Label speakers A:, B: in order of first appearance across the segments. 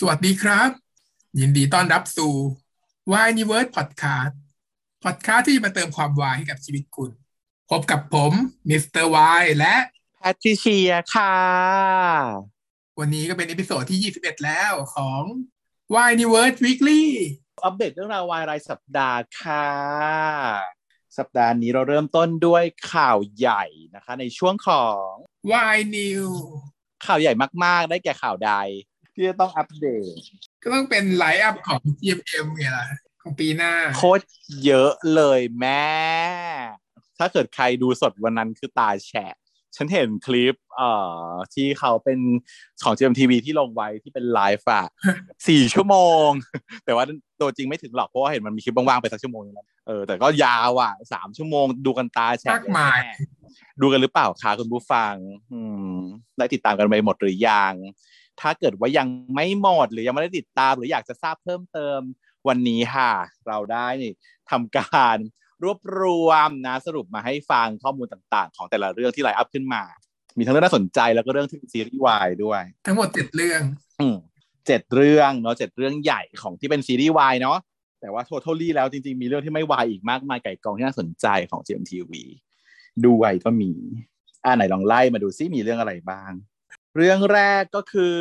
A: สวัสดีครับ ยินดีต้อนรับสู่ Why Universe Podcast Podcast ที่มาเติมความวายให้กับชีวิตคุณ พบกับผมมิสเตอร์วายและ
B: แพทริเชียค่ะ
A: วันนี้ก็เป็น episode ที่ 21 แล้วของ Why Universe Weekly
B: อัปเดตเรื่องราววายรายสัปดาห์ค่ะ สัปดาห์นี้เราเริ่มต้นด้วยข่าวใหญ่นะคะ ในช่วงของ
A: Why News
B: ข่าวใหญ่มาก ๆ ได้แก่ข่าวใด ที่จะต้องอัปเดต
A: ก็ต้องเป็น line up ของ GMM ไงล่ะของปีหน้า
B: โคตรเยอะเลยแม่ ถ้าเกิดใครดูสดวันนั้นคือตาแฉะ ฉันเห็นคลิปเอ่อที่เขาเป็นของ GMMTV ที่ลงไว้ที่เป็นไลฟ์อะสี่ชั่วโมง แต่ว่าตัวจริงไม่ถึงหรอกเพราะว่าเห็นมันมีคลิปว่างๆไปสักชั่วโมงนึงแล้วเออแต่ก็ยาวอะสามชั่วโมงดูกันตาแฉะ
A: มากมาย
B: แน่ดูกันหรือเปล่าคะคุณผู้ฟัง อืม ได้ติดตามกันไปหมดหรือยัง ถ้าเกิดว่ายังไม่หมดหรือยังไม่ได้ติดตาม หรืออยากจะทราบเพิ่มเติมวันนี้ค่ะ เราได้นี่ทำการรวบรวมนะสรุปมาให้ฟังข้อมูลต่างๆ ของแต่ละเรื่องที่ไลน์อัพขึ้นมา มีทั้งเรื่องน่าสนใจแล้วก็เรื่องที่เป็นซีรีส์วายด้วย
A: ทั้งหมดเจ็ดเรื่อง
B: อืมเจ็ดเรื่องเนาะเจ็ดเรื่องใหญ่ของที่เป็นซีรีส์วายเนาะแต่ว่า totally แล้วจริงๆ มีเรื่องที่ไม่วายอีกมากมายไก่กองที่น่าสนใจของ GMTV ด้วยก็มีอ่าไหนลองไล่มาดูซิมีเรื่องอะไรบ้าง เรื่องแรกก็คือ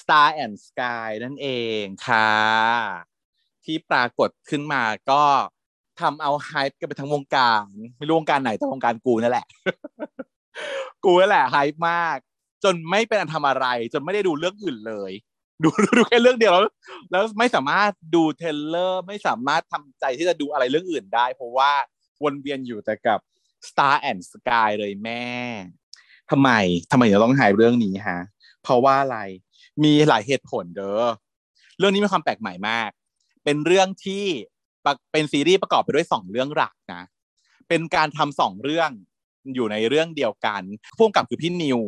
B: Star and Sky นั่นเองค่ะ ที่ปรากฏขึ้นมาก็ทำเอา hype กันไปทั้งวงการ ไม่รู้วงการไหนแต่วงการกูนั่นแหละ กูนั่นแหละ hype มาก จนไม่เป็นอันทำอะไร จนไม่ได้ดูเรื่องอื่นเลย ดูดูแค่เรื่องเดียวแล้วแล้วไม่สามารถดู trailer ไม่สามารถทำใจที่จะดูอะไรเรื่องอื่นได้ เพราะว่าวนเวียนอยู่แต่กับ Star and Sky เลยแม่ ทำไมทำไมถึงต้องหายเรื่องนี้ฮะเพราะว่าอะไรมีหลายเหตุผลเด้อเรื่องนี้มีความแปลกใหม่มาก เป็นเรื่องที่เป็นซีรีส์ประกอบไปด้วยสองเรื่องหลักนะเป็นการทำสองเรื่องอยู่ในเรื่องเดียวกันพ่วงกับคือพี่นิว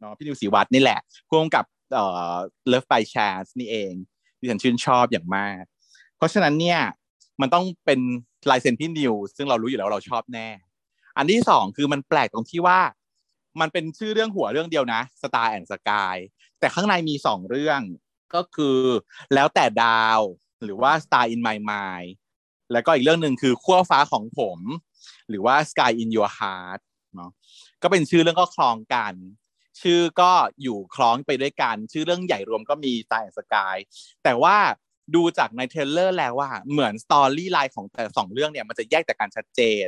B: เนาะพี่นิวศรีวัฒน์นี่แหละพ่วงกับเอ่อ Love by Chance นี่เองที่ฉันชื่นชอบอย่างมาก เพราะฉะนั้นเนี่ยมันต้องเป็นลายเซ็นพี่นิว ซึ่งเรารู้อยู่แล้วเราชอบแน่ อันที่สองคือมันแปลกตรงที่ว่า มันเป็นชื่อเรื่องหัวเรื่องเดียวนะ Star and Sky แต่ข้างในมีสองเรื่องก็คือแล้วแต่ดาวหรือว่า Star in My Mind แล้วก็อีกเรื่องหนึ่งคือขั้วฟ้าของผม หรือว่า Sky in Your Heart เนาะก็เป็นชื่อเรื่องก็คล้องกัน ชื่อก็อยู่คล้องไปด้วยกัน ชื่อเรื่องใหญ่รวมก็มี Star and Sky แต่ว่าดูจากใน trailer แล้วว่าเหมือน storyline ของแต่สองเรื่องเนี่ยมันจะแยกจากกันชัดเจน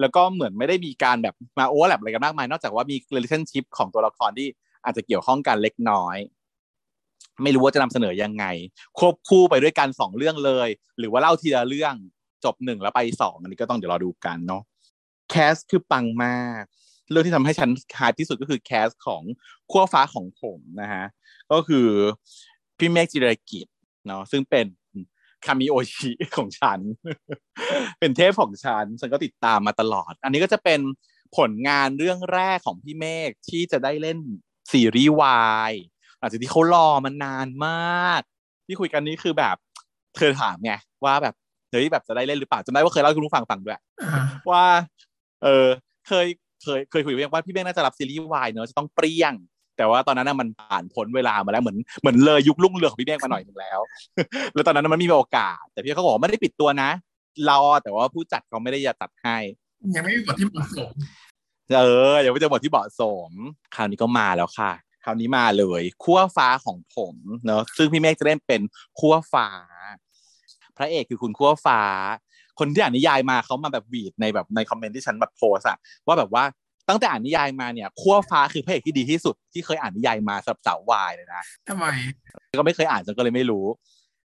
B: แล้วก็เหมือนไม่ได้มีการแบบมา overlap อะไรกันมากมาย นอกจากว่ามี relationship ของตัวละครที่อาจจะเกี่ยวข้องกันเล็กน้อย ไม่รู้ว่าจะนำเสนอยังไง ควบคู่ไปด้วยกันสองเรื่องเลย หรือว่าเล่าทีละเรื่องจบหนึ่งแล้วไปสองอันนี้ก็ต้องเดี๋ยวรอดูกันเนาะ cast คือปังมาก เรื่องที่ทำให้ฉันฮาที่สุดก็คือ cast ของขั้วฟ้าของผมนะฮะก็คือพี่เมฆจิรกิจเนาะซึ่งเป็น คามิโอชิของฉัน เป็นเทพของฉัน ฉันก็ติดตามมาตลอด อันนี้ก็จะเป็นผลงานเรื่องแรกของพี่เมฆที่จะได้เล่นซีรีส์วายหลังจากที่เขารอมานานมาก ที่คุยกันนี้คือแบบ เธอถามไงว่าแบบเฮ้ยแบบจะได้เล่นหรือเปล่าจำได้ว่าเคยเล่าให้คุณผู้ฟังฟังด้วย
A: อ่า
B: ว่า เออเคยเคยเคยคุยกับพี่เมฆว่าพี่เมฆน่าจะรับซีรีส์วายเนอะจะต้องเปรี้ยง แต่ว่าตอนนั้นน่ะมันผ่านพ้นเวลามาแล้วเหมือนเหมือนเลยยุครุ่งเรืองของพี่เมฆมาหน่อยหนึงแล้ว แล้วตอนนั้นมันไมมีโอกาส แต่พี่เขาบอกว่าไม่ได้ปิดตัวนะรอแต่ว่าผู้จัดเขาไม่ได้จะตัดให้
A: ยังไม่มีบทที่เหมาะสม
B: เอออย่าไปเจอบทที่เหมาะสม คราวนี้ก็มาแล้วค่ะ คราวนี้มาเลยขั้วฟ้าของผมเนอะซึ่งพี่เมฆจะเล่นเป็นขั้วฟ้า พระเอกคือคุณขั้วฟ้า คนที่อ่านนิยายมาเขามาแบบวีดในแบบในคอมเมนต์ที่ฉันแบบโพสอะว่าแบบว่า ตั้งแต่อ่านนิยายมาเนี่ยขั้วฟ้าคือพระเอกที่ดีที่สุด ที่เคยอ่านนิยายมาสำหรับสาววายเลยนะ
A: ทำไม
B: ก็ไม่เคยอ่านจนก็เลยไม่รู้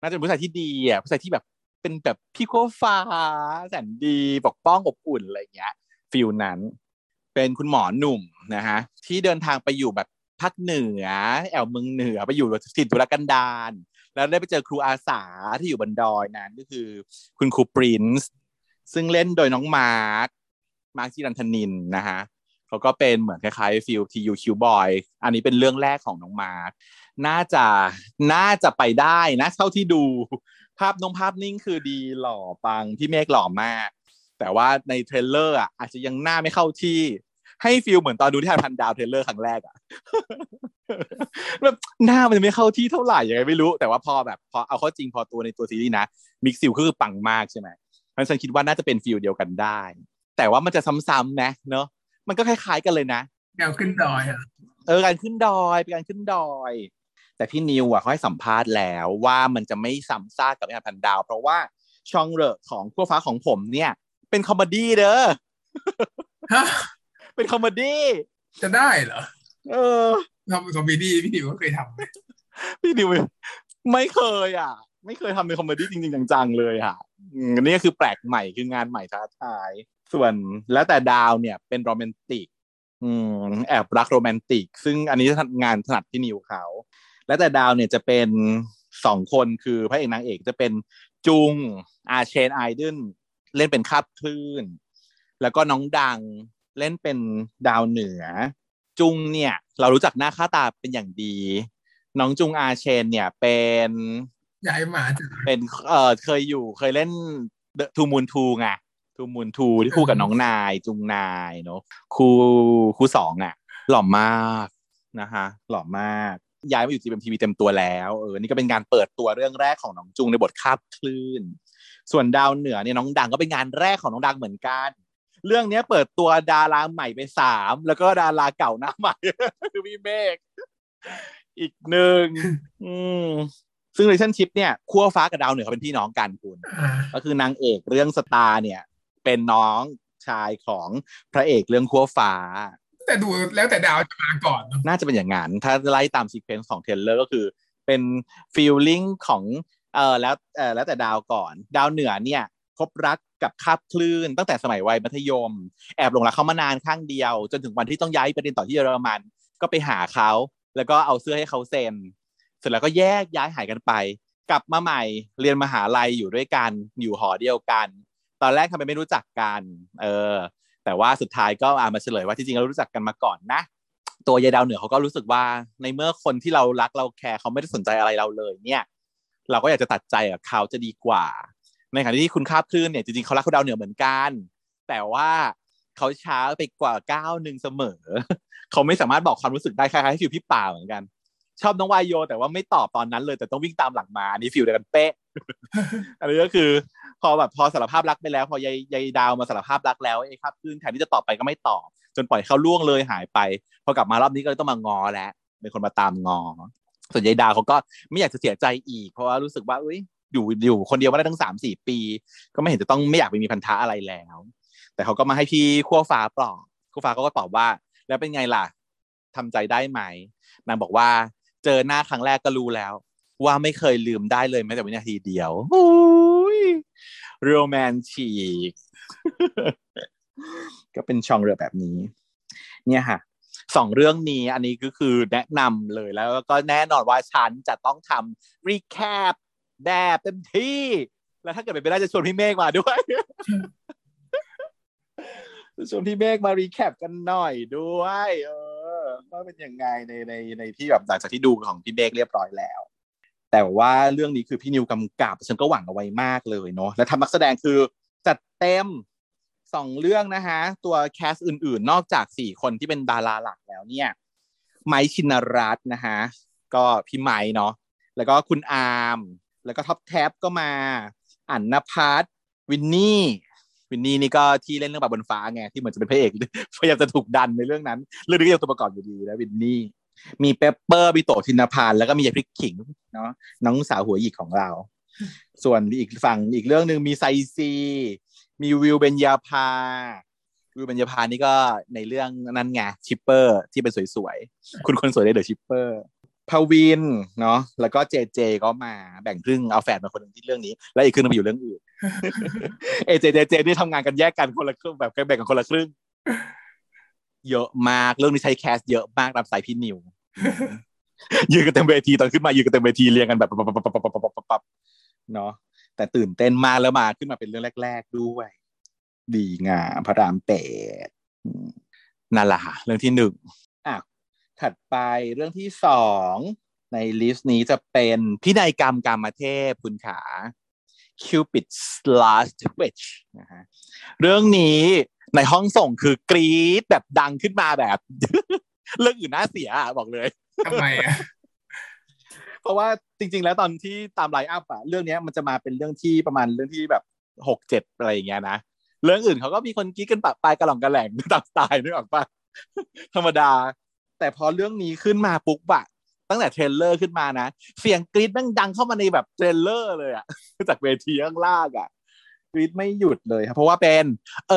B: น่าจะเป็นผู้ชายที่ดีอะผู้ชายที่แบบเป็นแบบพี่ขั้วฟ้าแสนดีปกป้องอบอุ่นอะไรอย่างเงี้ย feel นั้น เป็นคุณหมอหนุ่มนะฮะที่เดินทางไปอยู่แบบภาคเหนือ แอ่วเมืองเหนือไปอยู่ถิ่นทุรกันดารแล้วได้ไปเจอครูอาสาที่อยู่บนดอยนั้นก็คือ คุณครูปรินซ์ซึ่งเล่นโดยน้องมาร์คมาร์คจิรันทนินนะฮะ เขาก็เป็นเหมือนคล้ายๆ feel TU Cute Boy อันนี้เป็นเรื่องแรกของน้องมาร์คน่าจะน่าจะไปได้นะเท่าที่ดู ภาพน้องภาพนิ่งคือดีหล่อปังพี่เมฆหล่อมาก แต่ว่าใน trailer อะอาจจะยังหน้าไม่เข้าที่ให้ feel เหมือนตอนดูนิทานพันดาว trailer ครั้งแรกอะแบบหน้ามันไม่เข้าที่เท่าไหร่ยังไงไม่รู้ แต่ว่าพอแบบพอเอาเข้าจริงพอตัวในตัวซีรีส์นะมิกซิลคือปังมากใช่ไหมเพราะฉันคิดว่าน่าจะเป็น feel เดียวกันได้ แต่ว่ามันจะซ้ำๆนะเนอะ มันก็คล้ายๆกันเลยนะ
A: แนวขึ้นดอยอะ
B: เออการขึ้นดอยเป็นการขึ้นดอย แต่พี่นิวอะเขาให้สัมภาษณ์แล้วว่ามันจะไม่ซ้ำซากกับนิทานพันดาว เพราะว่า genre ของขั้วฟ้าของผมเนี่ย เป็น comedy เด้อ
A: ฮะ
B: เป็น comedy
A: จะได้เหรอ
B: เออ
A: ทำเป็น comedy พี่นิวก็เคยทำไหม
B: พี่นิวไม่เคยอะ ไม่เคยทำเป็น comedy จริงๆจังๆเลยอะอืมอันนี้คือแปลกใหม่คืองานใหม่ท้าทาย ส่วนแล้วแต่ดาวเนี่ยเป็นโรแมนติกอืมแอบรักโรแมนติก ซึ่งอันนี้งานถนัดพี่นิวเขา แล้วแต่ดาวเนี่ยจะเป็นสองคนคือพระเอกนางเอกจะเป็นจุงอาเชนไอดนเล่นเป็นคาบคลื่น แล้วก็น้องดังเล่นเป็นดาวเหนือ จุงเนี่ย เรารู้จักหน้าค่าตาเป็นอย่างดี น้องจุงอาเชนเนี่ยเป็น
A: ย้ายมาจาก
B: เป็นเออเคยอยู่เคยเล่นทูมูนทูไง ทูมูนทูที่คู่กับน้องนายจุงนายเนาะคู่คู่สองอะ หล่อมากนะฮะหล่อมากย้ายมาอยู่จีเอ็มทีวีเต็มตัวแล้วเออนี่ก็เป็นงานเปิดตัวเรื่องแรกของน้องจุงในบทคาบคลื่น ส่วนดาวเหนือเนี่ยน้องดังก็เป็นงานแรกของน้องดังเหมือนกัน เรื่องเนี้ยเปิดตัวดาราใหม่ไปสามแล้วก็ดาราเก่าหน้าใหม่คือพี่เมฆอีกหนึ่งอืมซึ่ง relationship เนี่ยขั้วฟ้ากับดาวเหนือเขาเป็นพี่น้องกันคุณ
A: อ่า
B: ก็คือนางเอกเรื่องสตาร์เนี่ย เป็นน้องชายของพระเอกเรื่องขั้วฟ้า
A: แต่ดูแล้วแต่ดาวจะมาก่อนเนอะ
B: น่าจะเป็นอย่างนั้น ถ้าไล่ตาม sequence ของ trailer ก็คือ เป็น feeling ของเออแล้วเออแล้วแต่ดาวก่อน ดาวเหนือเนี่ยพบรักกับคาบคลื่น ตั้งแต่สมัยวัยมัธยม แอบหลงรักเขามานานข้างเดียว จนถึงวันที่ต้องย้ายไปเรียนต่อที่เยอรมัน ก็ไปหาเขาแล้วก็เอาเสื้อให้เขาเซ็นเสร็จแล้วก็แยกย้ายหายกันไป กลับมาใหม่เรียนมหาลัยอยู่ด้วยกันอยู่หอเดียวกัน ตอนแรกทำไมไม่รู้จักกัน เออ แต่ว่าสุดท้ายก็อามาเฉลยว่าที่จริงเรารู้จักกันมาก่อนนะ ตัวยายดาวเหนือเขาก็รู้สึกว่าในเมื่อคนที่เรารักเราแคร์เขาไม่ได้สนใจอะไรเราเลย เนี่ย เราก็อยากจะตัดใจกับเขาจะดีกว่า ในขณะที่คุณคาบคลื่นเนี่ยจริงๆเขารักคุณดาวเหนือเหมือนกัน แต่ว่าเขาช้าไปกว่าก้าวหนึ่งเสมอ เขาไม่สามารถบอกความรู้สึกได้คล้ายๆ feel พี่ป่าเหมือนกัน ชอบน้องวาโย แต่ว่าไม่ตอบตอนนั้นเลยแต่ต้องวิ่งตามหลังมาอันนี้ feel เดียวกันเป๊ะอันนี้ก็คือ พอแบบพอสารภาพรักไปแล้ว พอยายยายดาวมาสารภาพรักแล้วไอ้ครับขึ้นแทนที่จะตอบไปก็ไม่ตอบ จนปล่อยเขาล่วงเลยหายไป พอกลับมารอบนี้ก็เลยต้องมางอแล้วเป็นคนมาตามงอ ส่วนยายดาวเขาก็ไม่อยากจะเสียใจอีก เพราะว่ารู้สึกว่าอ้ยอยู่อยู่คนเดียวมาได้ตั้งสามสี่ปี ก็ไม่เห็นจะต้องไม่อยากไปมีพันธะอะไรแล้ว แต่เขาก็มาให้พี่ขั้วฟ้าปลอบขั้วฟ้าเขาก็ตอบว่า แล้วเป็นไงล่ะทำใจได้ไหมนางบอกว่า เจอหน้าครั้งแรกก็รู้แล้ว ว่าไม่เคยลืมได้เลยแม้แต่วินาทีเดียวโอ้ยโรแมนติกก็เป็นช่องเรือแบบนี้ เนี่ยค่ะสองเรื่องนี้อันนี้ก็คือแนะนำเลยแล้วก็แน่นอนว่าฉันจะต้องทำรีแคปแบบเต็มที่ แล้วถ้าเกิดเป็นไปได้จะชวนพี่เมฆมาด้วยชวนพี่เมฆมารีแคปกันหน่อยด้วย เออ ว่าเป็นยังไงในในในที่แบบหลังจากที่ดูของพี่เมฆเรียบร้อยแล้ว แต่ว่าเรื่องนี้คือพี่นิวกำกับฉันก็หวังเอาไว้มากเลยเนาะและทำนักแสดงคือจัดเต็มสองเรื่องนะฮะ ตัว cast อื่นๆ นอกจากสี่คนที่เป็นดาราหลักแล้วเนี่ย ไมค์ชินรัตน์นะฮะ ก็พี่ไมค์เนาะแล้วก็คุณอาร์ม แล้วก็ท็อปแท็บก็มา อันนภัสวินนี่ วินนี่นี่ก็ที่เล่นเรื่องแบบบนฟ้าไงที่เหมือนจะเป็นพระเอกพยายามจะถูกดันในเรื่องนั้นเรื่องนี้ก็ยังตัวประกอบอยู่ดีแล้ววินนี่มีเปปเปอร์มีโตทินพานแล้วก็มียายพริกขิงเนาะน้องสาวหัวหยิกของเรา ส่วนอีกฝั่งอีกเรื่องหนึ่งมีไซซี มีวิวเบญญาภาวิวเบญญาภานี่ก็ในเรื่องนั้นไงชิปเปอร์ที่เป็นสวยๆ คุณคนสวยได้เดอะชิปเปอร์ พวินเนาะแล้วก็เจเจก็มาแบ่งครึ่งเอาแฟนมาคนหนึ่งที่เรื่องนี้ แล้วอีกครึ่งนึงอยู่เรื่องอื่นเอเจเจเจนี่ทำงานกันแยกกันคนละครึ่งแบบแบ่งกันคนละครึ่งเยอะมากเรื่องนี้ใช้ cast เยอะมากรับสายพี่นิวยืนกันเต็มเวทีตอนขึ้นมายืนกันเต็มเวทีเรียงกันแบบปั๊บเนาะแต่ตื่นเต้นมากแล้วมาขึ้นมาเป็นเรื่องแรก ๆด้วย ดีงามพระรามแปดนั่นแหละค่ะเรื่องที่หนึ่งอะ ถัดไปเรื่องที่สองใน list นี้จะเป็นพินัยกรรมกามเทพคุณขา Cupid's Last Wish นะฮะเรื่องนี้ในห้องส่งคือกรี๊ดแบบดังขึ้นมาแบบ เรื่องอื่นน่าเสียบอกเลย
A: ทำไมอะ
B: เพราะว่าจริง ๆ แล้วตอนที่ตามไลน์อัพอะเรื่องเนี้ยมันจะมาเป็นเรื่องที่ประมาณเรื่องที่แบบหกเจ็ดอะไรอย่างเงี้ยนะเรื่องอื่นเขาก็มีคนกรี๊ดกันปะปลายกระหล่องกระแหล่งตามสไตล์นึกออกปะธรรมดา แต่พอเรื่องนี้ขึ้นมาปุ๊บอะตั้งแต่ trailer ขึ้นมานะ เสียงกรี๊ดแม่งดังเข้ามาในแบบ trailer เลยอะจากเวทีข้างล่างอะกรี๊ดไม่หยุดเลยครับเพราะว่าเป็น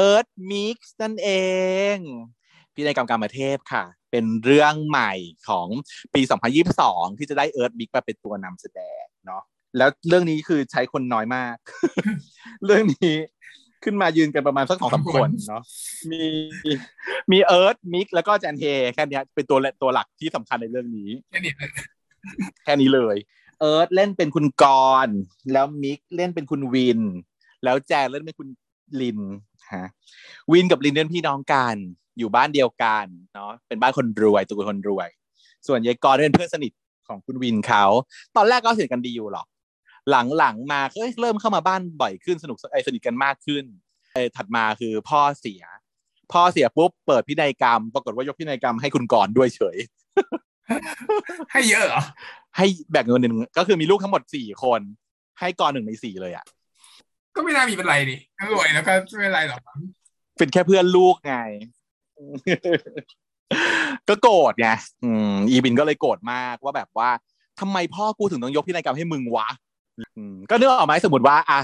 B: Earth Mix นั่นเองพินัยกรรมการประเทศค่ะ เป็นเรื่องใหม่ของปี 2022 ที่จะได้ Earth Mix มาเป็นตัวนำแสดงเนาะแล้วเรื่องนี้คือใช้คนน้อยมาก เรื่องนี้ ขึ้นมายืนกันประมาณสักสองสามคนเนาะมีมีเอิร์ธมิกแล้วก็แจนเฮแค่เนี้ยเป็นตัวตัวหลักที่สำคัญในเรื่องนี้
A: แค่นี้เลย
B: แค่นี้เลย เอิร์ธเล่นเป็นคุณกรณ์แล้วมิกเล่นเป็นคุณวิน แล้วแจนเล่นเป็นคุณลินฮะวินกับลินเป็นพี่น้องกันอยู่บ้านเดียวกันเนาะเป็นบ้านคนรวยตัวคนรวย ส่วนยายกรณ์เป็นเพื่อนสนิทของคุณวินเขา ตอนแรกก็สนิทกันดีอยู่หรอก หลังๆมาเอ้ยเริ่มเข้ามาบ้านบ่อยขึ้นสนุกไอ้สนิทกันมากขึ้นไอ้ถัดมาคือพ่อเสีย พ่อเสียปุ๊บเปิดพินัยกรรม ปรากฏว่ายกพินัยกรรมให้คุณกรณ์ด้วยเฉย
A: ให้เยอะเหรอ
B: ให้แบ่งเงินหนึ่งก็คือมีลูกทั้งหมดสี่คน ให้กรณ์หนึ่งในสี่เลยอะ
A: ก็ไม่น่ามีเป็นไรดิถ้ารวยแล้วก็ไม่เป็นไรหรอกมั้ง
B: เป็นแค่เพื่อนลูกไง ก็โกรธไงอืมอีบินก็เลยโกรธมากว่าแบบว่าทำไมพ่อกูถึงต้องยกพินัยกรรมให้มึงวะอืม ก็นึกออกไหมสมมติว่าอะ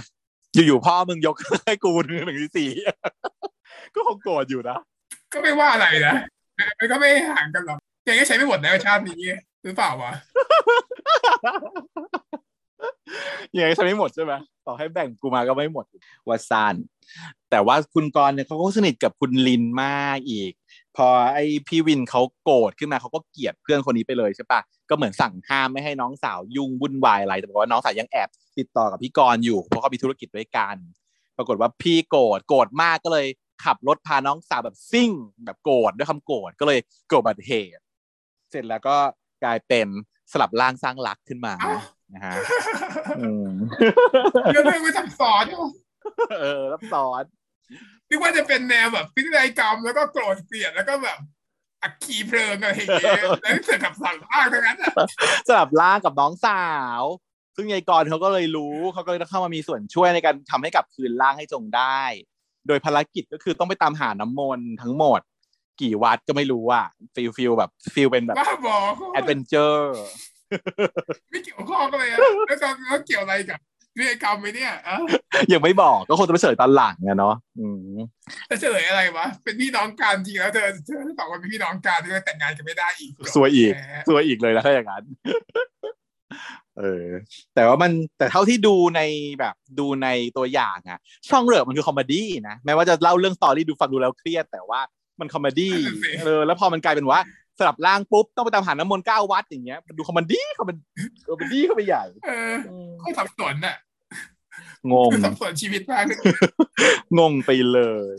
B: อยู่ๆพ่อมึงยกให้กูหนึ่งหนึ่งในสี่ก็คงโกรธอยู่นะ
A: ก็ไม่ว่าอะไรนะมันก็ไม่ห่างกันหรอกแกก็ใช้ไม่หมดแล้วชาตินี้หรือเปล่าวะ
B: ยังไงใช้ไม่หมดใช่ไหมต่อให้แบ่งกูมาก็ไม่หมดว่าซานแต่ว่าคุณกรณ์เนี่ยเขาก็สนิทกับคุณลินมากอีก พอไอพี่วินเขาโกรธขึ้นมาเขาก็เกลียดเพื่อนคนนี้ไปเลยใช่ปะก็เหมือนสั่งห้ามไม่ให้น้องสาวยุ่งวุ่นวายอะไรแต่บอกว่าน้องสาวยังแอบติดต่อกับพี่กรณ์อยู่เพราะเขามีธุรกิจด้วยกัน ปรากฏว่าพี่โกรธโกรธมากก็เลย ขับรถพาน้องสาวแบบซิ่ง แบบโกรธด้วยคำโกรธก็เลยเกิดอุบัติเหตุเสร็จแล้วก็กลายเป็นสลับร่างสร้างรักขึ้นมานะฮะ
A: เรื่องไม่ซับซ้อนอยู่
B: เออรับซ้อน
A: นึกว่าจะเป็นแนวแบบพิธีกรรมแล้วก็โกรธเกลียดแล้วก็แบบอักขีเพลิงอะไรอย่างเงี้ยแล้วเสือกกับสั่งอ้างทั้งนั้นอะ
B: สลับร่างกับน้องสาว ซึ่งยายกรณ์เขาก็เลยรู้เขาก็เลยต้องเข้ามามีส่วนช่วยในการทำให้กลับคืนร่างให้จงได้ โดยภารกิจก็คือต้องไปตามหาน้ำมนต์ทั้งหมด กี่วัดก็ไม่รู้อะฟิลฟิลแบบฟิลเป็นแบบ
A: บ้าบอ
B: แอดเวนเจอร์
A: ไม่เกี่ยวข้องกันเลยอะแล้วก็แล้วเกี่ยวอะไรกับ พิธีกรรมไหมเนี่ยอะ
B: ยังไม่บอกก็คงจะไปเฉลยตอนหลังอะเนาะอืม
A: จะเฉลยอะไรวะ เป็นพี่น้องกันจริงแล้วเธอเธอบอกว่าเป็นพี่น้องกันที่แต่งงานกันไม่ได้อีก
B: ซวยอีก
A: แหม
B: ซวยอีกเลยนะถ้าอย่างนั้นเออ แต่ว่ามันแต่เท่าที่ดูในแบบดูในตัวอย่างอะของเรื่องมันคือ comedy นะแม้ว่าจะเล่าเรื่อง story ดูฟังดูแล้วเครียด แต่ว่ามัน comedy เออแล้วพอมันกลายเป็นว่าสลับร่างปุ๊บ ต้องไปตามหาน้ำมนต์เก้าวัดอย่างเงี้ยมันดู comedy comedy comedy เข้าไปใหญ่
A: เออเขาสับสนอะ
B: งง
A: สับสนชีวิตมากเลย
B: งงไปเลย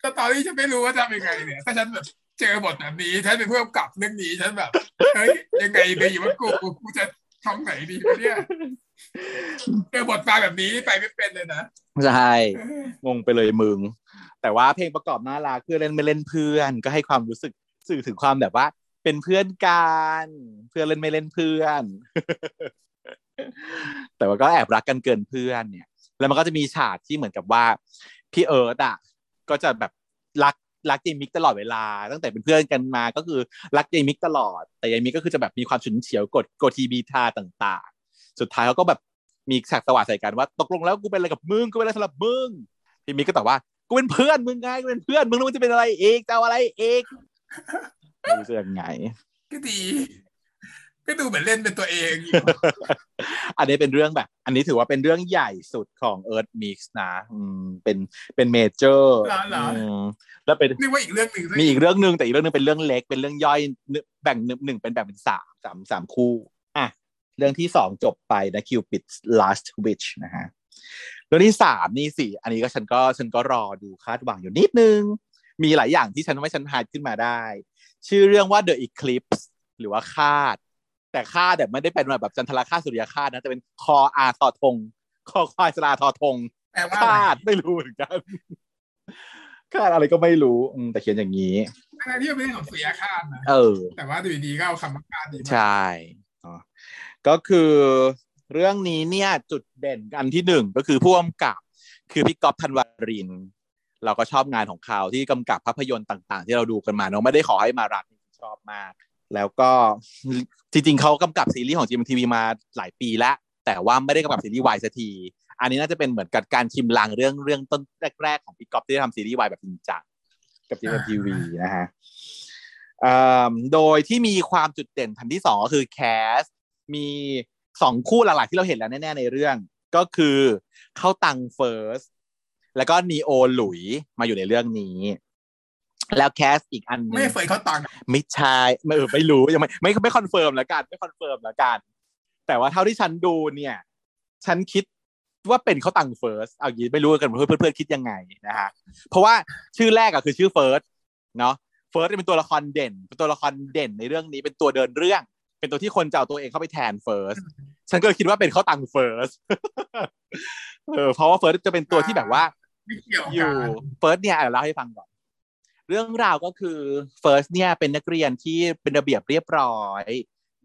A: แต่ตอนนี้ฉันไม่รู้ว่าจะทำยังไงเนี่ยถ้าฉันแบบเจอบทแบบนี้ฉันเป็นผู้กำกับเรื่องนี้ฉันแบบเฮ้ยยังไงดีว่ากูกูจะทำไหนดีวะเนี่ยเจอบทมาแบบนี้ไปไม่เป็นเลยนะ
B: ใช่
A: เออ
B: งงไปเลยมึง แต่ว่าเพลงประกอบน่ารักเพื่อนเล่นไม่เล่นเพื่อน ก็ให้ความรู้สึกสื่อถึงความแบบว่า เป็นเพื่อนกันเพื่อนเล่นไม่เล่นเพื่อน แต่ว่าก็แอบรักกันเกินเพื่อนเนี่ย แล้วมันก็จะมีฉากที่เหมือนกับว่าพี่เอิร์ธอะก็จะแบบรักรักเจมิกตลอดเวลา ตั้งแต่เป็นเพื่อนกันมาก็คือรักเจมิกตลอด แต่เจมิกก็คือจะแบบมีความฉุนเฉียวกดโกทีบีทาต่าง ๆ สุดท้ายเขาก็แบบมีฉากสวัสดใส่กันว่าตกลงแล้วกูเป็นอะไรกับมึงกูเป็นอะไรสำหรับมึงพี่มิกก็ตอบว่ากูเป็นเพื่อนมึงไงกูเป็นเพื่อนมึงแล้วมึงจะเป็นอะไรเองจะอะไรเองไม่รู้จะยังไง
A: ก็ดี ก็ดูเหมือนเล่นเป็นตัวเองอยู่
B: อันนี้เป็นเรื่องแบบ อันนี้ถือว่าเป็นเรื่องใหญ่สุดของ Earth Mix นะอืมเป็นเป็นเมเจอร์
A: เหรอเหรออื
B: แล้วเป็น
A: นึกว่าอีกเรื่องหนึ่งซะ
B: มีอีกเรื่องหนึ่งแต่อีกเรื่องหนึงเป็นเรื่องเล็กเป็นเรื่องย่อยนึแบ่งหนึ่งหนึ่งเป็นแบ่งเป็นสามสามสามคู่อะเรื่องที่สองจบไปนะ Cupid's Last Wish นะฮะเรื่องที่สามนี่สิอันนี้ก็ฉันก็ฉันก็รอดูคาดหวังอยู่นิดนึง มีหลายอย่างที่ฉันไม่ฉันหายขึ้นมาได้ ชื่อเรื่องว่า The Eclipse หรือว่าคาด แต่คาดแบบไม่ได้เป็นแบบจันทราคาตสุริยคาตนะแต่เป็นคออาทอทง คอควายสลาทอทง
A: แปลว่า
B: คา
A: อะไร
B: ดไม่รู้เหมือนกันคาดอะไรก็ไม่รู้อืมแต่เขียนอย่างนี้
A: ทั้งที่ไม่ได้ของเสียคาดนะ
B: เออ
A: แต่ว่าดูดีๆก็เอาคำว่าคาดดีมาก
B: ใช่อ๋อก็คือเรื่องนี้เนี่ยจุดเด่นอันที่หนึ่งก็คือผู้กำกับ คือพี่ก๊อฟธันวารินทร์เราก็ชอบงานของเขาที่กำกับภาพยนตร์ต่าง ๆ ที่เราดูกันมาเนาะไม่ได้ขอให้มารักชอบมาก แล้วก็จริงๆเขากำกับซีรีส์ของ GMTV มาหลายปีแล้ว แต่ว่าไม่ได้กำกับซีรีส์วายสักที อันนี้น่าจะเป็นเหมือนกับการชิมลางเรื่องเรื่องต้นแรกๆของพี่ก๊อฟที่ได้ทำซีรีส์วายแบบจริงจังกับ GMTV นะฮะเอ่อโดยที่มีความจุดเด่นทันที่สองก็คือแคสมีสองคู่หลักๆที่เราเห็นแล้วแน่ๆในเรื่อง ก็คือข้าวตังเฟิร์สแล้วก็นีโอหลุยส์มาอยู่ในเรื่องนี้ แล้ว cast อีกอันหนึ่ง
A: ไม่เฟิร์สข้าวตัง
B: ไม่ใช่ไม่เออไม่รู้ยังไม่ไม่ไม่ confirm แล้วกันไม่ confirm แล้วกัน แต่ว่าเท่าที่ฉันดูเนี่ย ฉันคิดว่าเป็นข้าวตังเฟิร์สเอางี้ไม่รู้กันเพื่อนเพื่อนๆคิดยังไงนะฮะเพราะว่าชื่อแรกอะคือชื่อเฟิร์สเนาะเฟิร์สเป็นตัวละครเด่น เป็นตัวละครเด่นในเรื่องนี้เป็นตัวเดินเรื่อง เป็นตัวที่คนจะเอาตัวเองเข้าไปแทนเฟิร์สฉันก็เลยคิดว่าเป็นข้าวตังเฟิร์สเออเพราะว่าเฟิร์สจะเป็นตัวที่แบบว่า
A: ไม่เกี่ยวกันอยู่
B: เฟิร์สเนี่ยเดี๋ยวเล่าให้ฟังก่อน เรื่องราวก็คือเฟิร์สเนี่ยเป็นนักเรียนที่เป็นระเบียบเรียบร้อย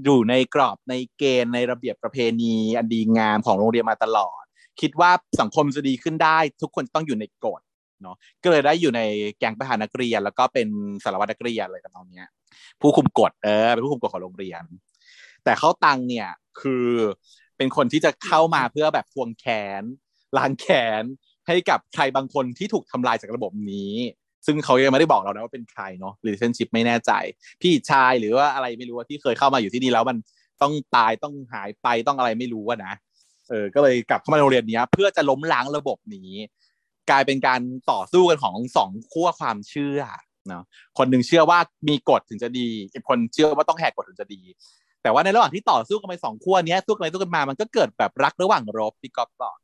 B: อยู่ในกรอบในเกณฑ์ในระเบียบประเพณีอันดีงามของโรงเรียนมาตลอด คิดว่าสังคมจะดีขึ้นได้ ทุกคนต้องอยู่ในกฎเนาะก็เลยได้อยู่ในแก๊งประธานนักเรียน แล้วก็เป็นสารวัตรนักเรียนอะไรกันตอนเนี้ย ผู้คุมกฎเออเป็นผู้คุมกฎของโรงเรียน แต่เขาตังเนี่ยคือเป็นคนที่จะเข้ามาเพื่อแบบทวงแขนล้างแขนให้กับใครบางคนที่ถูกทำลายจากระบบนี้ ซึ่งเขายังไม่ได้บอกเรานะว่าเป็นใครเนาะ relationship ไม่แน่ใจ พี่ชายหรือว่าอะไรไม่รู้ว่าที่เคยเข้ามาอยู่ที่นี่แล้วมันต้องตายต้องหายไปต้องอะไรไม่รู้ว่านะเออก็เลยกลับเข้ามาโรงเรียนนี้เพื่อจะล้มล้างระบบนี้ กลายเป็นการต่อสู้กันของสองขั้วความเชื่อเนาะคนหนึ่งเชื่อว่ามีกฎถึงจะดีอีกคนเชื่อว่าต้องแหกกฎถึงจะดี แต่ว่าในระหว่างที่ต่อสู้กันไปสองขั้วนี้สู้กันไปสู้กันมามันก็เกิดแบบรักระหว่างรบพี่ก๊อฟบอก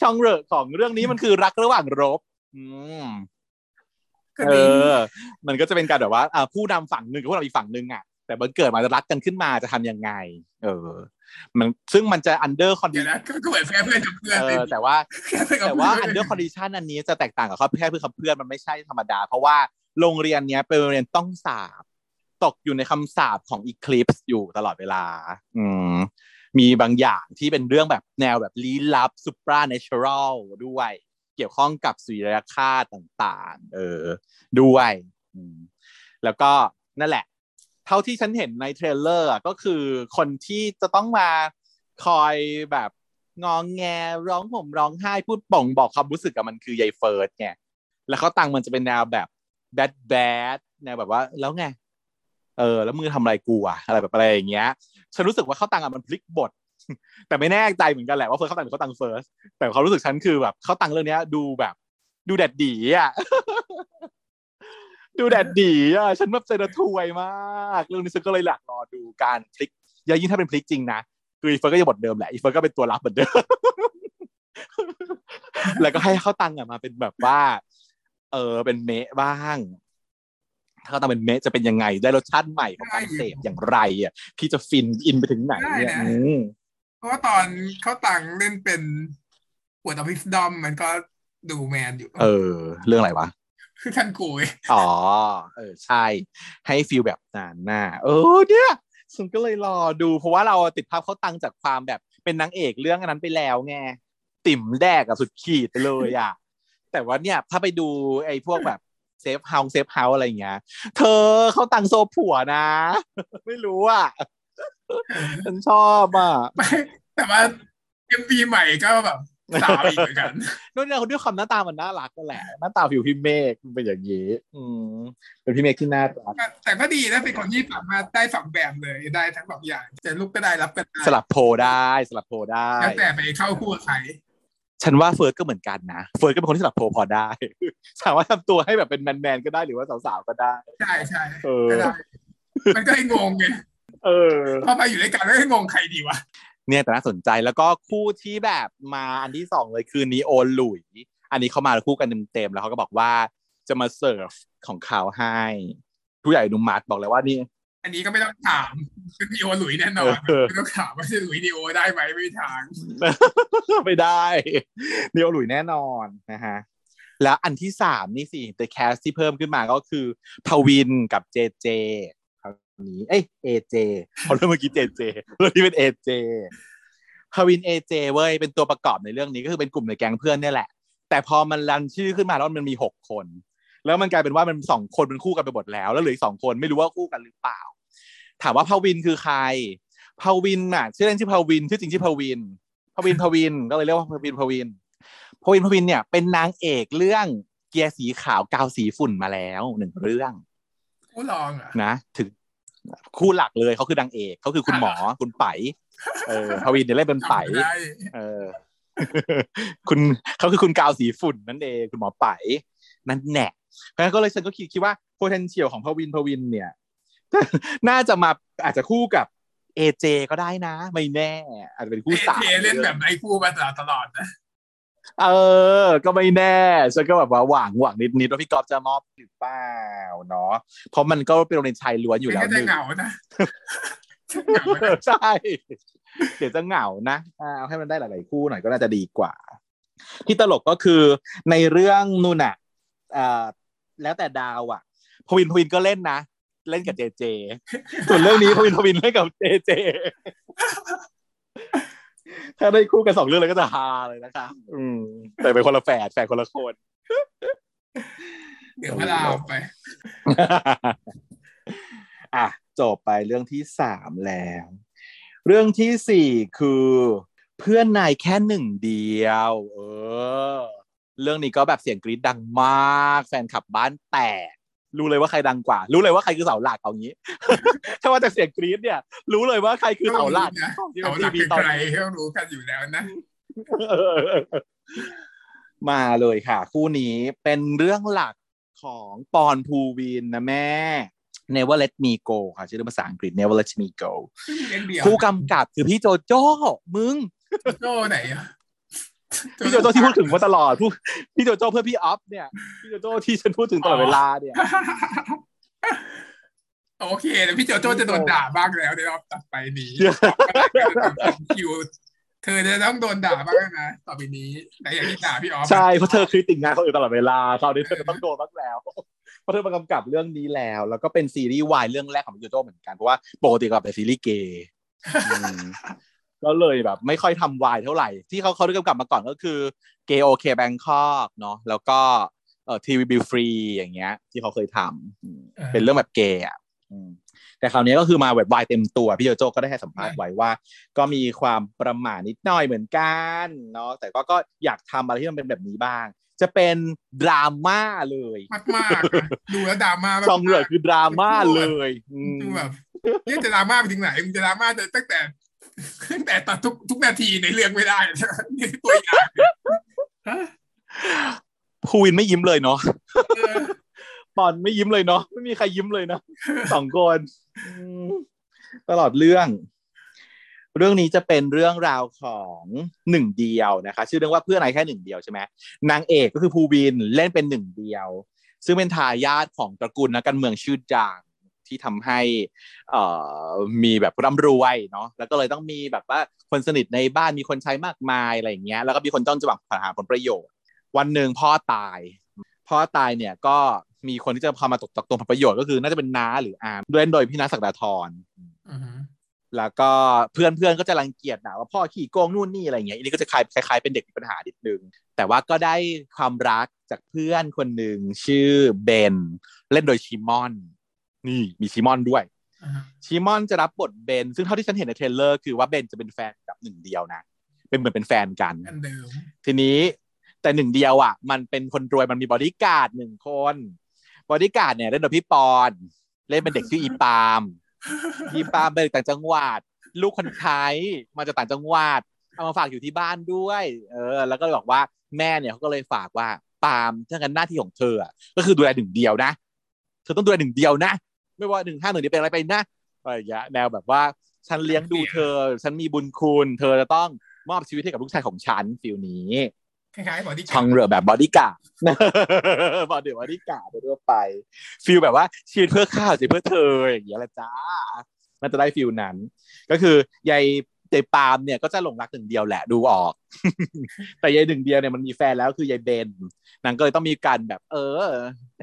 B: ช่องเรอของเรื่องนี้มันคือรักระหว่างรบ อืม
A: ก็
B: เอ
A: ดี
B: อมันก็จะเป็นการแบบว่าอ่าผู้นำฝั่งหนึ่งกับผู้นำอีกฝั่งหนึ่งอะแต่มันเกิดมาจะรักกันขึ้นมาจะทำยังไง เออ มันซึ่งมันจะ under
A: เดี๋ยว
B: condition
A: นะก็ก็เหมือนแค่เพื่อนกับเพื่อน
B: เอ
A: เลย
B: อแต่ว่า
A: แค่เพื่อนกับ
B: แต่
A: เพื่
B: ว่า
A: อน
B: under condition อันนี้จะแตกต่างกับเขาแค่เพื่อนกับเพื่อนมันไม่ใช่ธรรมดา เพราะว่าโรงเรียนเนี้ยเป็นโรงเรียนต้องสาบตกอยู่ในคำสาบของ eclipse อยู่ตลอดเวลา อืม มีบางอย่างที่เป็นเรื่องแบบแนวแบบลี้ลับ supernatural ด้วย เกี่ยวข้องกับสุริยคาต่างๆ เออ ด้วยอืมแล้วก็นั่นแหละ เท่าที่ฉันเห็นใน trailer ก็คือคนที่จะต้องมาคอยแบบงองแงร้องห่มร้องไห้พูดป่องบอกความรู้สึกกับมันคือยายเฟิร์สไงแล้วข้าวตังมันจะเป็นแนวแบบ bad bad แนวแบบว่าแล้วไงเออ แล้วมึงทำอะไรกูอะอะไรแบบอะไรอย่างเงี้ยฉันรู้สึกว่าข้าวตังอะมันพลิกบท แต่ไม่แน่ใจเหมือนกันแหละว่าเฟิร์สข้าวตังหรือข้าวตังเฟิร์สแต่ความรู้สึกฉันคือแบบข้าวตังเรื่องเนี้ยดูแบบ ดู daddy อะดู daddy อะฉันแบบใจระทวยมาก เรื่องนี้ฉันก็เลยหลักรอดูการพลิกอย่ายิ่งถ้าเป็นพลิกจริงนะคืออีเฟิร์สก็ยังบทเดิมแหละอีเฟิร์สก็เป็นตัวรับเหมือนเดิมแล้วก็ให้ข้าวตังอะมาเป็นแบบว่า เออเป็นเมะบ้างถ้าข้าวตังเป็นเมะจะเป็นยังไง ได้รสชาติใหม่ของการเสพอย่างไรอะพี่จะฟินอินไปถึงไหนเนี่ยอืม
A: เพราะว่าตอนเขาตังเล่นเป็นปวดอภิสดอมมันก็ดูแมนอยู่
B: เออ เรื่องอะไรวะ
A: คือท่านกูไง
B: อ๋อ เออ ใช่ ให้ฟีลแบบนั้นน่ะเออเนี่ยฉันก็เลยรอดูเพราะว่าเราติดภาพเขาตังจากความแบบเป็นนางเอกเรื่องอันนั้นไปแล้วไงติ่มแดกอะสุดขีดไปเลยอะแต่ว่าเนี่ยถ้าไปดูไอ้พวกแบบเซฟเฮาส์เซฟเฮาส์อะไรอย่างเงี้ย เธอเขาตังโซผัวนะ ไม่รู้อะ ฉันชอบอะ
A: ไม่แต่ว่าเอ็มบีใหม่ก็แบบสาวอีกเหมือนกัน
B: ด้วยเนี่ยด้วยความหน้าตามันน่ารักก็แหละ หน้าตาผิวพี่เมฆมันเป็นอย่างนี้อืมเป็นพี่เมฆที่น่ารัก
A: แต่ก็ดีนะเป็นคนที่สามารถได้สองแบบเลยได้ทั้งสองอย่างจะลุกก็ได้รับก็ได้
B: สลับโพลได้สลับโพลได้
A: แล้วแต่ไปเข้าคู่กับใคร
B: ฉันว่าเฟิร์สก็เหมือนกันนะเฟิร์สก็เป็นคนที่สลับโพลพอได้สามารถทำตัวให้แบบเป็นแมนๆก็ได้หรือว่าสาวๆก็ได้
A: ใช่ใช่
B: เออ
A: ก็ได้มันก็ให้งงไง
B: เออ
A: พอมาอยู่ด้วยกันแล้วให้งงใครดีวะ
B: เนี่ยแต่น่าสนใจแล้วก็คู่ที่แบบมาอันที่สองเลยคือนีโอหลุย อันนี้เขามาคู่กันเต็มๆแล้วเขาก็บอกว่าจะมาเสิร์ฟของเขาให้ผู้ใหญ่อนุมัติบอกเลยว่านี่
A: อันนี้ก็ไม่ต้องถามคือดีโอหลุยแน่นอน
B: เออ
A: ไม่ต้องถามว่าจะหลุยดีโอได้ไหมไม่มีทาง
B: ไม่ได้นีโอหลุยแน่นอนนะฮะแล้วอันที่สามนี่สิ The Cast ที่เพิ่มขึ้นมาก็คือพวินกับเจเจคราว นี้ เอ้ยเอเจเขาเริ่มเมื่อกี้เจเจเรื่องนี้เป็นเอเจพวินเอเจเว้ยเป็นตัวประกอบในเรื่องนี้ก็คือเป็นกลุ่มในแก๊งเพื่อนเนี่ยแหละ แต่พอมันรันชื่อขึ้นมาแล้วมันมีหกคน แล้วมันกลายเป็นว่ามันสองคนเป็นคู่กันไปหมดแล้ว แล้วเหลืออีกสองคนไม่รู้ว่าคู่กันหรือเปล่า ถามว่าพวินคือใครพวินอะชื่อเล่นชื่อพวินชื่อจริงชื่อพวินภูวินทร์ภูวินทร์ก็เลยเรียกว่าภูวินทร์ภูวินทร์ภูวินทร์ภูวินทร์เนี่ยเป็นนางเอกเรื่องเกียร์สีขาวกาวน์สีฝุ่นมาแล้วหนึ่งเรื่อง
A: คู่รองอะ
B: นะถึง คู่หลักเลยเขาคือนางเอกเขาคือคุณหมอคุณไป๋เออภูวินทร์เนี่ยเล่นเป็นไป๋
A: จำได้
B: เออ คุณเขาคือคุณกาวน์สีฝุ่นนั่นเองคุณหมอไป๋นั่นแน่เพราะฉะนั้นก็เลยฉันก็คิดคิดว่า potential ของภูวินทร์ภูวินทร์เนี่ย น่าจะมาอาจจะคู่กับเอเจก็ได้นะ ไม่แน่ อาจจะเป็นคู่
A: เอ
B: สาม
A: เจเล่นแบบไอ้คู่มาตลอดตลอดนะ
B: เออ ก็ไม่แน่ฉันก็แบบว่าหวังหวังนิดนิดๆว่าพี่กอฟจะมอบหรือเปล่าเนาะเพราะมันก็เป็นโรงเรียนชายล้วนอยู่แล้ว
A: มัน
B: ห
A: ก็จะ
B: นึ่ง
A: เหงานะเหงานะ
B: ใช่ เดี๋ยวจะเหงานะอ่าเอาให้มันได้หลาย ๆ คู่หน่อยก็น่าจะดีกว่า ที่ตลกก็คือในเรื่องนู่นน่ะอ่าแล้วแต่ดาวอะพวินพวินก็เล่นนะ เล่นกับเจเจ ส่วนเรื่องนี้พวินพวินเล่นกับเจเจ ถ้าได้คู่กันสองเรื่องเลยก็จะฮาเลยนะคะ อืม แต่เป็นคนละแฝดแฝดคนละคน
A: เดี๋ยวพระรามไป
B: อะ จบไปเรื่องที่สามแล้ว เรื่องที่สี่คือ เพื่อนนายแค่หนึ่งเดียว เออ เรื่องนี้ก็แบบเสียงกรี๊ดดังมาก แฟนขับบ้านแตก รู้เลยว่าใครดังกว่า รู้เลยว่าใครคือเสาหลักเอางี้ ถ้าว่าจากเสียงกรี๊ดเนี่ย รู้เลยว่าใครคือเสาหลัก
A: นะ
B: ของ
A: เสาหลักเป็นใครเขารู้กันอยู่แล้วนะ
B: มาเลยค่ะ คู่นี้เป็นเรื่องหลักของปอนภูวินนะแม่ Never Let Me Go ค่ะชื่อภาษาอังกฤษ Never Let Me Go
A: เรื่องเดียว
B: คู่กำกับคือพี่โจโจ้มึง
A: โจ้ไหนอะ
B: พี่โจโจ้ที่พูดถึงมาตลอดพูดพี่โจโจ้เพื่อนพี่ออฟเนี่ย พี่โจโจ้ที่ฉันพูดถึงตลอดเวลาเนี่ย
A: โอเคแต่พี่โจโจ้จะโดนด่าบ้างแล้วในรอบต่อไปนี้คิวเธอจะต้องโดนด่าบ้างนะต่อไปนี้แต่อย่างที่ด่าพี่ออฟ
B: ใช่เพราะเธอคริติกงานคนอื่นตลอดเวลาคราวนี้เธอจะต้องโดนบ้างแล้วเพราะเธอมากำกับเรื่องนี้แล้ว แล้วก็เป็นซีรีส์วายเรื่องแรกของพี่โจโจ้เหมือนกันเพราะว่าปกติกับเป็นซีรีส์เกย์อืม ก็เลยแบบไม่ค่อยทำวายเท่าไหร่ ที่เขาเขาได้กำกับมาก่อนก็คือเกย์โอเคแบงคอกเนาะแล้วก็เอ่อทีวีบิฟรีอย่างเงี้ย ที่เขาเคยทำอืมเป็นเรื่องแบบเกย์อะอืมแต่คราวนี้ก็คือมาแบบวายเต็มตัว พี่โจโจ้ก็ได้ให้สัมภาษณ์ไว้ว่า ก็มีความประมาทนิดหน่อยเหมือนกันเนาะแต่ก็ก็อยากทำอะไรที่มันเป็นแบบนี้บ้าง จะเป็นดราม่าเลย
A: มากมากๆอะดูแล้วดราม่ามาก
B: ซองเหลือคือดราม่าเลยอืม
A: ดูแบบนี่จะดราม่าไปถึงไหนมึงจะดราม่าตั้งแต่ตั้ง แต่ตอนทุกทุกนาทีในเรื่องไม่ได้นี่ตัวอย่างฮะ
B: ภูวินไม่ยิ้มเลยเนาะ
A: เออ
B: ปอนไม่ยิ้มเลยเนาะไม่มีใครยิ้มเลยนะสองคนอืมตลอดเรื่อง เรื่องนี้จะเป็นเรื่องราวของหนึ่งเดียวนะคะ ชื่อเรื่องว่าเพื่อนนายแค่หนึ่งเดียวใช่ไหมนางเอกก็คือภูวินเล่นเป็นหนึ่งเดียว ซึ่งเป็นทายาทของตระกูลนักการเมืองชื่อดัง ที่ทำให้เอ่อมีแบบร่ำรวยเนาะแล้วก็เลยต้องมีแบบว่าคนสนิทในบ้านมีคนใช้มากมายอะไรอย่างเงี้ยแล้วก็มีคนจ้องจะหวังหาผลประโยชน์ วันหนึ่งพ่อตาย พ่อตายเนี่ยก็มีคนที่จะพามาตกตกตรงผลประโยชน์ก็คือน่าจะเป็นน้าหรืออามด้วยโดยพี่น้าศักดาธร
A: อือฮึ
B: แล้วก็เพื่อนเพื่อนก็จะรังเกียจนะว่าพ่อขี้โกงนู่นนี่อะไรอย่างเงี้ยอันนี้ก็จะคล้ายคล้ายๆเป็นเด็กมีปัญหานิดนึง แต่ว่าก็ได้ความรักจากเพื่อนคนหนึ่งชื่อเบน เล่นโดยชิมอน นี่มีชิมอนด้วย
A: อ่าฮะ
B: ชิมอนจะรับบทเบน ซึ่งเท่าที่ฉันเห็นใน trailer คือว่าเบนจะเป็นแฟนกับหนึ่งเดียวนะเป็นเหมือนเป็นแฟนกัน
A: อันเดิม
B: ทีนี้แต่หนึ่งเดียวอะ มันเป็นคนรวยมันมีบอดี้การ์ดหนึ่งคนบอดี้การ์ดเนี่ยเล่นโดยพี่ปอนด์เล่นเป็นเด็กชื่ออีปาล์มอีปาล์มเป็นเด็กต่างจังหวัด ลูกคนไทยมาจากต่างจังหวัดเอามาฝากอยู่ที่บ้านด้วย เออ แล้วก็เลยบอกว่าแม่เนี่ยเขาก็เลยฝากว่าปาล์มถ้างั้นหน้าที่ของเธออะก็คือดูแลหนึ่งเดียวนะเธอต้องดูแลหนึ่งเดียวนะ ไม่ว่าหนึ่งห้าหนึ่งนี้เป็นอะไรไปนะอะไรอย่างเงี้ยแนวแบบว่าฉันเลี้ยงดูเธอ ฉันมีบุญคุณ เธอจะต้องมอบชีวิตให้กับลูกชายของฉัน feel นี้
A: คล้ายๆบอดี้
B: ช่องเรือแบบบอดี้การ์ดบอดี้บอดี้การ์ดโดยทั่วไป feel แบบว่าชีวิตเพื่อข้าวชีวิตเพื่อเธออย่างเงี้ยแหละจ้าน่าจะได้ฟิลนั้น ก็คือยายยายปาล์มเนี่ยก็จะหลงรักหนึ่งเดียวแหละดูออก แต่ยายหนึ่งเดียวเนี่ยมันมีแฟนแล้วคือยายเบนนางก็เลยต้องมีการแบบ เออ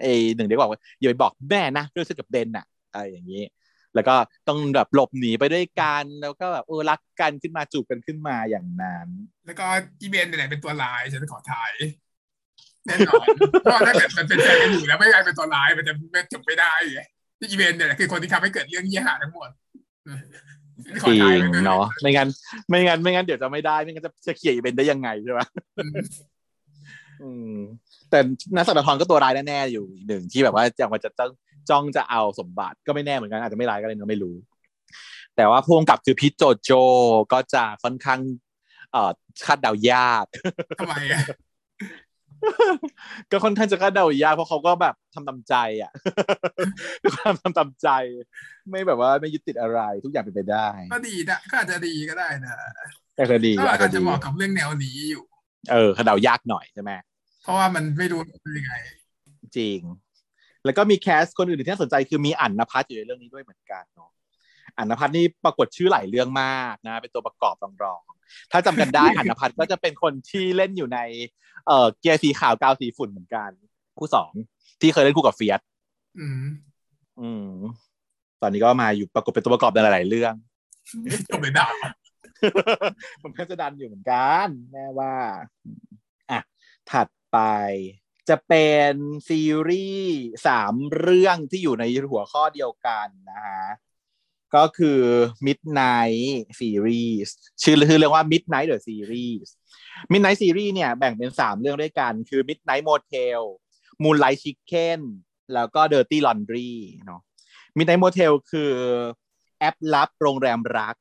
B: ไอหนึ่งเดียวบอกว่าอย่าไปบอกแม่นะเรื่องเธอกับเบนอะอะไรอย่างนี้ แล้วก็ต้องแบบหลบหนีไปด้วยกันแล้วก็แบบเออรักกันขึ้นมาจูบกันขึ้นมาอย่างนั้น
A: แล้วก็อีเบนเนี่ยเป็นตัวลายฉันขอถ่ายแน่นอนเพราะถ้าเกิดมันเป็นแฟนกันอยู่แล้วไม่กลายเป็นตัวลายมันจะจบไม่ได้ไงอีเบนเนี่ยคือคนที่ทำให้เกิดเรื่องยี่ห้าทั้งหมด
B: จริงเนาะไม่งั้น ไม่งั้นไม่งั้นเดี๋ยวจะไม่ได้ไม่งั้นจะจะเขี่ยอีเวนต์ได้ยังไงใช่ไหมอืม แต่นักสัตว์ทรก็ตัวร้ายแน่ๆอยู่หนึ่งที่แบบว่าจะมาจะจ้องจ้องจะเอาสมบัติก็ไม่แน่เหมือนกันอาจจะไม่ร้ายก็เลยเราไม่รู้ แต่ว่าพวงกับคือพิโจโจก็จะค่อนข้าง เอ่อคาดเดายาก
A: ทำไมอะ
B: ก็ค่อนข้างจะคาดเดายากเพราะเขาก็แบบทำตามใจอะความทำตามใจ ไม่แบบว่าไม่ยึดติดอะไรทุกอย่างเป็นไปได้
A: ก็ดีนะก็อาจจะดีก็ได้นะ
B: แต่ก็ดี
A: ก็อาจ
B: ก็
A: จะ
B: ดี
A: เหมาะกับเรื่องแนวนี้อยู่
B: เออคาดเดายากหน่อยใช่ไหม
A: เพราะว่ามันไม่รู้เป็นยังไง
B: จริง แล้วก็มีแคสคนอื่นที่น่าสนใจคือมีอั๋นนภัสอยู่ในเรื่องนี้ด้วยเหมือนกันเนาะอั๋นนภัสนี่ปรากฏชื่อหลายเรื่องมากนะ เป็นตัวประกอบรองๆ ถ้าจำกันได้อั๋นนภัสก็จะเป็นคนที่เล่นอยู่ในเอ่อเกียร์สีขาวกาวสีฝุ่นเหมือนกัน คู่สองที่เคยเล่นคู่กับเฟียส
A: อืม
B: อืม ตอนนี้ก็มาอยู่ปรากฏเป็นตัวประกอบในหลาย ๆ เรื่อง
A: จบเลยดาว
B: ผมก็จะดันอยู่เหมือนกันแม่ว่าอะถัดไปจะเป็นซีรีส์สามเรื่องที่อยู่ในหัวข้อเดียวกันนะฮะ ก็คือ Midnight Series ชื่อคือเรื่องว่า Midnight the Series Midnight Series เนี่ยแบ่งเป็นสามเรื่องด้วยกัน คือ Midnight Motel Moonlight Chicken แล้วก็ Dirty Laundry เนาะ Midnight Motel คือแอปลับโรงแรมรัก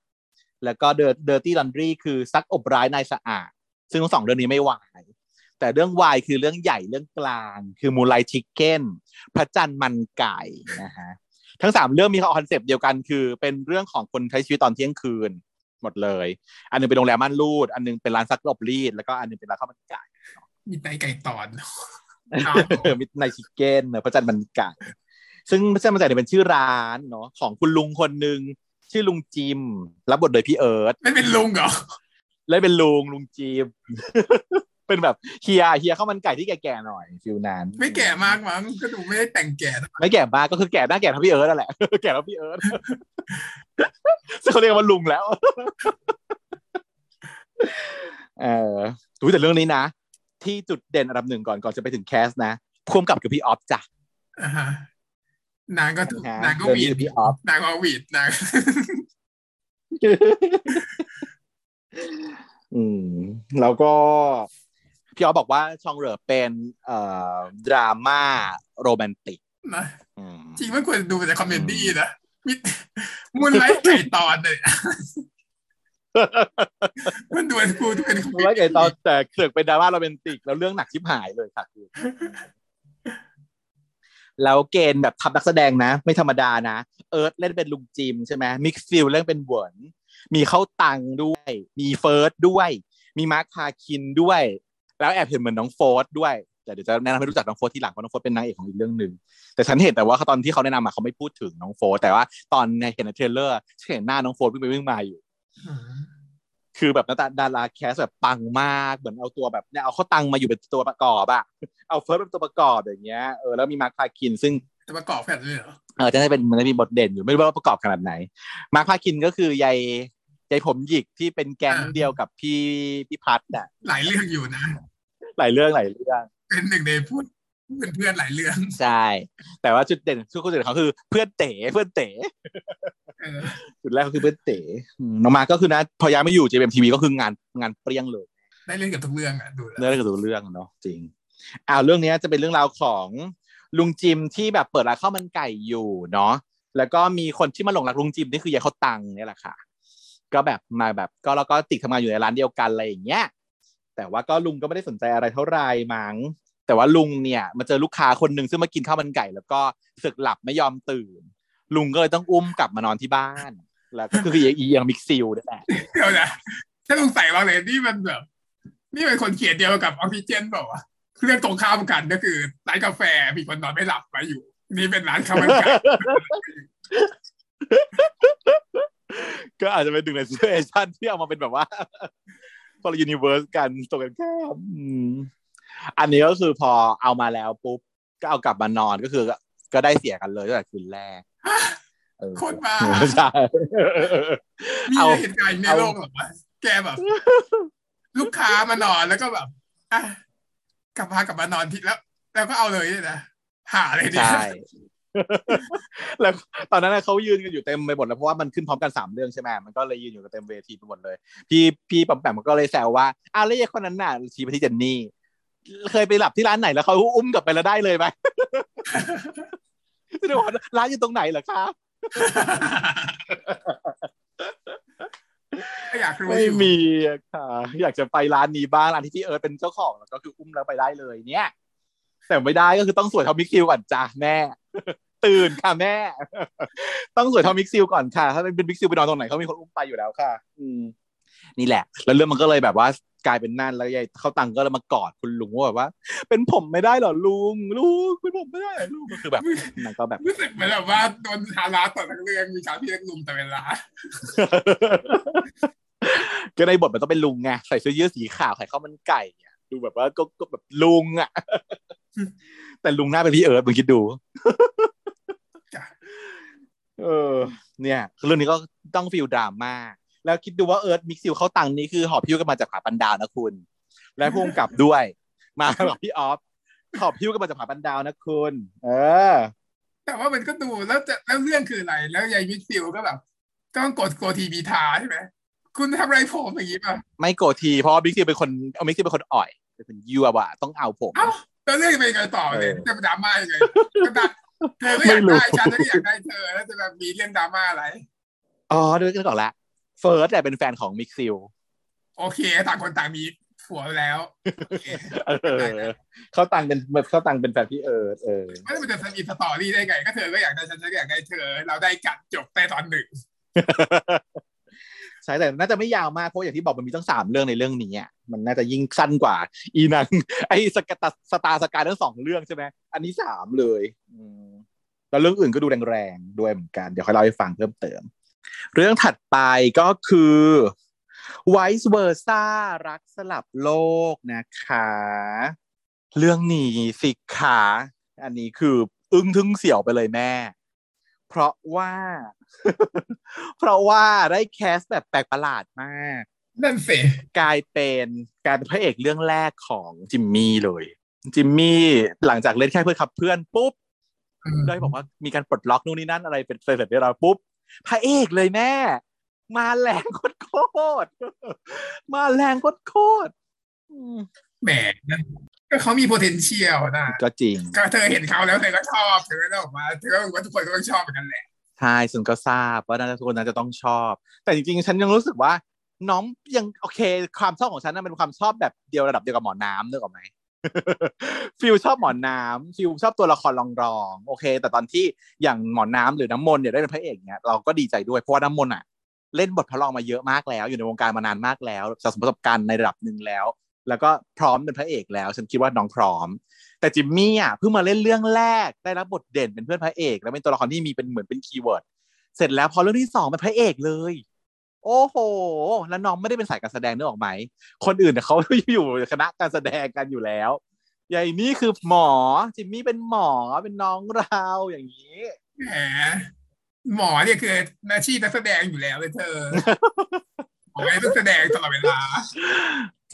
B: แล้วก็ Dirty Laundry คือซักอบร้ายนายสะอาด ซึ่งทั้งสองเรื่องนี้ไม่วาย แต่เรื่องวายคือเรื่องใหญ่เรื่องกลาง คือ Moonlight Chicken พระจันทร์มันไก่นะฮะ ทั้งสามเรื่องมี concept เดียวกันคือ เป็นเรื่องของคนใช้ชีวิตตอนเที่ยงคืนหมดเลย อันหนึ่งเป็นโรงแรมม่านรูด อันหนึ่งเป็นร้านซักอบรีด แล้วก็อันหนึ่งเป็นร้านข้าวมันไก่
A: midnight ไก่ตอน
B: midnight chicken เนอะพระจันทร์มันไก่ซึ่งพระจันทร์มันไก่เนี่ยเป็นชื่อร้านเนาะของคุณลุงคนหนึ่งชื่อลุงจิม รับบทโดยพี่เอิร์ธ
A: ไม่เป็นลุงเหรอ
B: เลยเป็นลุงลุงจิม เป็นแบบเฮียเฮียข้าวมันไก่ที่แก่ๆหน่อย feel นั้น
A: ไม่แก่มากมั้งก็ดูไม่ได้แต่งแก่นะ
B: ไม่แก่มากก็คือแก่หน้าแก่เท่าพี่เอิร์ธนั่นแหละแก่เท่าพี่เอิร์ธซึ่งเขาเรียกว่าลุงแล้ว เออรู้แต่เรื่องนี้นะ ที่จุดเด่นอันดับหนึ่งก่อนก่อนจะไปถึง cast นะพ่วงกับคือพี่ออฟจ้ะ
A: อ่าฮะนางก็ถูก
B: นะฮะ
A: นางก็
B: เรื่อง
A: หวีด
B: คือพี่ออฟ
A: นางก็หวีดนาง
B: อืมแล้วก็ พี่ออฟบอกว่า genre เป็นเอ่อดราม่าโรแมนติก
A: นะ
B: อืม
A: จริงไม่ควรดูแต่ comedy นะมิด Moonlight ไก่ตอนเลยมันดูเป็นกูเป็น comedy
B: แล้วไง
A: ไก่
B: ตอนแต่เสือกเป็นดราม่าโรแมนติก แล้วเรื่องหนักชิบหายเลยค่ะคือแล้วเกณฑ์แบบทัพนักแสดงนะ ไม่ธรรมดานะ เอิร์ธเล่นเป็นลุงจิมใช่ไหมมิกซ์เล่นเป็นเหวินมีเข้าตังด้วย มีเฟิร์สด้วย มีมาร์คพาคินด้วย แล้วแอบเห็นเหมือนน้องโฟร์ด้วยแต่เดี๋ยวจะแนะนำให้รู้จักน้องโฟร์ทีหลังเพราะน้องโฟร์เป็นนางเอกของอีกเรื่องหนึ่งแต่ฉันเห็นแต่ว่าตอนที่เขาแนะนำมาเขาไม่พูดถึงน้องโฟร์แต่ว่าตอนในเห็นใน trailer ฉันเห็นหน้าน้องโฟร์วิ่งไปวิ่งมาอยู่
A: อืม
B: คือแบบหน้าตาดารา cast แบบปังมากเหมือนเอาตัวแบบเนี่ยเอาเขาตังมาอยู่เป็นตัวประกอบอะเอาเฟิร์สเป็นตัวประกอบอย่างเงี้ยเออแล้วมีมาร์คพาคินซึ่ง
A: จะประกอบแผ่นด้วยเหรอ
B: เออจะได้เป็นมันจะมีบทเด่นอยู่ไม่รู้ว่าประกอบขนาดไหน มาร์คพาคินก็คือยาย ยายผมหยิกที่เป็นแก๊งเดียวกับพี่พี่พัดน่ะ
A: หลายเรื่องอยู่นะ
B: หลายเรื่องหลายเรื่อง
A: เป็นหนึ่งในพูดเป็นเพื่อนหลายเรื่อง
B: ใช่ แต่ว่าจุดเด่นจุดเด่นของเขาคือเพื่อนเต๋เพื่อนเต๋
A: เออ
B: จุดแรกก็คือเพื่อนเต๋อืมน้องมาร์คก็คือนะ พอย้ายมาอยู่ GMMTV ก็คืองานงานเปรี้ยงเลย
A: ได้เล่นกับทุกเรื่องอะดูแล้ว
B: เนื้อเรื่องกับตัวเรื่องเนาะจริงอ่าเรื่องเนี้ยจะเป็นเรื่องราวของลุงจิมที่แบบเปิดร้านข้าวมันไก่อยู่เนาะแล้วก็มีคนที่มาหลงรักลุงจิมนี่คือยายเขาตังเนี่ยแหละค่ะ ก็แบบมาแบบก็แล้วก็ติดทำงานอยู่ในร้านเดียวกันอะไรอย่างเงี้ยแต่ว่าก็ลุงก็ไม่ได้สนใจอะไรเท่าไหร่มั้งแต่ว่าลุงเนี่ยมาเจอลูกค้าคนหนึ่งซึ่งมากินข้าวมันไก่ แล้วก็สึกหลับไม่ยอมตื่น ลุงก็เลยต้องอุ้มกลับมานอนที่บ้าน แล้วก็คืออียังมิกซิลนี่แหละ
A: เดี๋ยวนะถ้าสงสัยว่าเลยนี่มันแบบนี่เป็นคนเขียนเดียวกับออกซิเจนเปล่าวะเรื่องตรงข้ามกันก็คือร้านกาแฟมีคนนอนไม่หลับมาอยู่ นี่เป็นร้านข้าวมันไก่
B: ก็อาจจะเป็นหนึ่งในซีเอชันที่เอามาเป็นแบบว่าคนละ universe กันตรงกันข้ามอืมอันนี้ก็คือพอเอามาแล้วปุ๊บก็เอากลับมานอนก็คือ ก็ได้เสียกันเลยตั้งแต่คืนแรกเออ
A: โคนบ้า
B: ใช่
A: มี
B: เอา
A: เหตุการณ์ในโลกแบบว่าแกแบบ ลูกค้ามานอนแล้วก็แบบอะกลับพากลับมานอนทีแล้ว แล้วก็เอาเลยเนี่ยนะหาอะไรเนี่ย
B: ใช่ แล้วตอนนั้นนะเขายืนกันอยู่เต็มไปหมดแล้วเพราะว่ามันขึ้นพร้อมกันสามเรื่องใช่ไหมมันก็เลยยืนอยู่กันเต็มเวทีไปหมดเลย พี่พี่ปั๊มแปมก็เลยแซวว่าอ้าวแล้วยายคนนั้นน่ะชี้ไปที่เจนนี่ เคยไปหลับที่ร้านไหนแล้วเขาอุ้มกลับไปแล้วได้เลยไหมจะบอกว่าร้านอยู่ตรงไหนเหรอคะ
A: ก็อยากรู้
B: ไม่
A: อยู่
B: มีอะค่ะ อยากจะไปร้านนี้บ้างร้านที่พี่เอิร์ธเป็นเจ้าของแล้วก็คืออุ้มแล้วไปได้เลย เนี่ย แต่ไม่ได้ก็คือต้องสวยเท่ามิกซิลก่อนจ้าแม่ ตื่นค่ะแม่ ต้องสวยเท่ามิกซิลก่อนค่ะ ถ้าเป็นมิกซิลไปนอนตรงไหนเขามีคนอุ้มไปอยู่แล้วค่ะ อืมนี่แหละ แล้วเรื่องมันก็เลยแบบว่ากลายเป็นนั่นแล้วยายเขาตังก็เลยมากอดคุณลุงว่าแบบว่า เป็นผมไม่ได้เหรอลุงลุงเป็นผมไม่ได้เหรอลุงก็คือแบบมันก็แบบ
A: รู้สึกเหมือนแบบว่าโดนฮาราต่อทั้งเรื่องมีการพี่เล็กลุมแต่เวลา
B: ก็ในบทมันต้องเป็นลุงไงใส่เสื้อยืดสีขาวไข่ข้าวมันไก่อะดูแบบว่าก็ก็แบบลุงอะ แต่ลุงหน้าเป็นพี่เอิร์ธมึงคิดดู
A: จ้ะ
B: เออ เนี่ยเรื่องนี้ก็ต้องฟิลดราม่าแล้วคิดดูว่าเอิร์ธมิกซิลเขาตังนี้คือหอบพิ้วกันมาจากผาปันดาวนะคุณ และพุ่งกลับด้วย มากับพี่ออฟหอบพิ้วกันมาจากผาปันดาวนะคุณ เออ
A: แต่ว่ามันก็ดูแล้วจะแล้วเรื่องคืออะไร แล้วยายมิกซิลก็แบบต้องกดโกทีบีทาใช่ไหมคุณทำอะไรผมอย่างนี้ป่ะ
B: ไม่โกรธที เพราะว่ามิกซิลเป็นคนเอามิกซิลเป็นคนอ่อยเป็นคนยั่วว่ะต้องเอาผม
A: เอ้าแล้วเรื่องจะเป็นยังไงต่อเนี่ย
B: เออ
A: จะดราม่ายังไงก็ดัน เธอก็อยาก
B: ไม่รู้
A: ได้ฉันก็อยากได้เธอแล้วจะแบบมีเรื่องดราม่าอะไร
B: อ๋อเดี๋ยวก่อนละเฟิร์สแต่ยเป็นแฟนของมิกซ์
A: โอเคต่างคนต่างมีผัวแล้วโอเค
B: เออเขาตังเป็นเขาตังเป็นแฟนพี่เอิร์ธเออ
A: ไม่มันจะมี story ได้ไงก็เธอก็อยากได้ฉันฉันก็อยากได้เธอ เราได้กัดจบแต่ตอนหนึ่ง
B: ใช่แต่น่าจะไม่ยาวมากเพราะอย่างที่บอกมันมีตั้งสามเรื่องในเรื่องนี้อะมันน่าจะยิ่งสั้นกว่า อีนังไอ้สกตา Star Sky ทั้งสองเรื่องใช่ไหมอันนี้สามเลยแล้วเรื่องอื่นก็ดูแรงๆด้วยเหมือนกันเดี๋ยวค่อยเล่าให้ฟังเพิ่มเติม เรื่องถัดไปก็คือ vice versa รักสลับโลกนะคะ เรื่องนี้สิคะอันนี้คือ อึ้งทึ่งเสี่ยวไปเลยแม่ เพราะว่า เพราะว่าได้แคสแบบแปลกประหลาดมาก
A: นั่นสิ
B: กลายเป็นกลายเป็นพระเอกเรื่องแรกของจิมมี่เลย จิมมี่หลังจากเล่นแค่เพื่อนขับเพื่อนปุ๊บได้บอกว่ามีการปลดล็อกนู่นนี่นั่นอะไรเป็นเสร็จเรียบร้อยปุ๊บพระเอกเลยแม่ มาแรงโคตรโคตรมาแรงโคตรโคตรอืม
A: แหมนะก็เขามี potential นะ
B: ก็จริง
A: ก็เธอเห็นเขาแล้วเธอก็ชอบเธอก็ได้ออกมาเธอก็รู้ว่าทุกคนก็ต้องชอบเหมือนกันแหละ
B: ใช่ฉันก็ทราบว่าน่าจะทุกคนน่าจะต้องชอบ แต่จริงๆ ฉันยังรู้สึกว่า น้องยังโอเค ความชอบของฉันน่ะเป็นความชอบแบบเดียวระดับเดียวกับหมอน้ำนึกออกไหม feel ชอบหมอน้ำ feel ชอบตัวละครรองรองๆโอเค แต่ตอนที่อย่างหมอน้ำหรือน้ำมนต์เนี่ยได้เป็นพระเอกเนี่ยเราก็ดีใจด้วยเพราะว่าน้ำมนต์อะเล่นบทพระรองมาเยอะมากแล้ว อยู่ในวงการมานานมากแล้วสะสมประสบการณ์ในระดับหนึ่งแล้ว แล้วก็พร้อมเป็นพระเอกแล้ว ฉันคิดว่าน้องพร้อม แต่จิมมี่อะเพิ่งมาเล่นเรื่องแรกได้รับบทเด่นเป็นเพื่อนพระเอก แล้วเป็นตัวละครที่มีเป็นเหมือนเป็น keywordเสร็จแล้วพอเรื่องที่สองเป็นพระเอกเลย โอ้โห แล้วน้องไม่ได้เป็นสายการแสดงนึกออกไหม คนอื่นเนี่ยเขาอยู่คณะการแสดงกันอยู่แล้วใหญ่นี่คือหมอจิมมี่เป็นหมอเป็นน้องเราอย่างนี้
A: แหมหมอเนี่ยคืออาชีพนักแสดงอยู่แล้วเลยเธอหมอไม่ต้องแสดงตลอดเวลา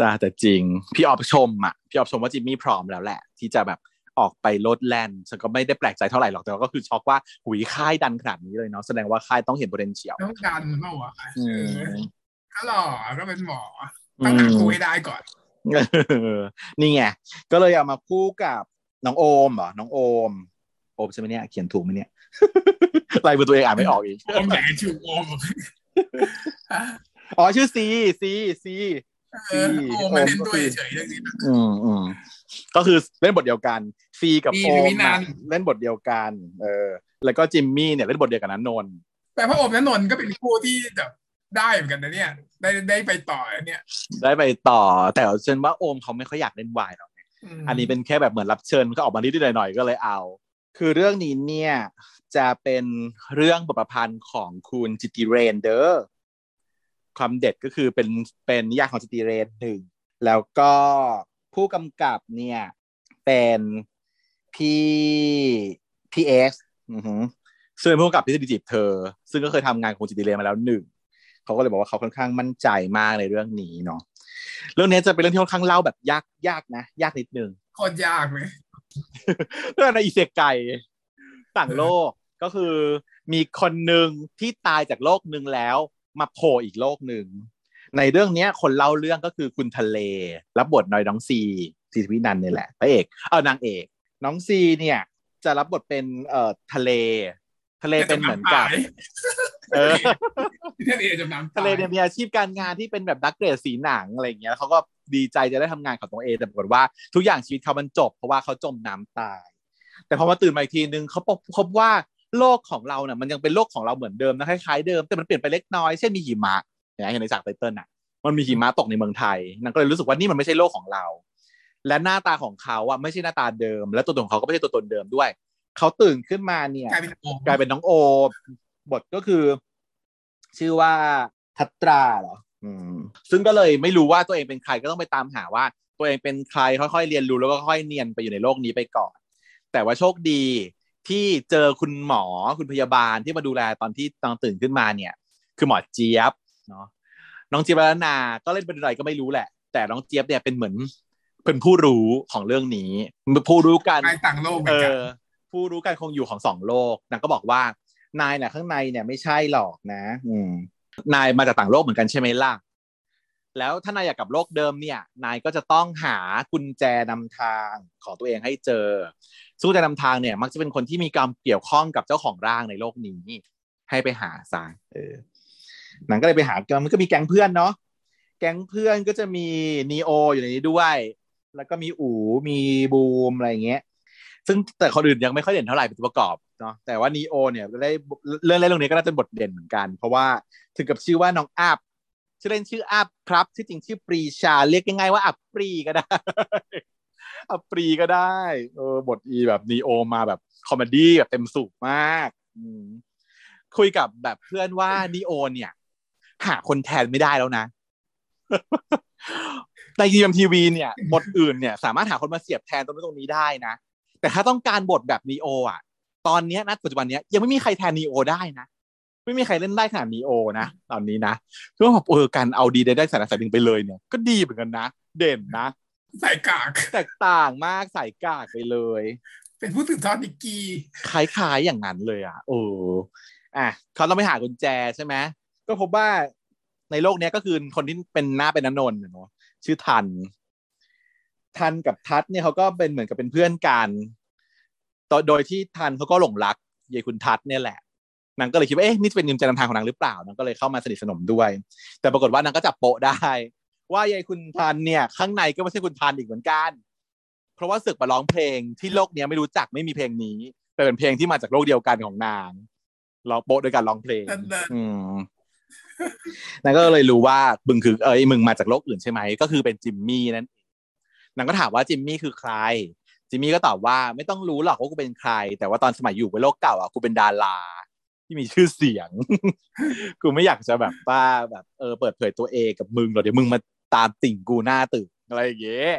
B: จ้าแต่จริง พี่ออฟชมอะพี่ออฟชมว่าจิมมี่พร้อมแล้วแหละ ที่จะแบบออกไปโลดแล่นฉันก็ไม่ได้แปลกใจเท่าไหร่หรอกแต่ว่าก็คือช็อกว่าหุยค่ายดันขนาดนี้เลยเนาะแสดงว่าค่ายต้องเห็น potential
A: ต้องดันเปล่าวะ
B: อื
A: เอ
B: ม
A: อถ้าหล่อก็เป็นหมอต้องหาครูให้ได้ก่อน
B: เออนี่ไงก็เลยเอามาคู่กับน้องโอมเหรอน้องโอมโอมใช่ไหมเนี่ยเขียนถูกไหมเนี่ยลายมือตัวเองอ่านไม่ออกอีก
A: โอมแหนชูโอม
B: อ๋อชื่อซีซีซี
A: เออโอมมาเล่นด้วยเฉยๆเรื่องนี้
B: อืมอืมก็คือเล่นบทเดียวกันซีกับ
A: มี
B: โอ
A: หรือ
B: ม
A: มีนั
B: อะ
A: น
B: เล่นบทเดียวกัน เออ แล้วก็จิมมี่เนี่ยเล่นบทเดียวกับนันนนท์
A: แต่พระโอมและนนท์ก็เป็นคู่ที่แบบได้เหมือนกันนะเนี่ย ได้ได้ไปต่อเนี่ย
B: ได้ไปต่อ แต่ฉันว่าโอมเขาไม่ค่อยอยากเล่นวายหรอก
A: ม
B: อันนี้เป็นแค่แบบเหมือนรับเชิญก็ออกมานิดๆหน่อยๆก็เลยเอา คือเรื่องนี้เนี่ยจะเป็นเรื่องบทประพันธ์ของคุณจิติเรนเดอร์ ความเด็ดก็คือเป็นเป็นนิยายของจิติเรนหนึ่งแล้วก็ผู้กำกับเนี่ยเป็นพี่พี่เอสซึ่งเป็นผู้กำกับที่จีบเธอ ซึ่งก็เคยทำงานของจิติเรนมาแล้วหนึ่งเขาก็เลยบอกว่าเขาค่อนข้างมั่นใจมากในเรื่องนี้เนาะเรื่องนี้จะเป็นเรื่องที่ค่อนข้างเล่าแบบยากยากนะ ยากนิดนึง
A: โคตรยากเลย
B: เรื่องในอิเซกไกต่างโลกก็คือมีคนหนึ่งที่ตายจากโลกหนึ่งแล้ว มาโผล่อีกโลกหนึ่ง ในเรื่องนี้คนเล่าเรื่องก็คือคุณทะเล รับบทนอยน้องซีซีวินันนี่แหละพระเอกเออนางเอก น้องซีเนี่ย จะรับบทเป็นเอ่อทะเล ทะเลเป็นเหมือนกับ
A: เออทะเลจำ
B: น้ำทะเลเนี่ยมีอาชีพการงานที่เป็นแบบนักเกรดสีหนังอะไรอย่างเงี้ยเขาก็ดีใจจะได้ทำงานของตัวเองแต่ปรากฏว่าทุกอย่างชีวิตเขามันจบ เพราะว่าเขาจมน้ำตาย แต่พอมาตื่นมาอีกทีนึงเขาพบว่า โลกของเราเนี่ยมันยังเป็นโลกของเราเหมือนเดิมนะคล้ายๆเดิมแต่มันเปลี่ยนไปเล็กน้อยเช่นมีหิมะอย่างเห็นในจากไตเติ้ลอะมันมีหิมะตกในเมืองไทยนั่นก็เลยรู้สึกว่านี่มันไม่ใช่โลกของเรา และหน้าตาของเขาอะไม่ใช่หน้าตาเดิม และตัวตนของเขาก็ไม่ใช่ตัวตนเดิมด้วย เขาตื่นขึ้นมาเนี่ยกลายเป็นน้องโอบทก็คือ ชื่อว่าทัตราเหรออืมซึ่งก็เลยไม่รู้ว่าตัวเองเป็นใครก็ต้องไปตามหาว่า ตัวเองเป็นใครค่อยๆเรียนรู้แล้วก็ค่อยเนียนไปอยู่ในโลกนี้ไปก่อน แต่ว่าโชคดี ที่เจอคุณหมอคุณพยาบาลที่มาดูแลตอนที่ตอนตื่นขึ้นมาเนี่ย คือหมอเจี๊ยบเนาะน้องเจี๊ยบแลนา ก็เล่นเป็นอะไรก็ไม่รู้แหละ แต่น้องเจี๊ยบเนี่ยเป็นเหมือนเป็นผู้รู้ของเรื่องนี้ผู้รู้กัน
A: ต่างโลก
B: เออผู้รู้กันคงอยู่ของสองโลกนางก็บอกว่านายเนี่ยข้างในเนี่ยไม่ใช่หรอกนะ อืมนายมาจากต่างโลกเหมือนกันใช่ไหมล่ะ แล้วถ้านายอยากกลับโลกเดิมเนี่ย นายก็จะต้องหากุญแจนำทางของตัวเองให้เจอ สู้ใจนำทางเนี่ย มักจะเป็นคนที่มีการเกี่ยวข้องกับเจ้าของร่างในโลกนี้ ให้ไปหาซะเออนังก็เลยไปหามันก็มีแก๊งเพื่อนเนาะแก๊งเพื่อนก็จะมีนีโออยู่ในนี้ด้วย แล้วก็มีอู๋มีบูมอะไรเงี้ย ซึ่งแต่คนอื่นยังไม่ค่อยเด่นเท่าไหร่เป็นตัวประกอบเนาะแต่ว่านีโอเนี่ยได้เรื่องเล่นเรื่องนี้ก็น่าจะบทเด่นเหมือนกัน เพราะว่าถึงกับชื่อว่าน้องอัพชื่อเล่นชื่ออัพครับชื่อจริงชื่อปรีชาเรียกง่ายๆว่าอัพปรีก็ได้ อัปรีก็ได้เออบทอีแบบนีโอมาแบบ comedy แบบเต็มสูบมากคุยกับแบบเพื่อนว่านีโอเนี่ย หาคนแทนไม่ได้แล้วนะใน GMMTV เนี่ยบทอื่นเนี่ย สามารถหาคนมาเสียบแทนตรงนี้ตรงนี้ได้นะ แต่ถ้าต้องการบทแบบนีโออะ ตอนนี้นะปัจจุบันนี้ยังไม่มีใครแทนนีโอได้นะไม่มีใครเล่นได้ขนาดนีโอนะตอนนี้นะคือว่าแบบเออการเอาดีได้ได้สารสารดึงไปเลยเนี่ย ก็ดีเหมือนกันนะ เด่นนะ
A: ใส่กาก
B: แตกต่างมากใส่กากไปเลย
A: เป็นผู้สืบทอดนิกกี้
B: คล้ายๆอย่างนั้นเลยอะโอ้อะเขาต้องไปหากุญแจใช่ไหมก็พบว่าในโลกนี้ก็คือคนที่เป็นหน้าเป็นนนนเนาะชื่อทัน ทันกับทัศเนี่ยเขาก็เป็นเหมือนกับเป็นเพื่อนกันโดยที่ทันเขาก็หลงรักยายคุณทัศเนี่ยแหละนางก็เลยคิดว่าเอ๊ะนี่เป็นยิมใจนำทางของนางหรือเปล่านางก็เลยเข้ามาสนิทสนมด้วย แต่ปรากฏว่านางก็จับโปะได้ ว่ายายคุณทันเนี่ย ข้างในก็ไม่ใช่คุณทันอีกเหมือนกัน เพราะว่าศึกมาร้องเพลงที่โลกนี้ไม่รู้จักไม่มีเพลงนี้ แต่เป็นเพลงที่มาจากโลกเดียวกันของนางร้องโป๊ะด้วยการร้องเพลง อืมนางก็เลยรู้ว่ามึงคือเอ้ยมึงมาจากโลกอื่นใช่ไหมก็คือเป็นจิมมี่นั่นนางก็ถามว่าจิมมี่คือใคร จิมมี่ก็ตอบว่าไม่ต้องรู้หรอกว่ากูเป็นใคร แต่ว่าตอนสมัยอยู่ในโลกเก่าอะกูเป็นดาราที่มีชื่อเสียง กูไม่อยากจะแบบว่าแบบเออเปิดเผยตัวเองกับมึงหรอกเดี๋ยวมึงมา ตามติ่งกูหน้าตึกอะไรอย่างเงี้ย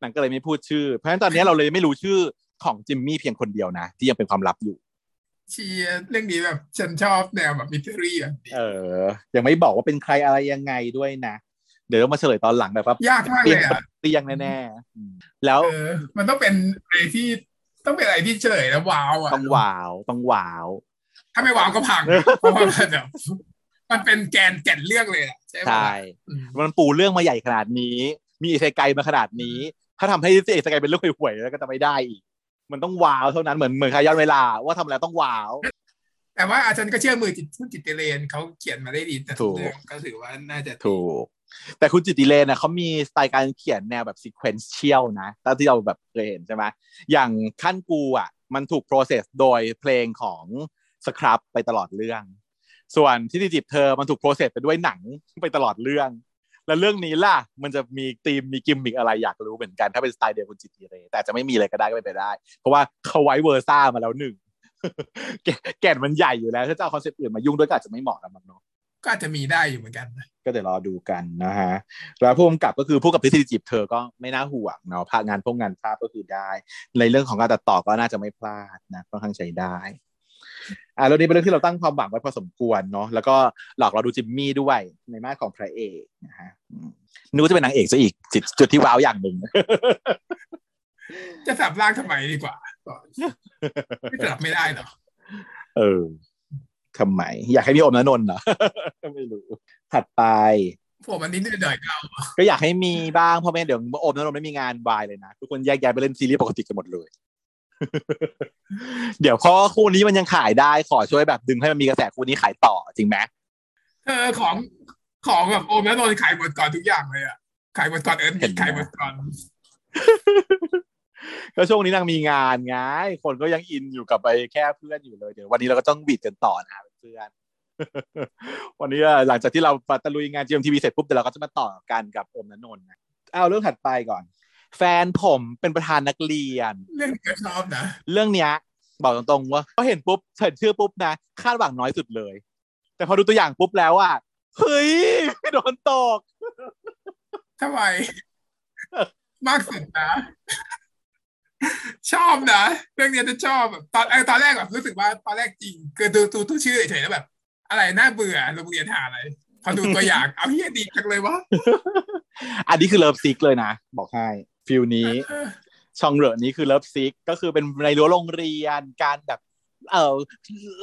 B: นางก็เลยไม่พูดชื่อ เพราะฉะนั้นตอนนี้เราเลยไม่รู้ชื่อของจิมมี่เพียงคนเดียวนะ ที่ยังเป็นความลับอยู่
A: เชียเรื่องนี้แบบฉันชอบแนวแบบ mystery แบบ
B: เออ ยังไม่บอกว่าเป็นใครอะไรยังไงด้วยนะ เดี๋ยวมาเฉลยตอนหลังแบบว่า
A: ยากมากเลยอะ
B: เตียงแน่ๆแล้ว
A: มันต้องเป็นอะไรที่ต้องเป็นอะไรที่เฉลยแล้วว้าวอะ
B: ต้องว้าวต้องว้าว
A: ถ้าไม่ว้าวก็พังเพราะว่าแบบ มันเป็นแกนแก่นเรื่องเลยใช่ไหมใช่
B: มันปูเรื่องมาใหญ่ขนาดนี้ มี isekai มาขนาดนี้ ถ้าทำให้ isekai เป็นเรื่องห่วยๆแล้วก็จะไม่ได้อีก มันต้องว้าวเท่านั้นเหมือนเหมือนขย้อนเวลาว่าทำแล้วต้องว้าว
A: แต่ว่าอาจารย์ก็เชื่อมือจิตคุณจิตเลนเขาเขียนมาได้ดีแต่ถูกก็ถือว่าน่าจะ
B: ถูก แต่คุณจิตติเลนนะเขามีสไตล์การเขียนแนวแบบซีเควนซ์เชียลนะตามที่เราแบบเคยเห็นใช่ไหมอย่างขั้นกูอะ มันถูก process โดยเพลงของสครับไปตลอดเรื่อง ส่วนที่จีบเธอมันถูกโปรเซสไปด้วยหนังไปตลอดเรื่อง แล้วเรื่องนี้ล่ะ มันจะมีธีมมีกิมมิกอะไรอยากรู้เหมือนกัน ถ้าเป็นสไตล์เดียวคุณจิตติเรแต่จะไม่มีอะไรก็ได้ก็ไม่ไปได้ เพราะว่าเขา Vice Versa มาแล้วหนึ่งแกแก่นมันใหญ่อยู่แล้ว ถ้าจะเอา concept อื่นมายุ่งด้วยก็อาจจะไม่เหมาะนะมันเนาะ
A: ก็อาจจะมีได้อยู่เหมือนกันนะ
B: ก็เดี๋ยวรอดูกันนะฮะแล้วผู้กำกับก็คือผู้กับทฤษฎีจีบเธอก็ไม่น่าห่วงเนาะภาคงานพวกงานภาพก็คือได้ ในเรื่องของการตัดต่อก็น่าจะไม่พลาดนะค่อนข้างใช้ได้ อ่าเรื่องนี้เป็นเรื่องที่เราตั้งความหวังไว้พอสมควรเนาะแล้วก็หลอกเราดูจิมมี่ด้วยในมาของพระเอกนะฮะอืมนึกว่าจะเป็นนางเอกซะอีกจุดจุดที่ว้าวอย่างหนึ่ง
A: จะสับร่างทำไมดีกว่าก็ไม่สับไม่ได้หรอ
B: เออทำไม อยากให้มีอมนนนท์เหรอไม่รู้ถัดไป
A: ผมอันนี้เดือดๆเรา
B: ก็อยากให้มีบ้างเพราะไม่งั้นเดี๋ยวโอมนนท์ไม่มีงานวายเลยนะทุกคนแยกย้ายไปเล่นซีรีส์ปกติกันหมดเลย เดี๋ยวพอคู่นี้มันยังขายได้ขอช่วยแบบดึงให้มันมีกระแสคู่นี้ขายต่อจริงไหม
A: เออของของแบบโอมแล้วโดนขายหมดก่อนทุกอย่างเลยอะขายหมดก่อนเอิร์ธขายหมดก่อน
B: ก็ช่วงนี้นางมีงานไงคนก็ยังอินอยู่กับไปแค่เพื่อนอยู่เลยเดี๋ยววันนี้เราก็ต้องบีดกันต่อนะเพื่อนวันนี้หลังจากที่เราตะลุยงาน GMTV เสร็จปุ๊บเดี๋ยวเราก็จะมาต่อกันกับโอมนนนท์นะเอาเรื่องถัดไปก่อน แฟนผมเป็นประธานนักเรียน
A: เรื่องนี้ก็ชอบนะ
B: เรื่องเนี้ยบอกตรงๆว่าพอเห็นปุ๊บเห็นชื่อปุ๊บนะ คาดหวังน้อยสุดเลย แต่พอดูตัวอย่างปุ๊บแล้วอะเฮ้ยโดนตก
A: ทำไมมากสุดนะ ชอบนะ เรื่องเนี้ยจะชอบแบบตอนเออตอนแรกแบบรู้สึกว่าตอนแรกจริงคือดูดูตัวชื่อเฉยๆแล้วแบบ อะไรน่าเบื่อโรงเรียนหาอะไร พอดูตัวอย่าง เอ้าเฮ้ยดีจังเลยวะ
B: อันนี้คือ Love Sick เลยนะ บอกให้ feel นี้
A: เออ
B: ช่องเหลือนี้คือ Love Sick ก็คือเป็นในรั้วโรงเรียนการแบบ เออ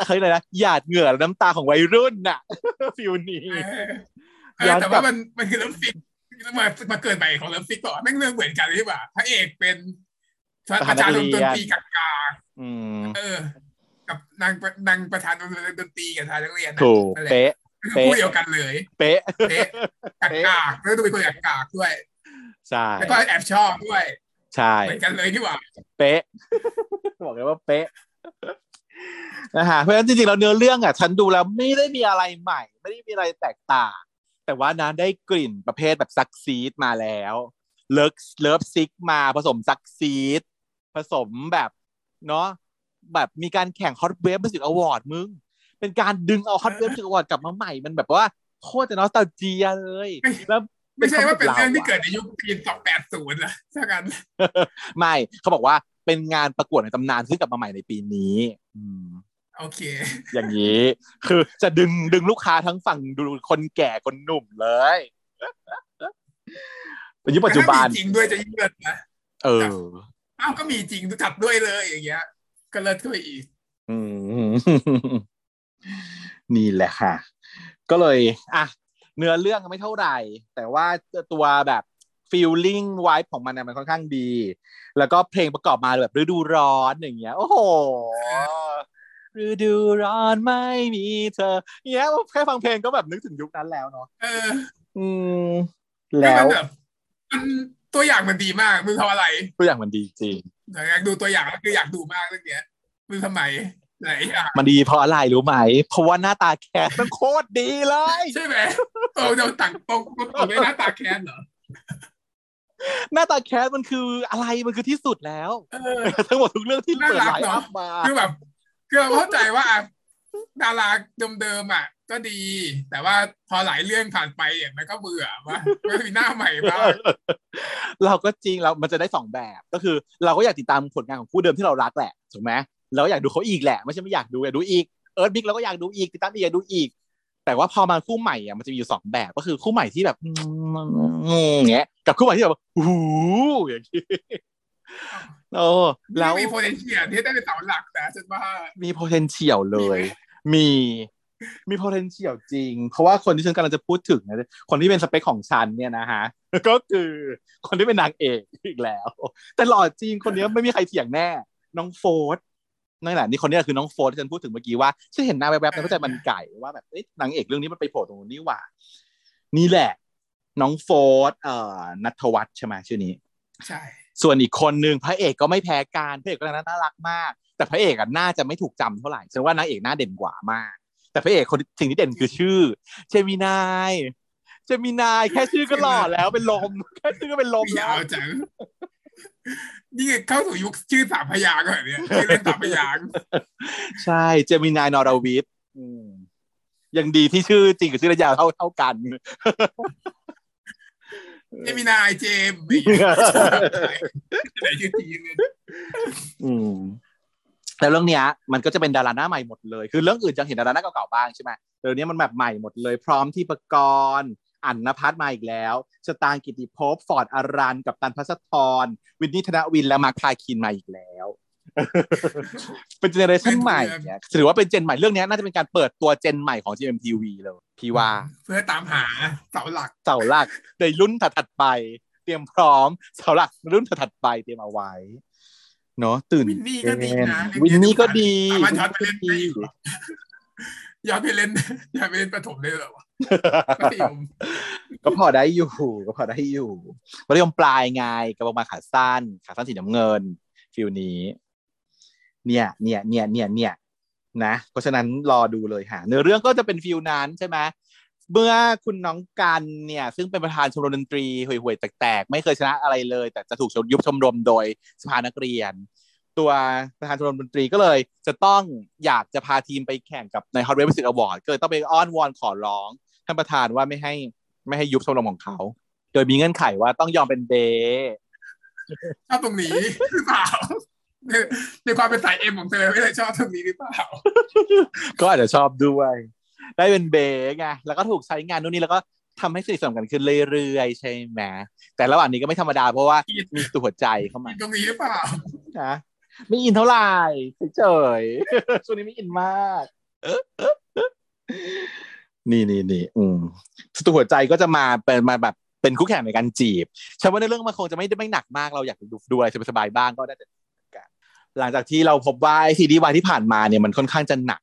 B: เขาเรียกอะไรนะหยาดเหงื่อและน้ำตาของวัยรุ่นน่ะ feel นี้
A: เออเออแต่ว่ามันมันคือ Love Sick มามาเกิดใหม่ของ Love Sick ก่อนแม่งเรื่องเหมือนกันเลยที่ว่าพระเอกเป็นประธานดนตรีกับกา
B: อืม
A: เออ กับนางนางประธานดนตรีกับทางนักเรียนนะ
B: ถูก
A: นั่นแหละ
B: เป๊ะ
A: คือ
B: เป๊ะ
A: คู่เดียวกันเลย
B: เป๊ะ
A: เป๊ะกากกากแล้วต้องเป็นคนกากกากด้วย
B: ใช่
A: แล้วก็แอบชอบด้วย
B: ใช่
A: เหมือนกันเลยที่ว่า
B: เป๊ะ บอกเลยว่าเป๊ะนะฮะเพราะฉะนั้นจริงๆแล้วเนื้อเรื่องอะฉันดูแล้วไม่ได้มีอะไรใหม่ ไม่ได้มีอะไรแตกต่าง แต่ว่านะได้กลิ่นประเภทแบบ SuckSeed มาแล้ว Love Love Sick มาผสม SuckSeed ผสมแบบเนาะแบบมีการแข่ง Hotwave Music Award มึง เป็นการดึงเอา Hotwave Music Award กลับมาใหม่ มันแบบว่าโคตรจะ nostalgia เลย แล้ว
A: ไม่ใช่ว่าเป็นเรื่องที่ะเกิดในยุคปีสองแปดศูนย์นะถ้ากัน
B: ไม่เขาบอกว่าเป็นงานประกวดในตำนานซึ่งกลับมาใหม่ในปีนี้ อืม
A: โอเค
B: อย่างนี้ คือจะดึงดึงลูกค้าทั้งฝั่งดูคนแก่คนหนุ่มเลยเป็นยุคปัจจุบัน
A: ถ้ามีจริงด้วยจะยิ่งเลิศนะ
B: เออ
A: อ้าวก็มีจริงจัดด้วยเลยอย่างเงี้ย ก็เลิศขึ้นไปอีก
B: อืมนี่แหละค่ะ ก็เลย อะ เนื้อเรื่องไม่เท่าไหร่ แต่ว่าตัวแบบฟีลลิ่งไวท์ของมันเนี่ยมันค่อนข้างดี แล้วก็เพลงประกอบมาแบบฤดูร้อนอย่างเงี้ย โอ้โหฤดูร้อนไม่มีเธอเงี้ยแค่ฟังเพลงก็แบบนึกถึงยุคนั้นแล้วเนาะ
A: เออ
B: อืม
A: คือ
B: แล้
A: มั
B: วน
A: แบบมันตัวอย่างมันดีมากมึงทำอะไร
B: ตัวอย่างมันดีจริง
A: อยากดูตัวอย่างแล้วคืออยากดูมากเรื่องเนี้ยมึงทำไมหลายอย่าง
B: มันดีเพราะอะไรรู้ไหม เพราะว่าหน้าตาแคสมันโคตรดีเลย
A: ใช่ไหมโตเดี๋ยวต่างตรงตรงในหน้าตาแค้นเหรอ
B: หน้าตาแคสมันคืออะไรมันคือที่สุดแล้ว
A: เออ
B: ทั้งหมดทุกเรื่องที่
A: น่า
B: เปิด
A: รัก
B: ไลน์
A: เนอะ
B: อัพมา
A: คือแบบคือเราเข้าใจว่าอะดาราเดิมๆอะ ก็ดี แต่ว่าพอหลายเรื่องผ่านไปอะมันก็เบื่อว่ามันมีหน้าใหม่บ้าง
B: เราก็จริงเรามันจะได้สองแบบก็คือ เราก็อยากติดตามผลงานของคู่เดิมที่เรารักแหละถูกไหม เราก็อยากดูเขาอีกแหละไม่ใช่ไม่อยากดูอยากดูอีกเอิร์ธบิ๊กเราก็อยากดูอีกติดตามอีกอยากดูอีก แต่ว่าพอมาคู่ใหม่อะมันจะมีอยู่สองแบบก็คือคู่ใหม่ที่แบบอืมอย่างเงี้ยกับคู่ใหม่ที่แบบโอ้โหอย่างงี้โอ้แล้ว
A: มี potential ที่ได้เป็นเสาหลักนะฉันว่า
B: มี potential เลย มีมี potential จริง เพราะว่าคนที่ฉันกำลังจะพูดถึงนะคนที่เป็นสเปคของฉันเนี่ยนะฮะก็คือคนที่เป็นนางเอกอีกแล้ว แต่หล่อจริงคนนี้ไม่มีใครเถียงแน่ น้องโฟร์ท นั่นแหละนี่คนนี้คือน้องโฟร์ทที่ฉันพูดถึงเมื่อกี้ว่าฉันเห็นหน้าแวบๆในพระใจมันไก่ว่าแบบเอ๊ะนางเอกเรื่องนี้มันไปโผล่ตรงนี้ว่า นี่แหละ น้องโฟร์ทเอ่อณัฐวรรธน์ใช่ไหมชื่อนี้
A: ใช่
B: ส่วนอีกคนนึงพระเอกก็ไม่แพ้กันพระเอกก็น่ารักมาก แต่พระเอกอะน่าจะไม่ถูกจำเท่าไหร่ฉันว่านางเอกน่าเด่นกว่ามาก แต่พระเอกคนสิ่งที่เด่นคือชื่อเชมินายเจมินายแค่ชื่อก็หล่อแล้วเป็นลมแค่ชื่อก็เป็นลม
A: ยา
B: แล้ว
A: วจัง นี่เข้าสู่ยุคชื่อสามพยางค์เหรอเนี่ยชื่อเล่นสามพยางค์
B: ใช่เจมินายนอรวิทย์อืมยังดีที่ชื่อจริงกับชื่อระยาวเท่าเท่ากัน
A: เจมินายเจมส์ไม่ใช่ชื่อจริงเลย
B: อืมแล้วเรื่องเนี้ยมันก็จะเป็นดาราหน้าใหม่หมดเลย คือเรื่องอื่นจะเห็นดาราหน้าเก่าๆบ้างใช่ไหมแต่เรื่องนี้มันแบบใหม่หมดเลย พร้อมที่ประกรณ์ อันนพัฒน์มาอีกแล้วสตางค์กิติภพฟอร์ดอารันกับตันพัสธรวินนี่ธนวินและมาร์คพาคินมาอีกแล้วเป็นเจเนอเรชันใหม่เนี่ยถือว่าเป็นเจนใหม่เรื่องเนี้ยน่าจะเป็นการเปิดตัวเจนใหม่ของ GMTV เลยพี่ว่า
A: เพื่อตามหาเสาหลัก
B: เสาหลักในรุ่นถัดๆไป เตรียมพร้อมเสาหลักรุ่นถัดๆไปเตรียมเอาไว้เนาะตื่น
A: วินนี่ก็ดีนะ
B: เต้วินนี่ก็ดี
A: สามาไปเล่น
B: ก็
A: ได้
B: ดี
A: อีกเหรอย้อนไปเล่นย้อนไปเล่นประถมได้เหรอวะมัธยม
B: ก็พอได้อยู่ ก็พอได้อยู่มัธยมปลายไงกระบอกมาขาสั้น ขาสั้นสีน้ำเงิน feel นี้ เนี่ย เนี่ย เนี่ย เนี่ย เนี่ย นะ เพราะฉะนั้นรอดูเลยค่ะเนื้อเรื่องก็จะเป็น feel นั้นใช่ไหมเมื่อคุณน้องกันเนี่ย ซึ่งเป็นประธานชมรมดนตรีห่วยๆแตกๆ ไม่เคยชนะอะไรเลย แต่จะถูกยุบชมรมโดยสภานักเรียน ตัวประธานชมรมดนตรีก็เลย จะต้องอยากจะพาทีมไปแข่งกับใน Hot Wave Music Award ก็เลยต้องไปอ้อนวอนขอร้องท่านประธานว่าไม่ให้ไม่ให้ยุบชมรมของเขา โดยมีเงื่อนไขว่าต้องยอมเป็นเบย์
A: ชอบตรงนี้หรือเปล่าในในความเป็นสายเอ็มของเธอไม่ได้ชอบตรงนี้หรือเปล่า
B: ก็อาจจะชอบด้วย ได้เป็นเบย์ไงแล้วก็ถูกใช้งานนู่นนี่แล้วก็ทำให้สนิทสนมกันขึ้นเรื่อยๆใช่ไหมแต่ระหว่างนี้ก็ไม่ธรรมดาเพราะว่ามีตัวหัวใจเข้ามา
A: ตรงนี้หรือเปล่า
B: นะ ไม่อินเท่าไหร่เฉยๆช่วงนี้ไม่อินมาก นี่นี่นี่อืมตัวหัวใจก็จะมาเป็นมาแบบเป็นคู่แข่งในการจีบฉันว่าในเรื่องมันคงจะไม่ได้ไม่หนักมากเราอยากดูดูอะไรสบายๆบ้างก็ได้แต่กันหลังจากที่เราพบว่าซีดีวายที่ผ่านมาเนี่ยมันค่อนข้างจะหนัก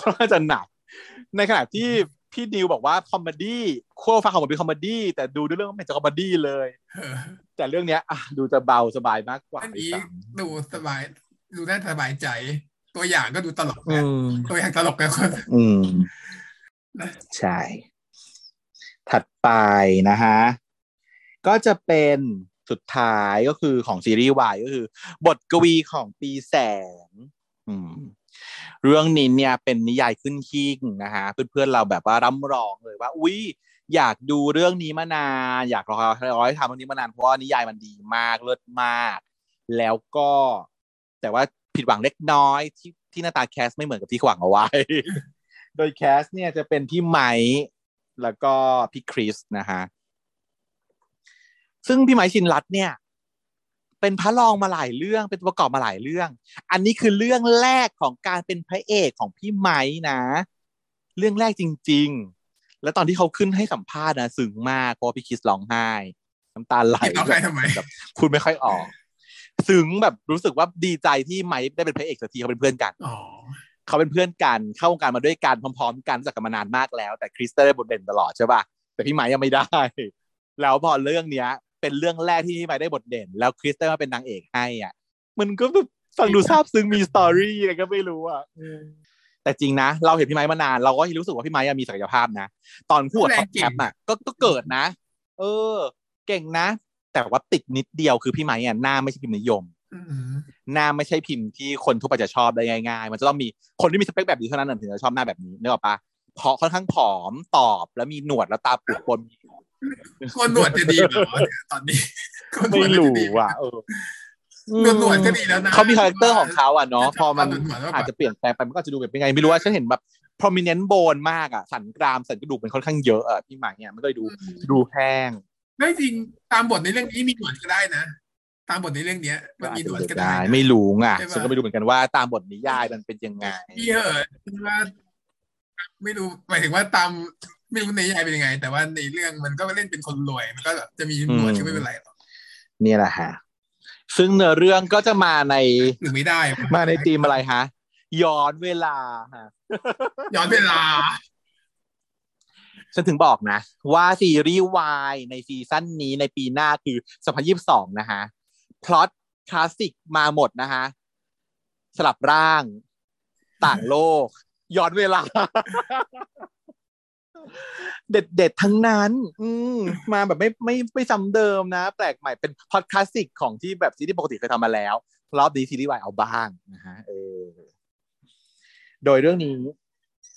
B: ค่อนข้างจะหนัก ในขณะที่ พี่ดิวบอกว่าคอมเมดี้ขั้วฟ้าของมันเป็นคอมเมดี้แต่ดูด้วยเรื่องมันเป็นจะคอมเมดี้เลย
A: เออ
B: แต่เรื่องเนี้ยอะดูจะเบาสบายมากกว่า
A: อัน
B: ด้วย
A: นี้
B: ซ้
A: ดูสบาย ดูน่าสบายใจ ตัวอย่างก็ดูตลกำ
B: อื
A: นะ
B: ม
A: ตัวอย่างตลกนะคน
B: อืม
A: นะ
B: ใช่ ถัดไปนะฮะ ก็จะเป็นสุดท้ายก็คือของซีรีส์วายก็คือ บทกวีของปีแสง อืม เรื่องนี้เนี่ยเป็นนิยายขึ้นหิ้งนะฮะเพื่อนๆเราแบบว่าร่ำร้องเลยว่าอุ๊ยอยากดูเรื่องนี้มานานอยากรอรอให้ทำเรื่องนี้มานานเพราะว่านิยายมันดีมากเลิศมาก แล้วก็แต่ว่าผิดหวังเล็กน้อยที่ที่หน้าตาแคสไม่เหมือนกับที่หวังเอาไว้ โดยแคสเนี่ยจะเป็นพี่ไมค์แล้วก็พี่คริสนะฮะซึ่งพี่ไมค์ชินรัตเนี่ย เป็นพระรองมาหลายเรื่องเป็นตัวประกอบมาหลายเรื่อง อันนี้คือเรื่องแรกของการเป็นพระเอกของพี่ไมค์นะ เรื่องแรกจริง ๆ แล้วตอนที่เขาขึ้นให้สัมภาษณ์นะซึ้งมากเพราะว่าพี่คริสร้องไห้น้ำตาไหล
A: เอาใครทำไม
B: แบบพูดไม่ค่อยออกซึ้งแบบรู้สึกว่าดีใจที่ไมค์ได้เป็นพระเอกสักทีเขาเป็นเพื่อนกัน
A: อ๋อ
B: เขาเป็นเพื่อนกันเข้าวงการมาด้วยกันพร้อมๆ กันรู้จักกันมานานมากแล้ว แต่คริสได้บทเด่นตลอดใช่ป่ะแต่พี่ไมค์ยังไม่ได้ แล้วพอเรื่องเนี้ย เป็นเรื่องแรกที่พี่ไมค์ได้บทเด่น แล้วคริสได้มาเป็นนางเอกให้อะ มันก็แบบฟังดูซาบซึ้งมี story อะไรก็ไม่รู้อะแต่จริงนะ เราเห็นพี่ไมค์มานาน เราก็รู้สึกว่าพี่ไมค์อะมีศักยภาพนะ ตอนคู่กับท็อปแทปอะก็ก็เกิดนะ เออ เก่งนะ แต่ว่าติดนิดเดียวคือพี่ไมค์อะหน้าไม่ใช่พิมพ์นิยม
A: อืม
B: หน้าไม่ใช่พิมพ์ที่คนทั่วไปจะชอบได้ง่าย ๆ มันจะต้องมีคนที่มีสเปคแบบนี้เท่านั้นนะถึงจะชอบหน้าแบบนี้นึกออกปะเพราะค่อนข้างผอมตอบแล้วมีหนวดแล้วตาปูดปน
A: โคนหนวดจะดีเหรอเนี่ยตอนนี้โกนหน
B: ไม่
A: วดจะ
B: รู้
A: ดี
B: อะเออ
A: หนวดหนวดก็ดีแล้วนะ
B: เขามีคาแรคเตอร์ของเขาอะเนาะ
A: ฉันช
B: พ
A: อ
B: อบมัน
A: หนวดหนวดมากกว่า
B: อาจจะเปลี่ยนแปลงไปมันก็อาจจะดูแบบเป็นไง ไม่รู้ว่าฉันเห็นแบบ prominent bone มากอะ สันกรามสันกระดูกเป็นค่อนข้างเยอะอะพี่หมายเนี่ยมันก็เลยดูดูแห้ง
A: ไม่จริงตามบทในเรื่องนี้มีหนวดก็ได้นะตามบทในเรื่องเนี้ย มันมีหนวดก็ได้
B: ได้
A: นะ
B: ไม่รู้ไง
A: ใช่ปะ
B: ฉันก็ไม่รู้เหมือนกันว่าตามบทนิยายมันเป็นยังไง
A: พี่เหอะว่า ไม่รู้หมายถึงว่าตาม ไม่รู้ในยายเป็นยังไง แต่ว่าในเรื่องมันก็เล่นเป็นคนรวยมันก็จะมีหนวด
B: อืม
A: ก็ไม่เป็นไรหรอก
B: เนี่ยแหละฮะซึ่งเนื้อเรื่องก็จะมาใน
A: หรือไม่ได้
B: มาในธีมอะไรฮะย้อนเวลาฮะ
A: ย้อนเวลา
B: ฉันถึงบอกนะ ว่าซีรีส์วายในซีซั่นนี้ในปีหน้าคือ2022นะฮะพล็อตคลาสสิกมาหมดนะฮะสลับร่าง ต่างโลก ย้อนเวลา เด็ดเด็ดๆทั้งนั้น อืมมาแบบไม่ไม่ไม่ซ้ำเดิมนะ แปลกใหม่เป็นพอดคลาสสิกของที่แบบซีรีส์ปกติเคยทำมาแล้ว รอบนี้ซีรีส์วายเอาบ้างนะฮะเออโดยเรื่องนี้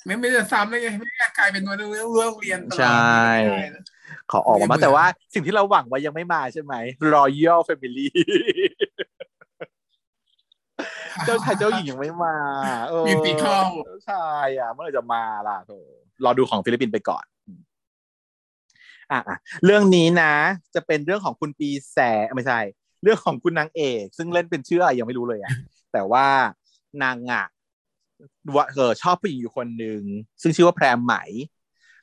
A: ไม่ไม่จะซ้ำเลยไงไม่ได้กลายเป็นวันเรื่องเรื่องเรียนตลอด
B: ใช่
A: ไม่ได้นะ
B: ขอออกมา
A: ไม่
B: บ้าง
A: เหมือน
B: แต่ว่าสิ่งที่เราหวังไว้ยังไม่มาใช่ไหม Royal Family เจ้าชายเจ้าหญิงยังไม่มาเออ
A: Musical
B: ใช่อะ เมื่อไหร่จะมาล่ะโถ รอดูของฟิลิปปินส์ไปก่อนอะอะเรื่องนี้นะ จะเป็นเรื่องของคุณปีแสไม่ใช่ เรื่องของคุณนางเอก ซึ่งเล่นเป็นชื่ออะไรยังไม่รู้เลยอะแต่ว่านางอะว่าเออชอบผู้หญิงอยู่คนหนึ่งซึ่งชื่อว่าแพรไหม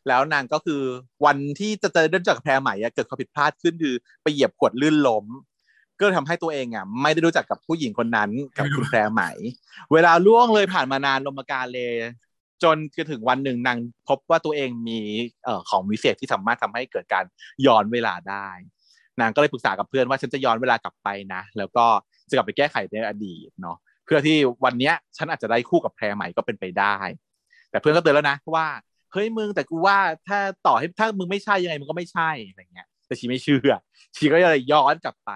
B: แล้วนางก็คือวันที่จะเจอเรื่องจากแพรไหมอะเกิดความผิดพลาดขึ้นคือไปเหยียบขวดลื่นล้ม ก็เลยทำให้ตัวเองอะ ไม่ได้รู้จักกับผู้หญิงคนนั้นกับคุณแพรไหม เวลาล่วงเลยผ่านมานานลมปการเลย จนถึงวันหนึ่งนางพบว่าตัวเองมีเอ่อของวิเศษที่สามารถทำให้เกิดการย้อนเวลาได้ นางก็เลยปรึกษากับเพื่อนว่าฉันจะย้อนเวลากลับไปนะ แล้วก็จะกลับไปแก้ไขในอดีตเนาะเพื่อที่วันเนี้ยฉันอาจจะได้คู่กับแพรใหม่ก็เป็นไปได้ แต่เพื่อนก็เตือนแล้วนะว่าเฮ้ยมึงแต่กูว่าถ้าต่อให้ถ้ามึงไม่ใช่ยังไงมึงก็ไม่ใช่อะไรเงี้ยแต่ชีไม่เชื่อชีก็เลยย้อนกลับไป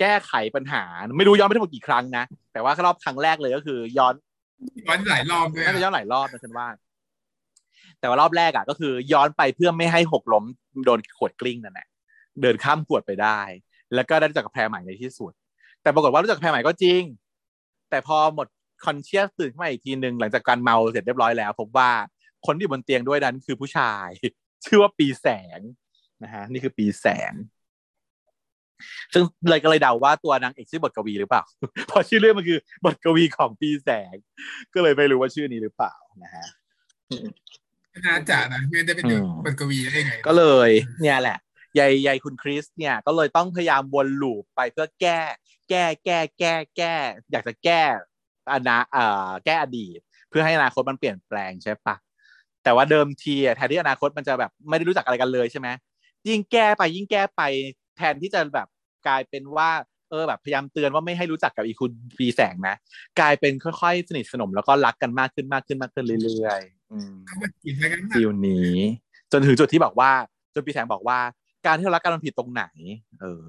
B: แก้ไขปัญหา ไม่รู้ย้อนไปทั้งหมดกี่ครั้งนะ แต่ว่ารอบครั้งแรกเลยก็คือ ย้อน
A: ย้อนหลายรอบด้วย
B: น่าจะย้อนหลายรอบนะฉันว่า แต่ว่ารอบแรกอะ ก็คือ ย้อนไปเพื่อไม่ให้หกล้มโดนขวดกลิ้งนั่นแหละเดินข้ามขวดไปได้ แล้วก็ได้รู้จักกับแพรใหม่ในที่สุด แต่ปรากฏว่ารู้จักกับแพรใหม่ก็จริง แต่พอหมดคอนเชียสตื่นขึ้นมาอีกทีหนึ่งหลังจากการเมาเสร็จเรียบร้อยแล้วพบว่าคนที่อยู่บนเตียงด้วยนั้นคือผู้ชาย ชื่อว่าปีแสงนะฮะนี่คือปีแสง ซึ่งเลยก็เลยเดาว่าตัวนางเอกชื่อบทกวีหรือเปล่า เพราะชื่อเรื่องมันคือบทกวีของปีแสง ก็เลยไม่รู้ว่าชื่อนี้หรือเปล่านะฮะ
A: น่าจะนะไม่ได้เป็น
B: อืม
A: บทกวีได้ไง
B: ก็เลย เนี่ยแหละยายยายคุณคริสเนี่ยก็เลยต้องพยายามวนลูปไปเพื่อแก้ แก้แก้แก้แก้ อยากจะแก้อนาเอ่อแก้อดีต เพื่อให้อนาคตมันเปลี่ยนแปลงใช่ปะแต่ว่าเดิมทีอะแทนที่อนาคตมันจะแบบไม่ได้รู้จักอะไรกันเลยใช่ไหมยิ่งแก้ไปยิ่งแก้ไป แทนที่จะแบบกลายเป็นว่าเออแบบพยายามเตือนว่าไม่ให้รู้จักกับอีคุณปีแสงนะ กลายเป็นค่อยๆ สนิทสนมแล้วก็รักกันมากขึ้นมากขึ้นมากขึ้นเรื่อยๆอืม
A: เขามากินแล้วกันนะ
B: ฟิลนี้ จนถึงจุดที่บอกว่า จนปีแสงบอกว่า การที่เรารักกันมันผิดตรงไหน เออ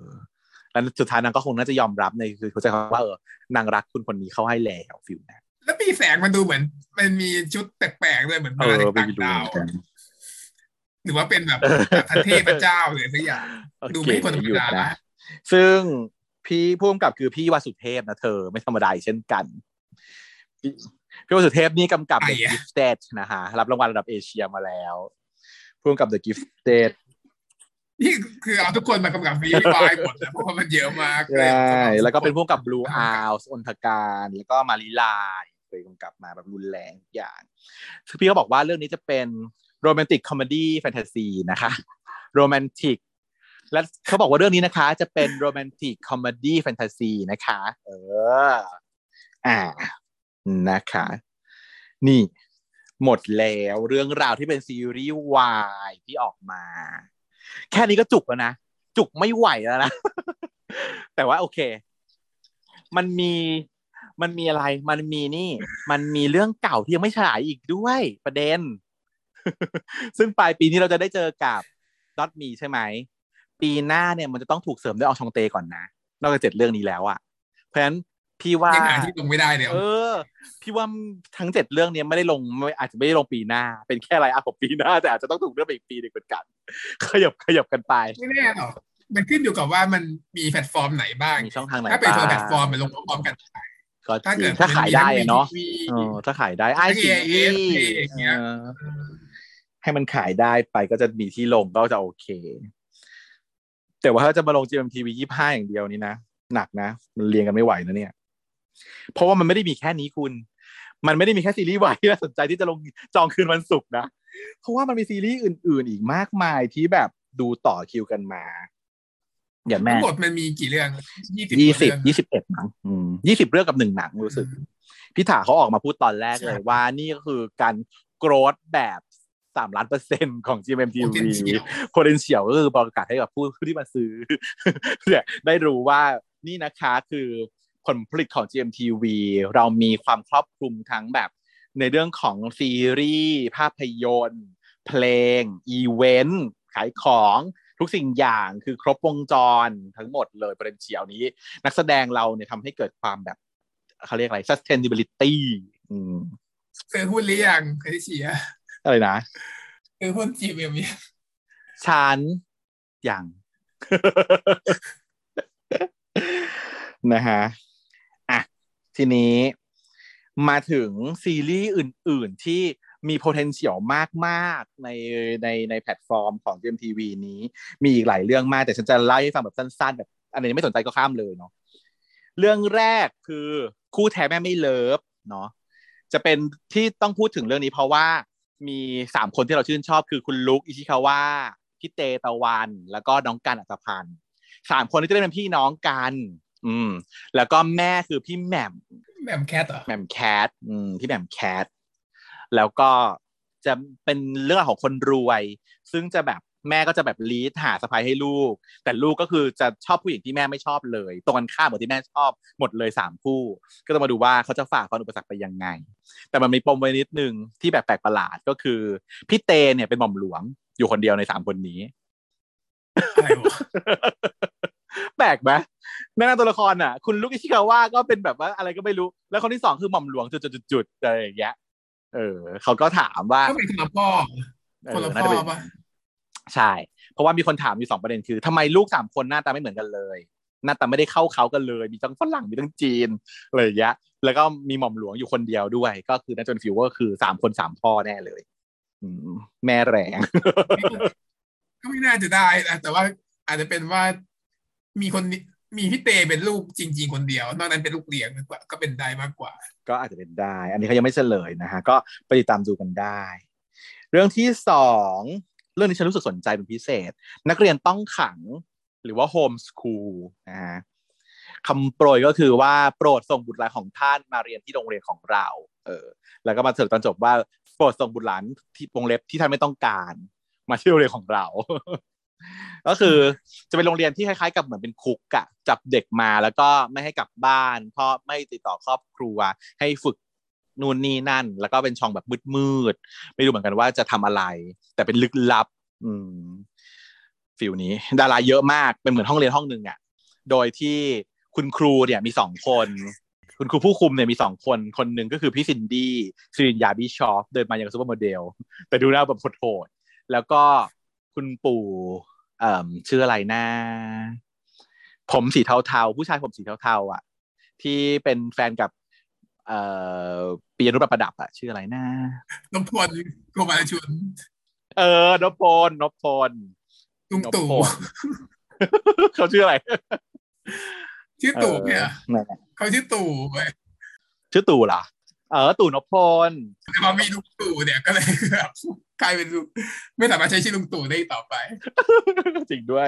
B: แล้วสุดท้ายนางก็คงน่าจะยอมรับในคือเขาใจคำว่าเออนางรักคุณคนนี้เข้าให้แล้วฟิลนะ
A: แล้วปีแสงมันดูเหมือน มันมีชุดแปลกๆเลยเหมือน
B: เอ
A: มา
B: อ
A: จาก
B: ไป
A: ต่าง
B: ดู
A: ดาว
B: เหมือนกัน
A: หรือว่าเป็นแบบประเทพเจ้าหรือสักอย่างดูไม่คนธรรมดา
B: อยู่
A: นะ
B: ซึ่งพี่ผู้กำกับคือพี่วาสุเทพนะเธอไม่ธรรมดาอีกเช่นกัน พี่พี่วาสุเทพนี่กำกับ The Gifted นะฮะรับรางวัลระดับเอเชียมาแล้วผู้กำกับ The Gifted
A: นี่คือเอาทุกคนมากำกับวีวายหมดนะเพราะว่ามันเยอะมาก
B: ใช่แล้วก็เป็นผู้กำกับ Blue House อนทการแล้วก็มะลิลาเคยกำกับมาแบบรุนแรงทุกอย่างพี่เขาบอกว่าเรื่องนี้จะเป็น romantic comedy fantasy นะคะ romantic และเขาบอกว่าเรื่องนี้นะคะ จะเป็น romantic comedy fantasy นะคะ เออ อ่านะคะ นี่หมดแล้วเรื่องราวที่เป็นซีรีส์วายที่ออกมา แค่นี้ก็จุกแล้วนะ จุกไม่ไหวแล้วนะ แต่ว่าโอเค มันมีมันมีอะไร มันมีนี่ มันมีเรื่องเก่าที่ยังไม่ฉายอีกด้วยประเด็น ซึ่งปลายปีนี้เราจะได้เจอกับดอทมีใช่ไหม ปีหน้าเนี่ยมันจะต้องถูกเสริมด้วย Enchanté ก่อนนะ นอกจากเจ็ดเรื่องนี้แล้วอะเพราะฉะนั้นพี่ว่า
A: ยังหาที่ลงไม่ได้เลย
B: เออ พี่ว่าทั้งเจ็ดเรื่องเนี้ยไม่ได้ลงไม่อาจจะไม่ได้ลงปีหน้า เป็นแค่ line up ของปีหน้า แต่อาจจะต้องถูกเลื่อนไปอีกปีหนึ่งเหมือนกันขยับขยับกันไป
A: ไม่แน่หรอกมันขึ้นอยู่กับว่ามันมีแพลตฟอร์มไหนบ้าง
B: มีช่องทางไหน
A: ถ้าเป็นตัว
B: บ้าง
A: แพลตฟอร์มมันลงพร้อมๆกัน
B: ก็
A: ถ้า
B: จ
A: เกิ
B: ริ
A: ด
B: งถ้าขายได้อะเนาะ
A: มัมี
B: เออถ้าขายได้ไอ้
A: ถ้า
B: สิ่ง
A: AIS
B: ที่
A: อย่างเงี้ย
B: เออ ให้มันขายได้ไปก็จะมีที่ลงก็จะโอเค แต่ว่าถ้าจะมาลง GMTV ยี่ห้าอย่างเดียวนี่นะหนักนะ มันเรียงกันไม่ไหวนะเนี่ย เพราะว่ามันไม่ได้มีแค่นี้คุณ มันไม่ได้มีแค่ซีรีส์วายที่น่าสนใจที่จะลงจองคืนวันศุกร์นะ เพราะว่ามันมีซีรีส์อื่น ๆ อีกมากมายที่แบบดูต่อคิวกันมา อย่างแม่
A: ทั้งหมดมันมีกี่เรื่องยี่สิบ
B: ยี่สิบ
A: เรื่อง
B: ยี่สิบเอ็ดหนังยี่สิบเรื่องกับหนึ่งหนังรู้สึก พี่ถาเขาออกมาพูดตอนแรกเลยว่านี่ก็คือการโกรธแบบ สามล้านเปอร์เซ็นต์ของ GMMTV
A: Potential
B: potential ก็คือประกาศให้กับผู้ผู้ที่มาซื้อเนี่ยได้รู้ว่านี่นะคะคือผลผลิตของ GMTV เรามีความครอบคลุมทั้งแบบในเรื่องของซีรีส์ภาพยนตร์ เพลง อีเวนต์ขายของทุกสิ่งอย่างคือครบวงจรทั้งหมดเลยประเด็นเฉียวนี้ นักแสดงเราเนี่ยทำให้เกิดความแบบเขาเรียกอะไร sustainability อืม
A: เคยพูดหรือยังเคยเชียร์
B: อะไรนะ
A: เคยพูดจีบเอ็มยัง
B: ฉันอย่างนะฮะอะทีนี้มาถึงซีรีส์อื่น ๆ ที่มี potential มาก ๆ ในในในแพลตฟอร์มของ GMTV นี้ มีอีกหลายเรื่องมาก แต่ฉันจะไล่ให้ฟังแบบสั้น ๆ แบบอันไหนไม่สนใจก็ข้ามเลยเนาะเรื่องแรกคือคู่แท้แม่ไม่เลิฟเนาะจะเป็นที่ต้องพูดถึงเรื่องนี้เพราะว่า มีสามคนที่เราชื่นชอบคือคุณลุกอิชิคาวะพี่เตตะวัน แล้วก็น้องกันอัศพันธ์สามคนที่จะได้เป็นพี่น้องกัน อืม แล้วก็แม่คือพี่แหม่ม
A: แหม่มแคทเหรอ
B: แหม่มแคทอืมพี่แหม่มแคทแล้วก็จะเป็นเรื่องราวของคนรวย ซึ่งจะแบบ แม่ก็จะแบบลีดหาสะพายให้ลูก แต่ลูกก็คือจะชอบผู้หญิงที่แม่ไม่ชอบเลย ตรงกันข้ามกับที่แม่ชอบหมดเลยสามคู่ ก็ต้องมาดูว่าเขาจะฝ่าฟันอุปสรรคไปยังไง แต่มันมีปมไว้นิดนึงที่แบบแปลกประหลาดก็คือพี่เตเนี่ยเป็นหม่อมหลวงอยู่คนเดียวในสามคนนี้
A: อะไรวะ
B: แปลกไหมในหน้าตัวละครอะ คุณลูกอิชิคาว่าก็เป็นแบบว่าอะไรก็ไม่รู้ แล้วคนที่สองคือหม่อมหลวงจุดๆๆๆอะไรอย่างเงี้ยเออเขาก็ถามว่า
A: ก็เป็นคนละพ่อ
B: เออ
A: คนละ
B: น่า
A: พ่
B: จะเป็
A: อนปะ
B: ใช่ เพราะว่ามีคนถามอยู่สองประเด็นคือทำไมลูกสามคนหน้าตาไม่เหมือนกันเลย หน้าตาไม่ได้เข้าเขากันเลย มีทั้งฝรั่งมีทั้งจีนอะไรอย่างเงี้ยแล้วก็มีหม่อมหลวงอยู่คนเดียวด้วย ก็คือน่าจะเป็นฟิวก็คือสามคนสามพ่อแน่เลยอืมแม่แรง
A: ก็ไม่น่าจะได้นะแต่ว่าอาจจะเป็นว่ามีคนนี้มีพี่เตเป็นลูกจริง ๆ คนเดียวนอกนั้นเป็นลูกเลี้ยงมากกว่าก็เป็นได้มากกว่า
B: ก็อาจจะเป็นได้ อันนี้เขายังไม่เฉลยนะฮะก็ไปติดตามดูกันได้ เรื่องที่สอง เรื่องนี้ฉันรู้สึกสนใจเป็นพิเศษ นักเรียนต้องขังหรือว่าโฮมสคูลนะฮะคำโปรยก็คือว่าโปรดส่งบุตรหลานของท่านมาเรียนที่โรงเรียนของเรา เออ แล้วก็มาถึงตอนจบว่าโปรดส่งบุตรหลานที่วงเล็บที่ท่านไม่ต้องการ มาที่โรงเรียนของเรา ก็คือจะเป็นโรงเรียนที่คล้ายๆ กับเหมือนเป็นคุกอะจับเด็กมาแล้วก็ไม่ให้กลับบ้านเพราะไม่ติดต่อครอบครัว ให้ฝึก นู่นนี่นั่น แล้วก็เป็นช่องแบบมืดๆไม่รู้เหมือนกันว่าจะทำอะไร แต่เป็นลึกลับ อืม feel นี้ ดาราเยอะมากเป็นเหมือนห้องเรียนห้องหนึ่งอะโดยที่คุณครูเนี่ยมีสองคน คุณครูผู้คุมเนี่ยมีสองคนคนหนึ่งก็คือพี่ซินดี้สิรินยาบิชอพเดินมาอย่าง supermodel แต่ดูหน้าแบบโหดๆแล้วก็คุณปู่เอ่อชื่ออะไรนะผมสีเทาๆ ผู้ชายผมสีเทาๆอะ ที่เป็นแฟนกับ เอ่อปียนุประดับอะชื่ออะไรนะ
A: นพพลโกมาลชุน
B: เออนพพลนพพล
A: ลุงตู่
B: นพพลเขาชื่ออะไร
A: ชื่อตู่เนี่ย
B: ออนั่นแหละ
A: เขาชื่อตู่เว้ย
B: ชื่อตู่เหรอเออตู่นพพล
A: แต่พอมีลุงตู่เนี่ยก็เลยแบบกลายเป็นลุงไม่สามารถใช้ชื่อลุงตู่ได้อีกต่อไป
B: จริงด้วย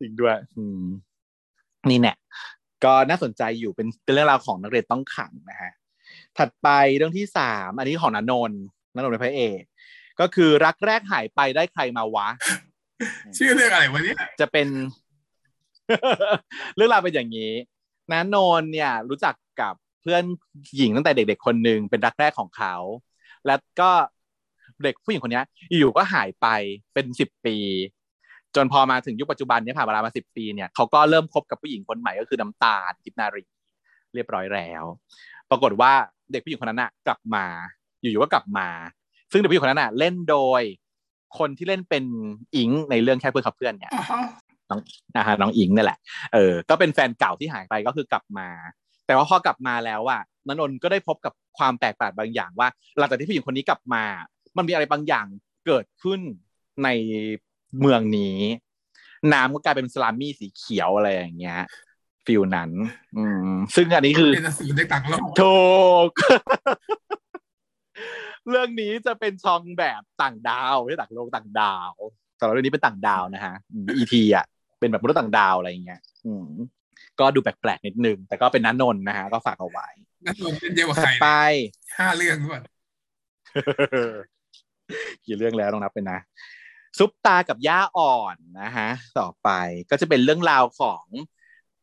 B: จริงด้วย อืม นี่แน่ก็น่าสนใจอยู่เป็นเป็นเรื่องราวของนักเรียนต้องขังนะฮะ ถัดไปเรื่องที่สามอันนี้ของนนนท์นนนท์เป็นพระเอกก็คือรักแรกหายไปได้ใครมาวะ
A: ชื่อเรื่องอะไรวะเนี่ย
B: จะเป็น เรื่องราวเป็นอย่างนี้นะนนท์เนี่ย รู้จักกับเพื่อนหญิงตั้งแต่เด็ก ๆ คนหนึ่งเป็นรักแรกของเขา แล้วก็เด็กผู้หญิงคนเนี้ยอยู่ก็หายไปเป็นสิบปี จนพอมาถึงยุคปัจจุบันเนี่ยผ่านเวลามาสิบปีเนี่ยเขาก็เริ่มคบกับผู้หญิงคนใหม่ก็คือน้ำตาลกิปนารี เรียบร้อยแล้ว ปรากฏว่าเด็กผู้หญิงคนนั้นน่ะกลับมา อยู่ๆก็กลับมา ซึ่งเด็กผู้หญิงคนนั้นน่ะเล่นโดยคนที่เล่นเป็นอิงในเรื่องแค่เพื่อนขับเพื่อนเนี่ย
A: อ๋อ
B: น้องนะฮะน้องอิงนี่แหละ เออ ก็เป็นแฟนเก่าที่หายไปก็คือกลับมา แต่ว่าพอกลับมาแล้วอะนนนท์ก็ได้พบกับความแปลกประหลาดบางอย่างว่า หลังจากที่ผู้หญิงคนนี้กลับมา มันมีอะไรบางอย่างเกิดขึ้นในเมืองนี้ น้ำก็กลายเป็นสลามี่สีเขียวอะไรอย่างเงี้ย ฟิลนั้น อืม ซึ่งอันนี้คือ
A: เป็นอสูรในต่างโลก
B: ถูกเรื่องนี้จะเป็นช่องแบบต่างดาวไม่ใช่ต่างโลกต่างดาวสำหรับเรื่องนี้เป็นต่างดาวนะฮะอีทีอะเป็นแบบมนุษย์ต่างดาวอะไรอย่างเงี้ย อืม ก็ดูแปลกๆนิดนึง แต่ก็เป็นนันนนท์นะฮะ ก็ฝากเอาไว้
A: นักลงเป็นเยอะกว่า
B: ถั
A: ใค
B: ด
A: ร
B: ไป
A: ห้าเรื่องด้วย
B: กี่เรื่องแล้วต้องนับเป็นนะซุปตากับย่าอ่อนนะฮะ ต่อไปก็จะเป็นเรื่องราวของ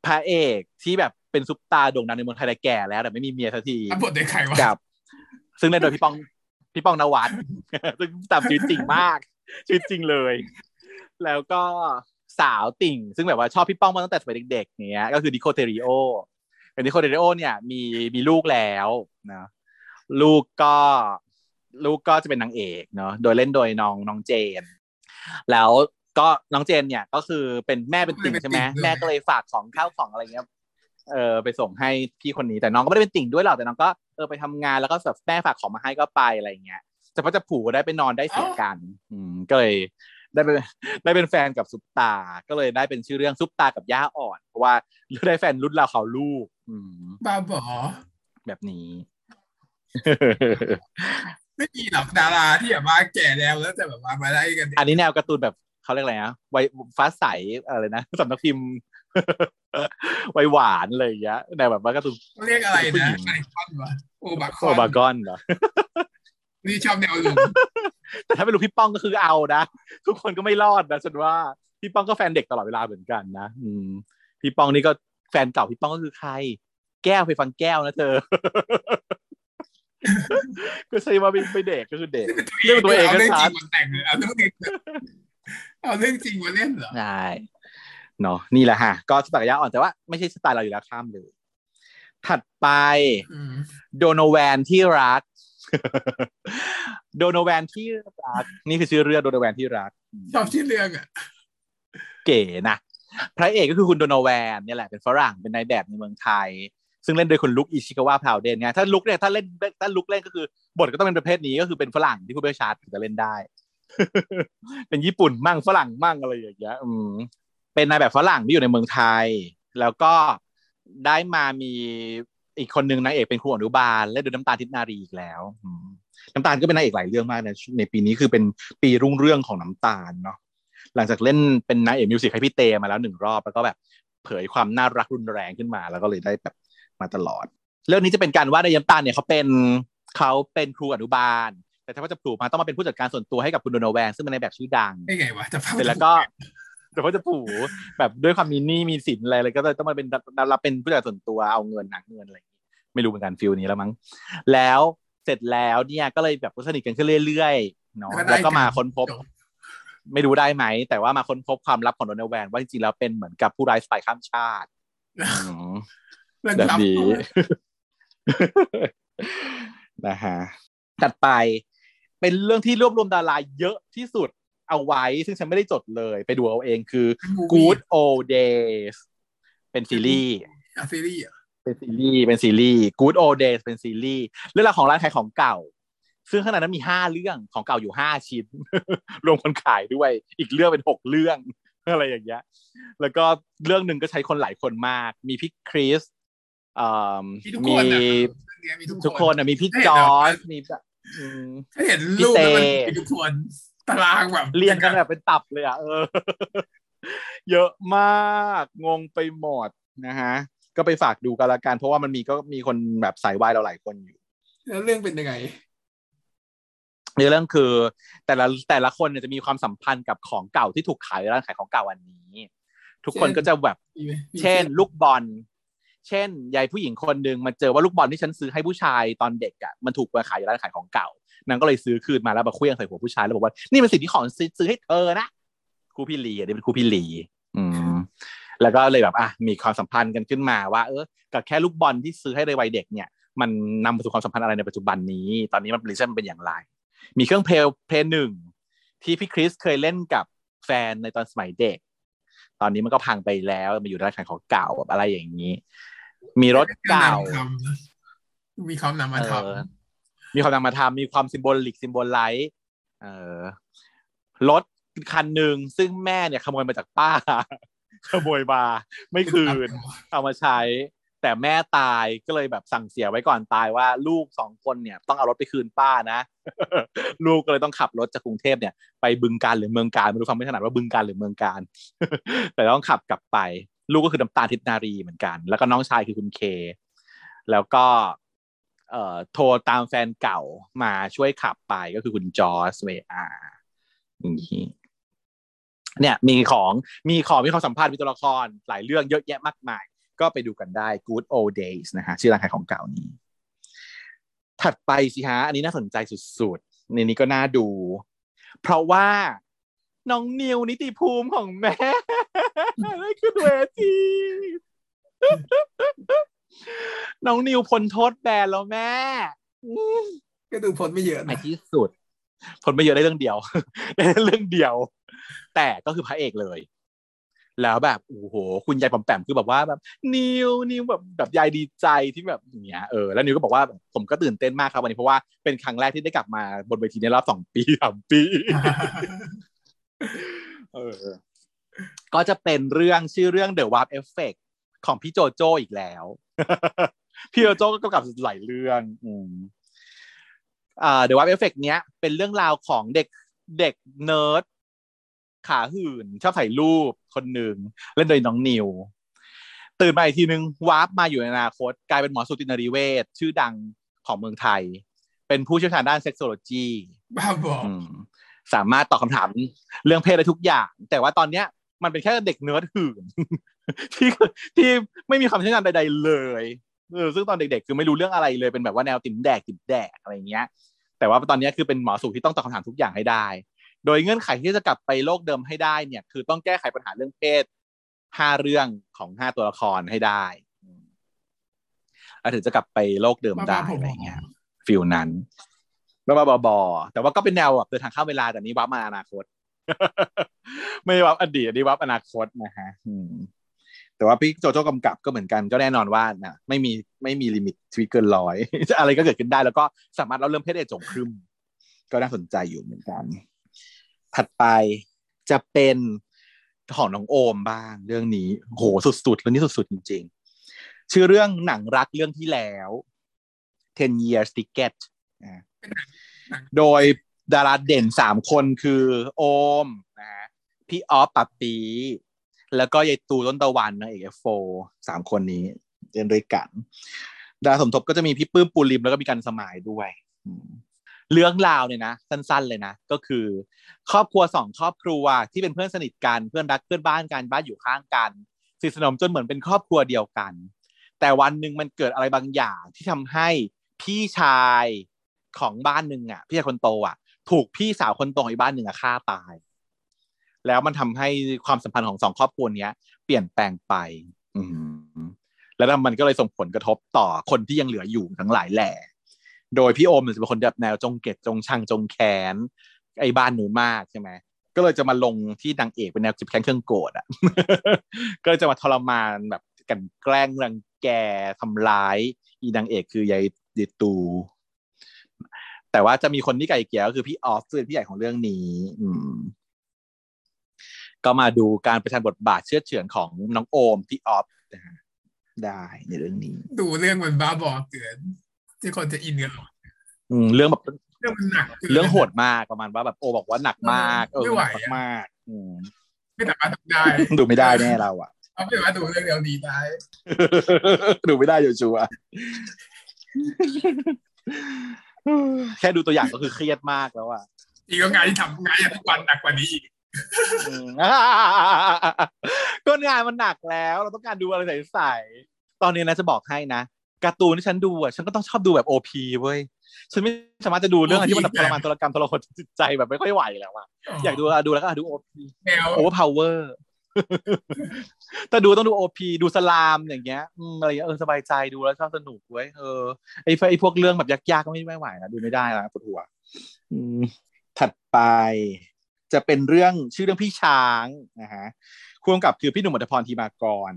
B: พระเอกที่แบบเป็นซุปตาโด่งดังในเมืองไทยแต่แก่แล้ว แต่ไม่มีเมียสักที
A: รับบทโดยใครวะ
B: กับ ซึ่งเล่นโดยพี่ป้องพี่ป้องนวัดซึ่งตามชีวิตจริงมากชีวิตจริงเลย แล้วก็สาวติ่ง ซึ่งแบบว่าชอบพี่ป้องมาตั้งแต่สมัยเด็กๆเนี้ยก็คือดิโคเทริโอเป็นดิโคเทริโอเนี่ยมีมีลูกแล้วนะลูกก็ลูกก็จะเป็นนางเอกเนาะโดยเล่นโดยน้องน้องเจน แล้ว ก็น้องเจนเนี่ยก็คือเป็นแม่เป็นติ่งใช่ไหมแม่ก็เลยฝากของข้าวของอะไรเงี้ยเออไปส่งให้พี่คนนี้แต่น้องก็ไม่ได้เป็นติ่งด้วยหรอกแต่น้องก็เออไปทำงานแล้วก็แบบแม่ฝากของมาให้ก็ไปอะไรเงี้ยจะเพราะจะผูกได้ไปนอนได้เสียกัน อืมก็เลยได้เป็นได้เป็นแฟนกับซุปตา ก็เลยได้เป็นชื่อเรื่องซุปตากับย่าอ่อนเพราะว่าได้แฟนรุ่นเราเขาลูก อืม
A: บ้าบอ
B: แบบนี้
A: ไม่มีหรอกดาราที่แบบว่าแก่แล้วแล้วแต่แบบว่ามาได้กัน
B: อันนี้แนวการ์ตูนแบบ เขาเรียกอะไรนะไวฟ้าใสอะไรนะสำนักพิมพ์ไวหวานเลยอย่างเงี้ยแนวแบบว่าการ์ตูน
A: เขาเรียกอะไร
B: ผู้หญิ
A: นะ
B: ง
A: ไอคอนวะโอบาค
B: โอ
A: อน
B: บากอนเหรอ
A: นี่ชอบแนวลุง
B: แต่ถ้าเป็นลูกพี่ป้องก็คือเอานะทุกคนก็ไม่รอดนะฉันว่าพี่ป้องก็แฟนเด็กตลอดเวลาเหมือนกันนะอืม พี่ป้องนี่ก็แฟนเก่าพี่ป้องก็คือใคร แก้วไปฟังแก้วนะเธอ ก็ใช่ว่าไม่เด็กก็คือเด็กเรื่องตัวเองก็
A: เอาเรื่อง
B: ชั
A: จริ
B: ด
A: งมาแต่งเลยเอาเรื่องจริง เอาเรื่องจริงมาเล่นเหรอ
B: ใช่เนาะนี่แหละฮะ ก็สไตล์ยาอ่อนแต่ว่าไม่ใช่สไตล์เราอยู่แล้วข้ามเลย ถัดไป
A: อืม
B: โดโนแวนที่รัก โดโนแวนที่รัก นี่คือชื่อเรื่องโดโนแวนที่รัก
A: ชอบชื่อเรื่องอะ
B: เก๋นะพระเอกก็คือคุณโดโนแวนเนี่ยแหละเป็นฝรั่งเป็นนายแบบในเมืองไทย ซึ่งเล่นโดยคุณลุกอิชิกาวะพาวเดนเนี่ยถ้าลุกเนี่ยถ้าเล่นถ้าลุกเล่นก็คือบทก็ต้องเป็นประเภทนี้ก็คือเป็นฝรั่งที่พูดไม่ชัดถึงจะเล่นได้ เป็นญี่ปุ่นมั่งฝรั่งมั่งอะไรอย่างเงี้ยอืมเป็นนายแบบฝรั่งที่อยู่ในเมืองไทย แล้วก็ได้มามีอีกคนนึงนางเอกเป็นครูอนุบาลเล่นโดยน้ำตาลทิพนารีอีกแล้วน้ำตาลก็เป็นนางเอกหลายเรื่องมากนะในปีนี้คือเป็นปีรุ่งเรื่องของน้ำตาลเนาะหลังจากเล่นเป็นนายเอกมิวสิกให้พี่เตมาแล้วหนึ่งรอบแล้วก็แบบเผยความน่ารักรุนแรงขึ้นมา แล้วก็เลยได้แบบมาตลอด เรื่องนี้จะเป็นการว่าในยำตาลเนี่ยเขาเป็นเขาเป็นครูอนุบาล แต่ถ้าว่าจะปลูกมาต้องมาเป็นผู้จัดการส่วนตัวให้กับคุณโดโนแวนซึ่งเป็นในายแบบชื่อดัง
A: ได้ไงวะจะฟัง
B: เสร็จแล้วก็แต่เขาจะผูแบบด้วยความมีหนี้มีสินอะไรเลยก็เลยต้องมาเป็นรับเป็นผู้จัดการส่วนตัวเอาเงินหนักเงินอะไรอย่างงี้ไม่รู้เหมือนกันฟิลนี้แล้วมั้งแล้วเสร็จแล้วเนี่ยก็เลยแบบสนิทกันขึ้นเรื่อยๆเนาะแล้วก็มาค้นพบ ไม่รู้ได้ไหม แต่ว่ามาค้นพบความลับของโดนัลด์แวนว่าจริงๆแล้วเป็นเหมือนกับผู้ร้ายสปายข้ามชาติอืม
A: เรื่อง
B: แบบ
A: ลับ
B: นี้นะฮะถัดไป เป็นเรื่องที่รวบรวมดาราเยอะที่สุดเอาไว้ ซึ่งฉันไม่ได้จดเลย ไปดูเอาเองคือ Good Old Days เป็นซีรีส์
A: อะซีรีส์อะ
B: เป็นซีรีส์เป็นซีรีส์ Good Old Days เป็นซีรีส์เรื่องราวของร้านขายของเก่า ซึ่งข้างในนั้นมีห้าเรื่องของเก่าอยู่ห้าชิ้น รวมคนขายด้วย อีกเรื่องเป็นหกเรื่องอะไรอย่างเงี้ย แล้วก็เรื่องหนึ่งก็ใช้คนหลายคนมาก มีพี่คริสเอ่อ
A: มีทุก
B: มี
A: คนอะเรื่องเนี้ยมี
B: ทุ
A: ทุ
B: ก
A: ก
B: ค
A: คนน
B: อะมีพี่
A: ให้
B: จ
A: เห็น
B: อ
A: เหรอ
B: ร์จมีแบบอืม
A: ถ้า เห็นรูปแล้วมัน
B: พี่เต้
A: มีทุกคนตารางแบบ
B: เรียงกันแบบเป็นตับเลยอะเออ เยอะมากงงไปหมดนะฮะ ก็ไปฝากดูกันละกันเพราะว่ามันมีก็มีคนแบบสายวายเราหลายคนอยู่
A: แล้วเรื่องเป็นยังไง
B: ในเรื่องคือแต่ละแต่ละคนเนี่ยจะมีความสัมพันธ์กับของเก่าที่ถูกขายในร้านขายของเก่าอันนี้ ทุกคน
A: เช่น
B: ก็จะแบบ
A: มีไหมมี
B: เช่น ลูกบอล เช่นยายผู้หญิงคนหนึ่งมาเจอว่าลูกบอลที่ฉันซื้อให้ผู้ชายตอนเด็กอะมันถูกมาขายในร้านขายของเก่านางก็เลยซื้อคืนมาแล้วมาเคลื่องใส่หัวผู้ชายแล้วบอกว่านี่เป็นสิ่งที่ของซื้อให้เธอนะครูพี่ลีอันนี้เป็นครูพี่ลีอืมแล้วก็เลยแบบอะมีความสัมพันธ์กันขึ้นมาว่า เออกับแค่ลูกบอลที่ซื้อให้ในวัยเด็กเนี่ย มันนำไปสู่ความสัมพันธ์อะไรในปัจจุบันนี้ ตอนนี้มันรีเซนเป็นอย่างไร มีเครื่องเพลย์เพลย์หนึ่งที่พี่คริสเคยเล่นกับแฟนในตอนสมัยเด็ก ตอนนี้มันก็พังไปแล้วมาอยู่ในร้านขายของเก่าแบบอะไรอย่างนี้ มีรถเก่า
A: มีความนำมาท
B: เออมีความนำมาทำมีความซิมโบลิกซิมโบลไลท์เออรถคันหนึ่งซึ่งแม่เนี่ยขโมยมาจากป้า ขโมยมาไม่ำคืน เอามาใช้ แต่แม่ตายก็เลยแบบสั่งเสียไว้ก่อนตายว่าลูกสองคนเนี่ย ต้องเอารถไปคืนป้านะ ลูกก็เลยต้องขับรถจากกรุงเทพเนี่ย ไปบึงการหรือเมืองการไม่รู้ฟังไม่ถนัดว่าบึงการหรือเมืองการ แต่ต้องขับกลับไป ลูกก็คือน้ำตาลทิพนารีเหมือนกัน แล้วก็น้องชายคือคุณเค แล้วก็เอ่อโทรตามแฟนเก่ามาช่วยขับไปก็คือคุณจอสเวอาอย่างนี้เนี่ยมีของมีของมีความสัมพันธ์มีตัวละครหลายเรื่องเยอะแยะมากมาย ก็ไปดูกันได้ Good Old Days นะฮะชื่อร้านขายของเก่านี้ ถัดไปสิฮะ อันนี้น่าสนใจสุดๆ ในนี้ก็น่าดู เพราะว่า น้องนิวนิติภูมิของแม่ได้ขึ้นเวทีน้องนิวพ้นโทษแบนแล้วแม่
A: ก็ดูผลไม่เยอะ
B: ใน
A: นะ
B: ที่สุดผลไม่เยอะได้เรื่องเดียวได้เรื่องเดียว แต่ก็คือพระเอกเลย แล้วแบบโอ้โห คุณยายปอมแปมคือแบบว่าแบบนิวนิวแบบแบบยายดีใจที่แบบอย่างเงี้ยเออแล้วนิวก็บอกว่าผมก็ตื่นเต้นมากครับวันนี้เพราะว่าเป็นครั้งแรกที่ได้กลับมาบนเวทีในรอบสองปีสามปี เออ ก็จะเป็นเรื่องชื่อเรื่อง The Warp Effect ของพี่โจโจอีกแล้ว พี่โจโจก็กำกับหลายเรื่องอืมอ่า The Warp Effect เนี้ยเป็นเรื่องราวของเด็กเด็กเนิร์ดขาหื่น ชอบถ่ายรูปคนหนึ่งเล่นโดยน้องนิว ตื่นมาอีกทีนึงวาร์ปมาอยู่ในอนาคต กลายเป็นหมอสูตินรีเวชชื่อดังของเมืองไทย เป็นผู้เชี่ยวชาญด้าน sexology
A: บ้าบอก
B: อืม สามารถตอบคำถามเรื่องเพศได้ทุกอย่าง แต่ว่าตอนเนี้ยมันเป็นแค่เด็กเนิร์ดหื่นที่ที่ไม่มีความเชี่ยวชาญใด ๆ เลยเออซึ่งตอนเด็กๆคือไม่รู้เรื่องอะไรเลยเป็นแบบว่าแนวติ่มแดกติ่มแดกอะไรเงี้ย แต่ว่าตอนนี้คือเป็นหมอสูที่ต้องตอบคำถามทุกอย่างให้ได้ โดยเงื่อนไขที่จะกลับไปโลกเดิมให้ได้เนี่ย คือต้องแก้ไขปัญหาเรื่องเพศห้าเรื่องของห้าตัวละครให้ได้อืมแล้วถึงจะกลับไปโลกเดิมได้อะไรเงี้ยฟิลนั้น บ้าบ้าบอแต่ว่าก็เป็นแนวแบบเดินทางข้ามเวลาแต่นี้วับมาอนาคต ไม่วับอดีตนี้วับอนาคตนะฮะแต่ว่าพี่โจโจ้กำกับก็เหมือนกันก็แน่นอนว่านะไม่มีไม่มีลิมิตชีวิตเกินร้อยอะไรก็เกิดขึ้นได้แล้วก็สามารถเล่าเรื่องเพศได้จงครึมก็น่าสนใจอยู่เหมือนกัน ถัดไปจะเป็นของน้องโอมบ้างเรื่องนี้โหสุดๆเรื่องนี้สุดๆจริง ๆ ชื่อเรื่องหนังรักเรื่องที่แล้ว10 years ticket อ่า โดยดาราเด่นสามคนคือโอมนะฮะพี่ออฟปับปี แล้วก็ยายตูต้นตะวันนะเอกโฟสามคนนี้เล่นด้วยกัน ดาราสมทบก็จะมีพี่ปื้มปูริมแล้วก็มีกันสมายด้วยเรื่องราวเนี่ยนะสั้นๆเลยนะ ก็คือ ครอบครัวสองครอบครัวที่เป็นเพื่อนสนิทกันเพื่อนรักเพื่อนบ้านกันบ้านอยู่ข้างกันสนิทสนมจนเหมือนเป็นครอบครัวเดียวกัน แต่วันหนึ่งมันเกิดอะไรบางอย่างที่ทำให้พี่ชาย ของบ้านหนึ่งอะ พี่ชายคนโตอะ ถูกพี่สาวคนโตของอีกบ้านหนึ่งอะฆ่าตาย แล้วมันทำให้ความสัมพันธ์ของสองครอบครัวเนี้ย เปลี่ยนแปลงไป อืแล้วมันก็เลยส่งผลกระทบต่อคนที่ยังเหลืออยู่ทั้งหลายแหล่ โดยพี่โอมเนี่ยจะเป็นคนแบบแนวจงเกตจงชังจงแค้นไอ้บ้านหนูมากใช่ไหมก็เลยจะมาลงที่นางเอกเป็นแนวจิบแค้นเครื่องโกรธอะ ก็เลยจะมาทรมานแบบกันแกล้งรังแกทำร้าย อีนางเอกคือยายดิตู แต่ว่าจะมีคนที่ไก่เกลี่ยก็คือพี่ออฟซึ่งเป็นพี่ใหญ่ของเรื่องนี้ อืม ก็มาดูการประชันบทบาทเชื่อดเฉือนของน้องโอมพี่ออฟนะฮะได้ในเรื่องนี้
A: ดูเรื่องมันบ้าบอเกิน ที่คนจะอินกันหรอก
B: อืมเรื่องแบบ
A: เรื่องมันหนักกิน
B: เรื่องโหดมากประมาณว่าแบบโอบอกว่าหนักมากเออ
A: ไม่ไหว
B: หนัก
A: อะ
B: มากๆอืม
A: ไม่สามารถทำได้
B: ดูไม่ได้แน่เราอะ
A: เอาไม่สามารถดูเรื่องเดียวนี้ได้
B: ดูไม่ได้อยู่ sure แค่ดูตัวอย่างก็คือเครียดมากแล้วอะ
A: อีกก็งานที่ทำงานทุกวันหนักกว่านี้อีก
B: อืมก็งานมันหนักแล้ว เราต้องการดูอะไรใสๆตอนนี้นะจะบอกให้นะการ์ตูนที่ฉันดูอะฉันก็ต้องชอบดูแบบ OP เว้ยฉันไม่สามารถจะดูเรื่องอะไรที่มันแบบทรมานทรกรรมทรหดจิตใจแบบไม่ค่อยไหวแล้วอะอยากดูอะดูแล้วก็ดู OP
A: แนว
B: over power ถ้าดูต้องดู OP ดู slime อย่างเงี้ยอะไรเงี้ยเออสบายใจดูแล้วชอบสนุกเว้ยเออไอ้ไอ้พวกเรื่องแบบยากๆก็ไม่ไม่ไหวนะดูไม่ได้นะปวดหัวถัดไปจะเป็นเรื่องชื่อเรื่องพี่ช้างนะฮะผู้กำกับคือพี่หนุ่มอรรถพร ธีมากร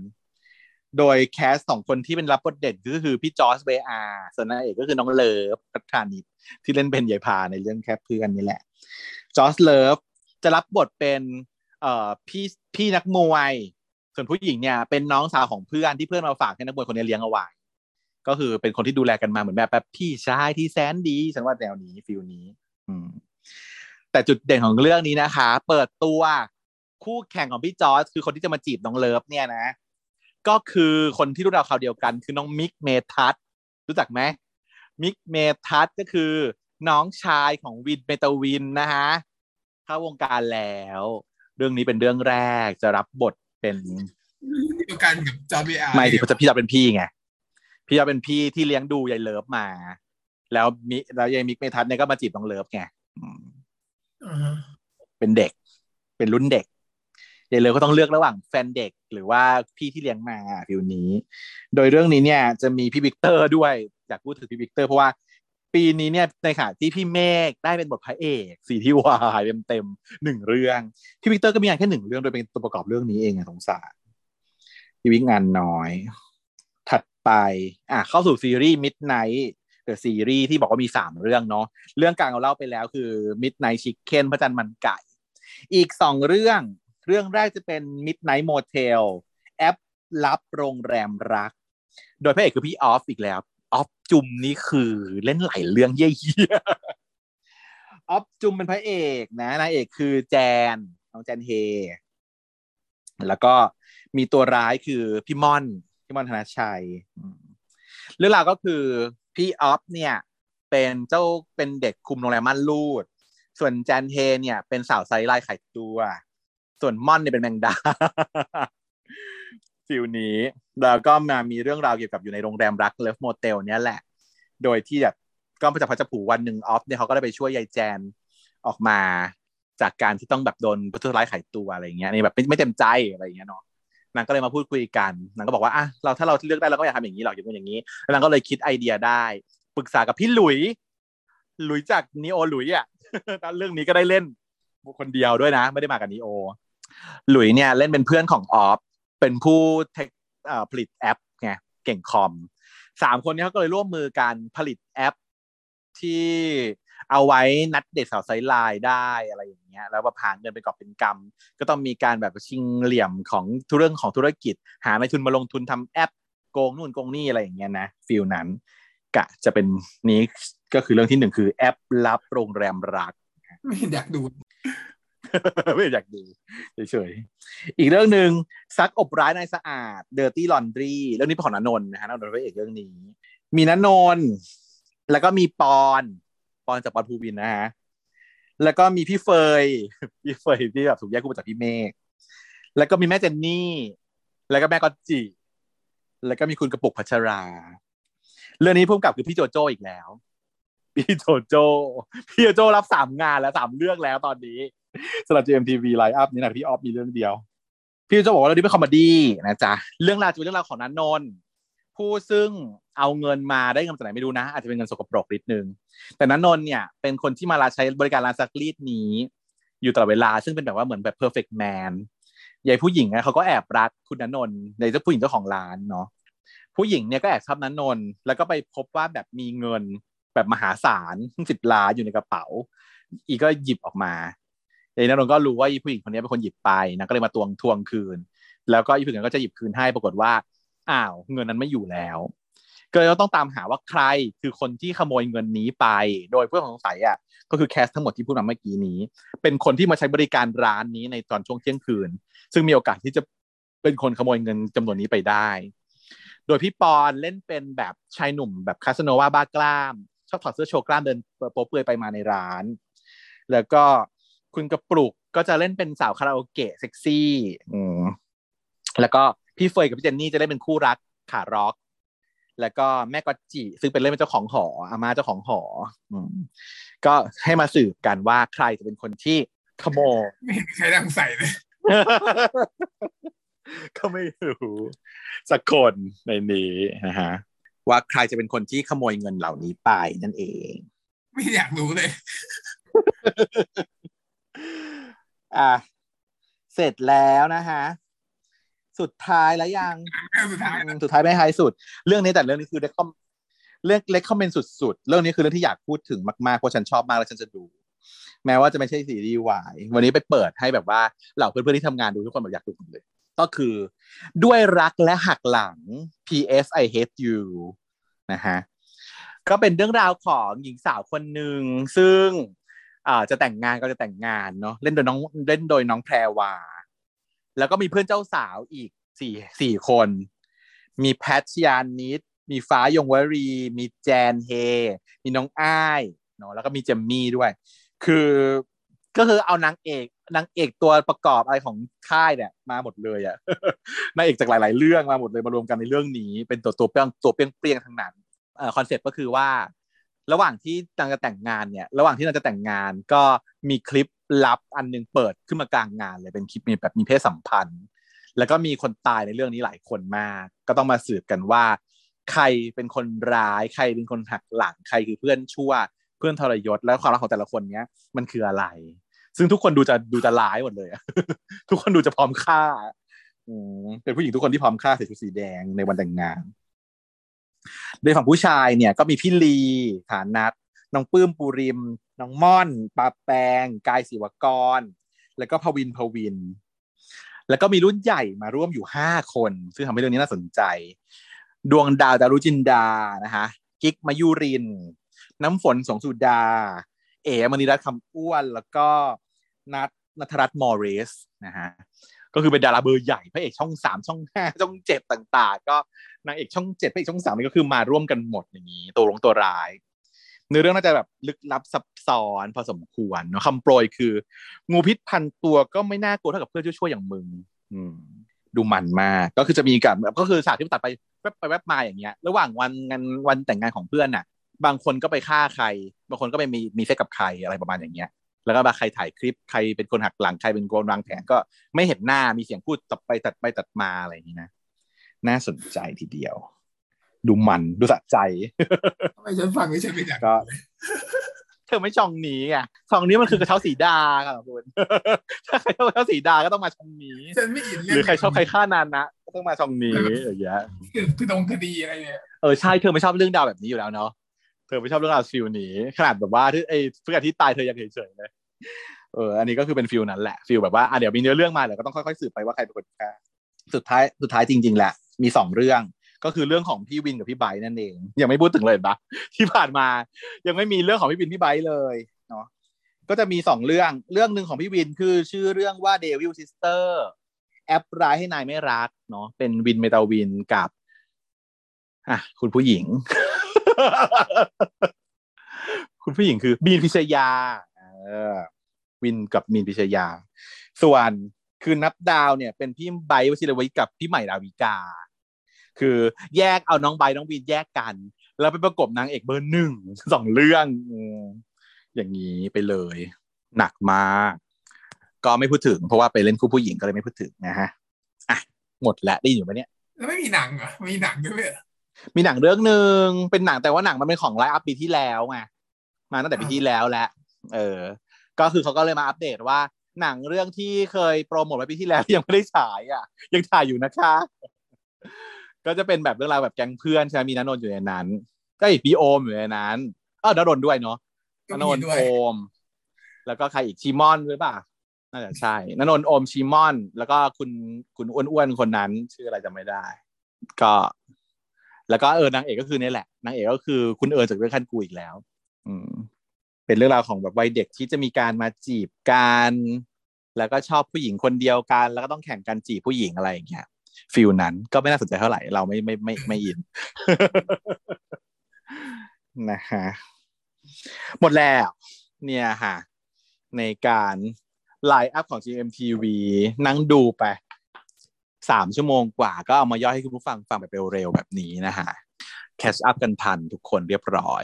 B: โดย cast สองคนที่เป็นรับบทเด่นก็คือพี่จอร์จเบอาร์ส่วนนางเอกก็คือน้องเลิฟภัทรานิษฐ์ที่เล่นเป็นยายพาในเรื่องแค่เพื่อนนี่แหละจอร์จเลิฟจะรับบทเป็น เอ่อพี่พี่นักมวยส่วนผู้หญิงเนี่ยเป็นน้องสาวของเพื่อนที่เพื่อนมาฝากให้นักมวยคนนี้เลี้ยงเอาไว้ก็คือเป็นคนที่ดูแลกันมาเหมือนแบบแบบพี่ชายที่แสนดีฉันว่าแนวนี้ feel นี้ อืม แต่จุดเด่นของเรื่องนี้นะคะ เปิดตัวคู่แข่งของพี่จอร์จคือคนที่จะมาจีบน้องเลิฟเนี่ยนะ ก็คือคนที่รุ่นราวคราวเดียวกันคือน้องมิคเมธัสรู้จักไหมมิคเมธัสก็คือน้องชายของวินเมธวินนะฮะเข้าวงการแล้ว เรื่องนี้เป็นเรื่องแรกจะรับบทเป็น
A: เดียวกันกับจอสเวอาห์
B: ไม่ดิเขาจะพี่จะเป็นพี่ไงพี่จะเป็นพี่ที่เลี้ยงดูยายเลิฟมา แล้วมิแล้วยายมิกเมทัศน์เนี่ยก็มาจีบน้องเลิฟไงอืม
A: อ่าฮะ
B: เป็นเด็ก เป็นรุ่นเด็กยายเลิฟก็ต้องเลือกระหว่างแฟนเด็กหรือว่าพี่ที่เลี้ยงมา feel นี้ โดยเรื่องนี้เนี่ย จะมีพี่วิกเตอร์ด้วยอยากพูดถึงพี่วิกเตอร์เพราะว่า ปีนี้เนี่ยในขณะที่พี่เมฆได้เป็นบทพระเอกซีรีส์วายเต็มๆหนึ่งเรื่องพี่วิกเตอร์ก็มีงานแค่หนึ่งเรื่องโดยเป็นตัวประกอบเรื่องนี้เองอะสงสารพี่วิกงานน้อย ถัดไปอะเข้าสู่ซีรีส์ Midnight the series ที่บอกว่ามีสามเรื่องเนาะเรื่องกลางเราเล่าไปแล้วคือ Midnight Chicken พระจันทร์มันไก่ อีกสองเรื่องเรื่องแรกจะเป็น Midnight Motel แอปลับโรงแรมรัก โดยพระเอกคือพี่ออฟอีกแล้ว ออฟจุมนี่คือเล่นหลายเรื่องเยี่ยๆออฟจุมเป็นพระเอกนะนางเอกคือแจนน้องแจนเฮ แล้วก็มีตัวร้ายคือพี่ม่อนพี่ม่อนธนชัย เรื่องราวก็คือพี่ออฟเนี่ยเป็นเจ้าเป็นเด็กคุมโรงแรมม่านรูด ส่วนแจนเฮเนี่ย เป็นสาวไซส์ลายไข่ตัว ส่วนม่อนเนี่ยเป็นแมงดาฟิลนี้แล้วก็มามีเรื่องราวเกี่ยวกับอยู่ในโรงแรมรักเลิฟโมเตลเนี้ยแหละ โดยที่แบบก็มาจากพระจ้ผูวันหนึ่งออฟเนี่ยเขาก็ได้ไปช่วยยายแจนออกมาจากการที่ต้องแบบโดนผู้ทุร้ายไขตัวอะไรเงี้ยนี่แบบไม่ไม่เต็มใจอะไรเงี้ยเนาะนางก็เลยมาพูดคุยกันนางก็บอกว่าอะเราถ้าเราเลือกได้เราก็อยากทำอย่างนี้หรอกอย่างนู้นอย่างนี้แล้วนางก็เลยคิดไอเดียได้ปรึกษากับพี่หลุย หลุยจากนีโอหลุยอะเรื่องนี้ก็ได้เล่นคนเดียวด้วยนะ ไม่ได้มากับนีโอ หลุยเนี่ยเล่นเป็นเพื่อนของออฟเป็นผู้เทค ผลิตแอปไงเก่งคอมสามคนนี้เขาก็เลยร่วมมือกันผลิตแอปที่เอาไว้นัดเดทสาวไซไลน์ได้อะไรอย่างเงี้ยแล้วมาผ่านเงินเป็นกอบเป็นกำก็ต้องมีการแบบชิงเหลี่ยมของทุเรื่องของธุรกิจ หาในทุนมาลงทุนทำแอปโกงนู่นโกงนี่อะไรอย่างเงี้ยนะฟิลนั้นกะจะเป็นนี้ก็คือเรื่องที่หนึ่งคือแอปลับโรงแรมรัก
A: ไม่อยากดู
B: ไม่อยากดูเฉยๆอีกเรื่องหนึ่งซักอบร้ายในสะอาด Dirty Laundry เรื่องนี้เป็นของนนนท์นะฮะนนท์เป็นพระเอกเรื่องนี้ มีนนนท์แล้วก็มีปอนปอนจากปอนภูวินนะฮะแล้วก็มีพี่เฟยพี่เฟยที่แบบถูกแยกคู่มาจากพี่เมฆแล้วก็มีแม่เจนนี่ แล้วก็แม่ก็อตจิแล้วก็มีคุณกระปุกพัชรา เรื่องนี้ผู้กำกับคือพี่โจโจ้อีกแล้ว พี่โจโจ้พี่โจโจ้รับสามงานแล้วสามเรื่องแล้วตอนนี้ สำหรับ GMTV ไลฟ์อัพนี่นะพี่ออฟมีเรื่องเดียว พี่จะบอกว่าเรื่องนี้เป็น comedy นะจ๊ะเรื่องราวจะเป็นเรื่องราวของนันนนท์ผู้ซึ่งเอาเงินมาได้เงินจากไหนไม่รู้นะ อาจจะเป็นเงินสกปรกนิดนึง แต่นันนนท์เนี่ย เป็นคนที่มาลาใช้บริการร้านซักรีดนี้ อยู่ตลอดเวลาซึ่งเป็นแบบว่าเหมือนแบบ perfect man ยายผู้หญิงนะเขาก็แอบรักคุณนันนนท์ในเจ้าผู้หญิงเจ้าของร้านเนาะผู้หญิงเนี่ยก็แอบชอบนันนนท์แล้วก็ไปพบว่าแบบมีเงินแบบมหาศาลสิบล้านอยู่ในกระเป๋า อีก็หยิบออกมา เอนนนท์ก็รู้ว่าผู้หญิงคนนี้เป็นคนหยิบไปนะก็เลยมาทวงทวงคืน แล้วก็อีผู้หญิงก็จะหยิบคืนให้ปรากฏว่าอ้าวเงินนั้นไม่อยู่แล้ว ก็เลยต้องตามหาว่าใครคือคนที่ขโมยเงินนี้ไป โดยเพื่อนสงสัยอะก็คือแคสทั้งหมดที่พูดมาเมื่อกี้นี้ เป็นคนที่มาใช้บริการร้านนี้ในตอนช่วงเที่ยงคืน ซึ่งมีโอกาสที่จะเป็นคนขโมยเงินจำนวนนี้ไปได้ โดยพี่ปอนเล่นเป็นแบบชายหนุ่มแบบคาสโนวาบ้ากล้าม ชอบถอดเสื้อโชว์กล้ามเดินโป๊เปลือยไปมาในร้าน แล้วก็ คุณกระปลุกก็จะเล่นเป็นสาวคาราโอเกะเซ็กซี่อืมแล้วก็พี่เฟยกับพี่เจนนี่จะเล่นเป็นคู่รักขาร็อก แล้วก็แม่กอตจิซึ่งเป็นเล่นเป็นเจ้าของหออาม่าเจ้าของหอ อืมก็ให้มาสืบกันว่าใครจะเป็นคนที่ขโมย
A: ไม่เห็นใครนั่งใส่เลย
B: ก็ไม่รู้สักคนในนี้นะฮะว่าใครจะเป็นคนที่ขโมยเงินเหล่านี้ไปนั่นเอง
A: ไม่อยากรู้เลย
B: อะเสร็จแล้วนะฮะสุดท้ายแล้วยัง
A: เรื่องสุดท้าย
B: อืมสุดท้ายไม่ท้ายสุด เรื่องนี้แต่เรื่องนี้คือเล็กคอมเรื่องเล็กคอมเมนต์สุดๆ เรื่องนี้คือเรื่องที่อยากพูดถึงมากๆเพราะฉันชอบมากและฉันจะดู แม้ว่าจะไม่ใช่ซีรีส์วายวันนี้ไปเปิดให้แบบว่าเหล่าเพื่อนๆที่ทำงานดูทุกคนแบบอยากดูหมดเลย ก็คือ ด้วยรักและหักหลัง P.S. I hate you นะฮะก็เป็นเรื่องราวของหญิงสาวคนหนึ่งซึ่งอ่า จะแต่งงานก็จะแต่งงานเนาะเล่นโดยน้องเล่นโดยน้องแพรวา แล้วก็มีเพื่อนเจ้าสาวอีกสี่สี่คน มีแพทยานิดมีฟ้ายงวรี มีแจนเฮ มีน้องอ้ายเนาะแล้วก็มีเจมมี่ด้วย คือก็คือเอานางเอกนางเอกตัวประกอบอะไรของค่ายเนี่ยมาหมดเลยอะนางเอกจากหลาย ๆ เรื่องมาหมดเลยมารวมกันในเรื่องนี้ เป็นตัวตัวเปรี้ยงตัวเปรี้ยงเปรี้ยงๆทั้งนั้นเอ่อ concept ก็คือว่า ระหว่างที่นางจะแต่งงานเนี่ย ระหว่างที่นางจะแต่งงานก็มีคลิปลับอันหนึ่งเปิดขึ้นมากลางงานเลยเป็นคลิปมีแบบมีเพศสัมพันธ์ แล้วก็มีคนตายในเรื่องนี้หลายคนมาก ก็ต้องมาสืบกันว่า ใครเป็นคนร้าย ใครเป็นคนหักหลัง ใครคือเพื่อนชั่ว เพื่อนทรยศ แล้วความรักของแต่ละคนเนี้ยมันคืออะไร ซึ่งทุกคนดูจะดูจะร้ายหมดเลยอะทุกคนดูจะพร้อมฆ่าอืมเป็นผู้หญิงทุกคนที่พร้อมฆ่าใส่ชุดสีแดงในวันแต่งงาน โดยฝั่งผู้ชายเนี่ยก็มีพี่ลีฐานัทน้องปื้มปูริม น้องม่อนปาแปง กายศิวกร แล้วก็พวินพวิน แล้วก็มีรุ่นใหญ่มาร่วมอยู่ห้าคน ซึ่งทำให้เรื่องนี้น่าสนใจ ดวงดาวดารุจินดานะคะกิ๊กมายุริน น้ำฝนสงสุดา เอ๋มณีรัตน์คำอ้วน แล้วก็นัทนัทรัตน์มอริสนะฮะก็คือเป็นดาราเบอร์ใหญ่พระเอกช่องสามช่องห้าช่องเจ็ดต่าง ๆ ก็ นางเอกช่องเจ็ดพระเอกช่องสามนี่ก็คือมาร่วมกันหมดอย่างนี้ ตัวลงตัวร้ายเนื้อเรื่องน่าจะแบบลึกลับซับซ้อนพอสมควรเนาะคำโปรยคือ งูพิษพันตัวก็ไม่น่ากลัวเท่ากับเพื่อนช่วยๆอย่างมึง อืม ดูมันมาก ก็คือจะมีกับก็คือฉากที่ตัดไปแวบไปแวบมาอย่างเงี้ย ระหว่างวันงานวันแต่งงานของเพื่อนน่ะ บางคนก็ไปฆ่าใคร บางคนก็ไปมีมีเซ็กกับใครอะไรประมาณอย่างเงี้ย แล้วก็บางใครถ่ายคลิปใครเป็นคนหักหลังใครเป็นคนวางแผนก็ไม่เห็นหน้ามีเสียงพูดตัดไปตัดไปตัดมาอะไรอย่างนี้นะ น่าสนใจทีเดียว ดูมันดูสะใจ
A: ทำไมฉันฟังไม่ใช่เป็นอย่าง
B: ก็เธอไม่ช่องนี้ไงช่องนี้มันคือกระเช้าสีดาค่ะคุณถ้าใครชอบกระเช้าสีดาก็ต้องมาช่องนี้
A: ฉันไม่อิน
B: ห
A: เรื่อง
B: รือใครชอบใครฆ่านานนะก็ต้องมาช่องนี้อย่างเงี้ย
A: คือคือตรงคดีอะไรเนี่ย
B: เออใช่เธอไม่ชอบเรื่องดาวแบบนี้อยู่แล้วเนาะเธอไม่ชอบเรื่องราว feel นี้ขนาดแบบว่าที่ไอ้เพื่อนที่ตายเธอยังเฉยๆเลยเอออันนี้ก็คือเป็น feel นั้นแหละ feel แบบว่าอะเดี๋ยวมีเนื้อเรื่องมาเดี๋ยวก็ต้องค่อยๆสืบไปว่าใครเป็นคนฆ่าสุดท้ายสุดท้ายจริง ๆแหละ มีสองเรื่อง ก็คือเรื่องของพี่วินกับพี่ไบร์ทนั่นเอง ยังไม่พูดถึงเลยนปะที่ผ่านมา ยังไม่มีเรื่องของพี่วินพี่ไบร์ทเลยเนาะก็จะมีสองเรื่องเรื่องหนึ่งของพี่วินคือชื่อเรื่องว่า Devil Sister แอบร้ายให้นายไม่รักเนาะเป็นวินเมธวินกับอะคุณผู้หญิง คุณผู้หญิงคือบีนพิชยาเออวินกับมีนพิชยา ส่วนคือนับดาวเนี่ย เป็นพี่ไบร์ทวชิรวิทย์กับพี่ใหม่ดาวิกา คือแยกเอาน้องไบร์ทน้องวินแยกกัน แล้วไปประกบนางเอกเบอร์หนึ่งสองเรื่องอืมอย่างนี้ไปเลย หนักมากก็ไม่พูดถึง เพราะว่าไปเล่นคู่ผู้หญิงก็เลยไม่พูดถึงนะฮะอะหมดแล้วได้ยินอยู่ปะเนี่ย
A: แล้วไม่มีหนังเหรอมีหนังด้วยเหรอ
B: มีหนังเรื่องหนึ่งเป็นหนังแต่ว่าหนังมันเป็นของ line up ปีที่แล้วไงมาตั้งแต่ปีที่แล้วแหละเออ ก็คือเขาก็เลยมาอัปเดตว่าหนังเรื่องที่เคยโปรโมทไว้ปีที่แล้วยังไม่ได้ฉายอะ ยังถ่ายอยู่นะคะ ก็จะเป็นแบบเรื่องราวแบบแก๊งเพื่อนใช่ไหมมีนนนท์อยู่ในนั้นก็อีกพี่โอมอยู่ในนั้นเออนนท์ด้วยเนาะ
A: ก็มี
B: นนท์
A: ด้วย
B: โอม แล้วก็ใครอีกชิมอนหรือเปล่าน่าจะใช่นนท์โอมชิมอน แล้วก็คุณคุณอ้วนๆคนนั้น ชื่ออะไรจำไม่ได้ ก็ แล้วก็เออนางเอกก็คือนี่แหละนางเอกก็คือคุณเอิญจากเรื่องขั้นกูอีกแล้ว อืม เป็นเรื่องราวของแบบวัยเด็กที่จะมีการมาจีบกันแล้วก็ชอบผู้หญิงคนเดียวกัน แล้วก็ต้องแข่งกันจีบผู้หญิงอะไรอย่างเงี้ย ฟิลนั้นก็ไม่น่าสนใจเท่าไหร่ เราไม่ไม่ไม่ไม่อินนะฮะหมดแล้ว เนี่ยฮะในการ line up ของ GMMTV นั่งดูไปสามชั่วโมงกว่า ก็เอามาย่อยให้คุณผู้ฟังฟังแบบเร็วๆแบบนี้นะฮะ catch up กันทันทุกคนเรียบร้อย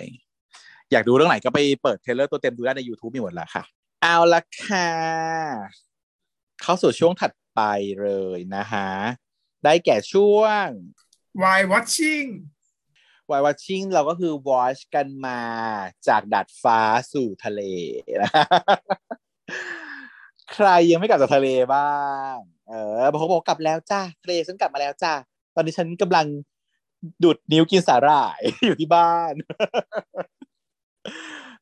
B: อยากดูเรื่องไหนก็ไปเปิด trailer ตัวเต็มดูได้ใน YouTube มีหมดแล้วค่ะ เอาละค่ะ เข้าสู่ช่วงถัดไปเลยนะฮะ ได้แก่ช่วง
A: Y Watchingวา
B: ยวัชชิ่งเราก็คือ watch กันมาจากดัดฟ้าสู่ทะเลนะใครยังไม่กลับจากทะเลบ้าง เออบางคนบอกกลับแล้วจ้าทะเลฉันกลับมาแล้วจ้าตอนนี้ฉันกำลังดูดนิ้วกินสาหร่ายอยู่ที่บ้าน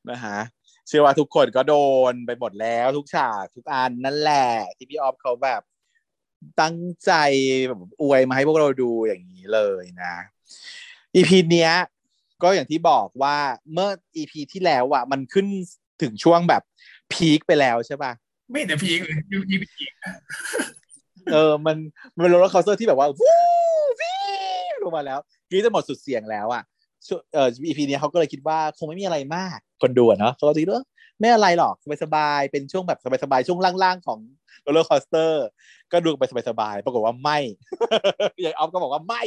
B: นะฮะเชื่อว่าทุกคนก็โดนไปหมดแล้วทุกฉากทุกอันนั่นแหละ ที่พี่ออฟเขาแบบ ตั้งใจแบบอวยมาให้พวกเราดูอย่างนี้เลยนะ EP เนี้ย ก็อย่างที่บอกว่าเมื่อ EP ที่แล้วอะมันขึ้นถึงช่วงแบบ peak ไปแล้วใช่ป่ะ
A: ไม่เห็นแต่ peak เลย EP peak
B: เออมันมันเป็น roller coaster ที่แบบว่าวู้วิวลงมาแล้วกรี๊ดจะหมดสุดเสียงแล้วอะช่วงเอ่อ EP เนี้ยเขาก็เลยคิดว่าคงไม่มีอะไรมาก คนดูอะเนาะเขาก็คิดว่า ไม่อะไรหรอกสบายๆเป็นช่วงแบบสบายๆช่วงล่างๆของroller coaster ก็ดูไปสบายๆปรากฏว่าไม่ยายออฟก็บอกว่าไม่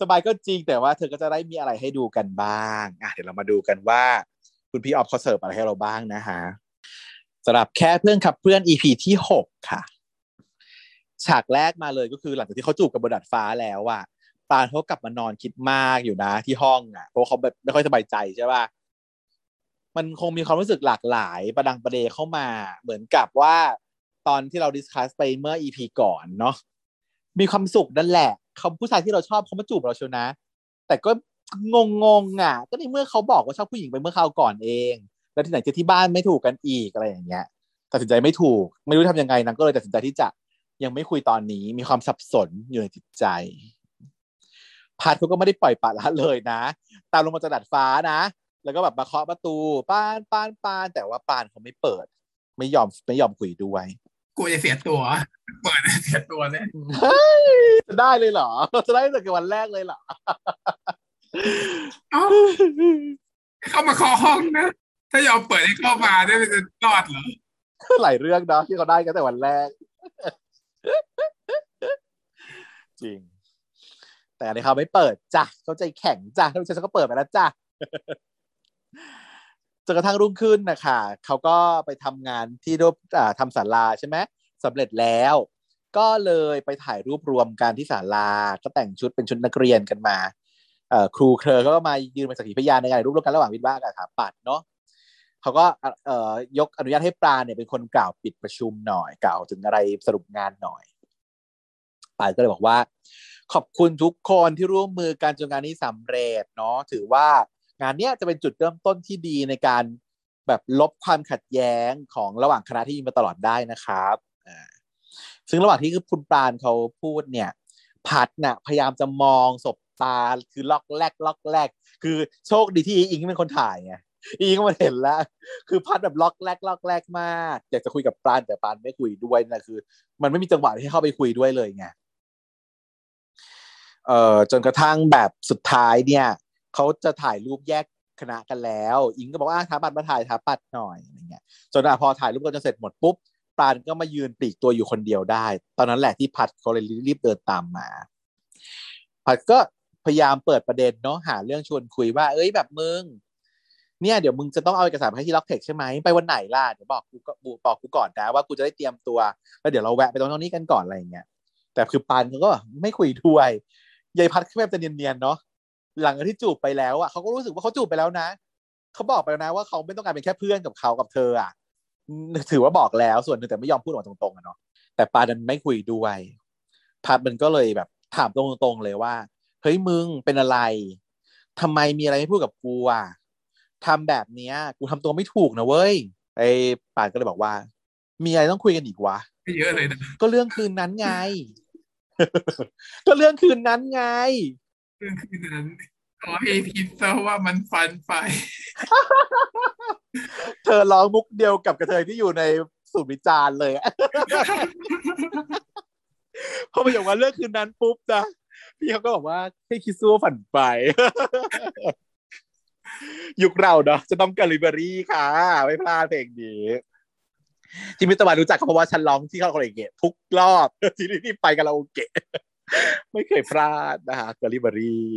B: สบายก็จริงแต่ว่าเธอก็จะได้มีอะไรให้ดูกันบ้างอะเดี๋ยวเรามาดูกันว่า คุณพี่ออฟเขาเสิร์ฟอะไรให้เราบ้างนะฮะสำหรับแค่เพื่อนครับเพื่อน EP ที่หกค่ะ ฉากแรกมาเลยก็คือหลังจากที่เขาจูบกับบนดาดฟ้าแล้วอะปราณเขากลับมานอนคิดมากอยู่นะที่ห้องอะเพราะเขาแบบไม่ค่อยสบายใจใช่ป่ะ มันคงมีความรู้สึกหลากหลายประดังประเดเข้ามา เหมือนกับว่าตอนที่เราดิสคัสไปเมื่อ EP ก่อนเนาะมีความสุขนั่นแหละเขาผู้ชายที่เราชอบเขามาจูบเราเชียวนะ แต่ก็งงงๆอะ ก็ในเมื่อเขาบอกว่าชอบผู้หญิงไปเมื่อคราวก่อนเอง แล้วที่ไหนจะที่บ้านไม่ถูกกันอีกอะไรอย่างเงี้ยตัดสินใจไม่ถูก ไม่รู้ทำยังไงนางก็เลยตัดสินใจที่จะยังไม่คุยตอนนี้มีความสับสนอยู่ในจิตใจพาร์ทเขาก็ไม่ได้ปล่อยปละละเลยนะ ตามลงมาจากดัดฟ้านะ แล้วก็แบบมาเคาะประตูป้านป้านป้านแต่ว่าปานเขาไม่เปิด ไม่ยอมไม่ยอมคุยด้วย
A: กูจะเสียตัวเปิดเสียตัวเลย
B: เฮ้ยจะได้เลยเหรอ จะได้ตั้งแต่วันแรกเลยเหรอ
A: เอ้าเข้ามาเคาะห้องนะถ้ายอมเปิดให้เข้ามาได้มันจะรอดเหรอ
B: หลายเรื่องเนาะที่เขาได้กันแต่วันแรก จริง แต่อันนี้เขาไม่เปิดจ้ะเขาใจแข็งจ้ะถ้าไม่ใช่ฉันก็เปิดไปแล้วจ้ะ จนกระทั่งรุ่งขึ้นนะคะเขาก็ไปทำงานที่รูปอ่าทำศาลาใช่ไหมสำเร็จแล้ว ก็เลยไปถ่ายรูปรวมกันที่ศาลา ก็แต่งชุดเป็นชุดนักเรียนกันมาครูเคอร์ก็มายืนเป็นสักขีพยานในการรูปร่วมกันระหว่างวิทย์ว่ากับถาปัดเนาะเขาก็ยกอนุญาตให้ปราเนี่ยเป็นคนกล่าวปิดประชุมหน่อยกล่าวถึงอะไรสรุปงานหน่อยปาดก็เลยบอกว่า ขอบคุณทุกคนที่ร่วมมือกันจนงานนี้สำเร็จเนาะถือว่า งานเนี้ยจะเป็นจุดเริ่มต้นที่ดีในการแบบลบความขัดแย้งของระหว่างคณะที่มีมาตลอดได้นะครับซึ่งระหว่างที่คุณปราณเขาพูดเนี่ยพัดน่ะพยายามจะมองสบตาคือล็อกแรกล็อกแรก คือโชคดีที่อิงเป็นคนถ่ายไงอิงก็มาเห็นแล้ว คือพัดแบบล็อกแรกล็อกแรกมากอยากจะคุยกับปราณแต่ปราณไม่คุยด้วยนะคือ มันไม่มีจังหวะที่เข้าไปคุยด้วยเลยไงเอ่อจนกระทั่งแบบสุดท้ายเนี่ย เขาจะถ่ายรูปแยกคณะกันแล้ว อิงก็บอกว่าถาปัดมาถ่ายถาปัดหน่อยอะไรเงี้ยจนอะพอถ่ายรูปกันจนเสร็จหมดปุ๊บปราณก็มายืนปลีกตัวอยู่คนเดียวได้ ตอนนั้นแหละที่พัดเขาเลยรีบเดินตามมา พัดก็พยายามเปิดประเด็นเนาะหาเรื่องชวนคุยว่า เอ้ยแบบมึงเนี่ยเดี๋ยวมึงจะต้องเอาเอกสารไปให้ที่ล็อกเทคใช่ไหมไปวันไหนล่ะเดี๋ยวบอกกูก็บอกกูก่อนนะว่ากูจะได้เตรียมตัวแล้วเดี๋ยวเราแวะไปตรงนี้กันก่อนอะไรอย่างเงี้ยแต่คือปานเขาก็ไม่คุยด้วยยายพัดแค่แบบจะเนียนๆเนาะ หลังจากที่จูบไปแล้วอะเขาก็รู้สึกว่าเขาจูบไปแล้วนะเขาบอกไปแล้วนะว่าเขาไม่ต้องการเป็นแค่เพื่อนกับเขากับเธออะถือว่าบอกแล้วส่วนหนึ่งแต่ไม่ยอมพูดออกมาตรงๆอะเนาะแต่ปาดันไม่คุยด้วยพัดมันก็เลยแบบถามตรงๆเลยว่าเฮ้ยมึงเป็นอะไรทำไมมีอะไรไม่พูดกับกูอะทำแบบเนี้ย กูทำตัวไม่ถูกนะเว้ยไอ้ปานก็เลยบอกว่า มีอะไรต้องคุยกันอีกวะ
A: เยอะเลยนะ
B: ก็เรื่องคืนนั้นไง ก็เรื่องคืนนั้นไง
A: เรื่องคืนนั้นขอให้พิดซะว่ามันฟันไป
B: เธอร้องมุกเดียวกับกระเทยที่อยู่ในสูตรวิจารณ์เลยพอมาอย่างว่าเรื่องคืนนั้นปุ๊บนะพี่เขาก็บอกว่าให้คิดซัวฝันไป ยุคเราเนาะจะต้องกาลิเบอรี่ค่ะ ไม่พลาดเพลงนี้ที่มิตรวานรู้จักเขาเพราะว่าฉันร้องที่คาราโอเกะทุกรอบที่ที่ไปคาราโอเกะ ไม่เคยพลาดนะฮะกาลิบอรี่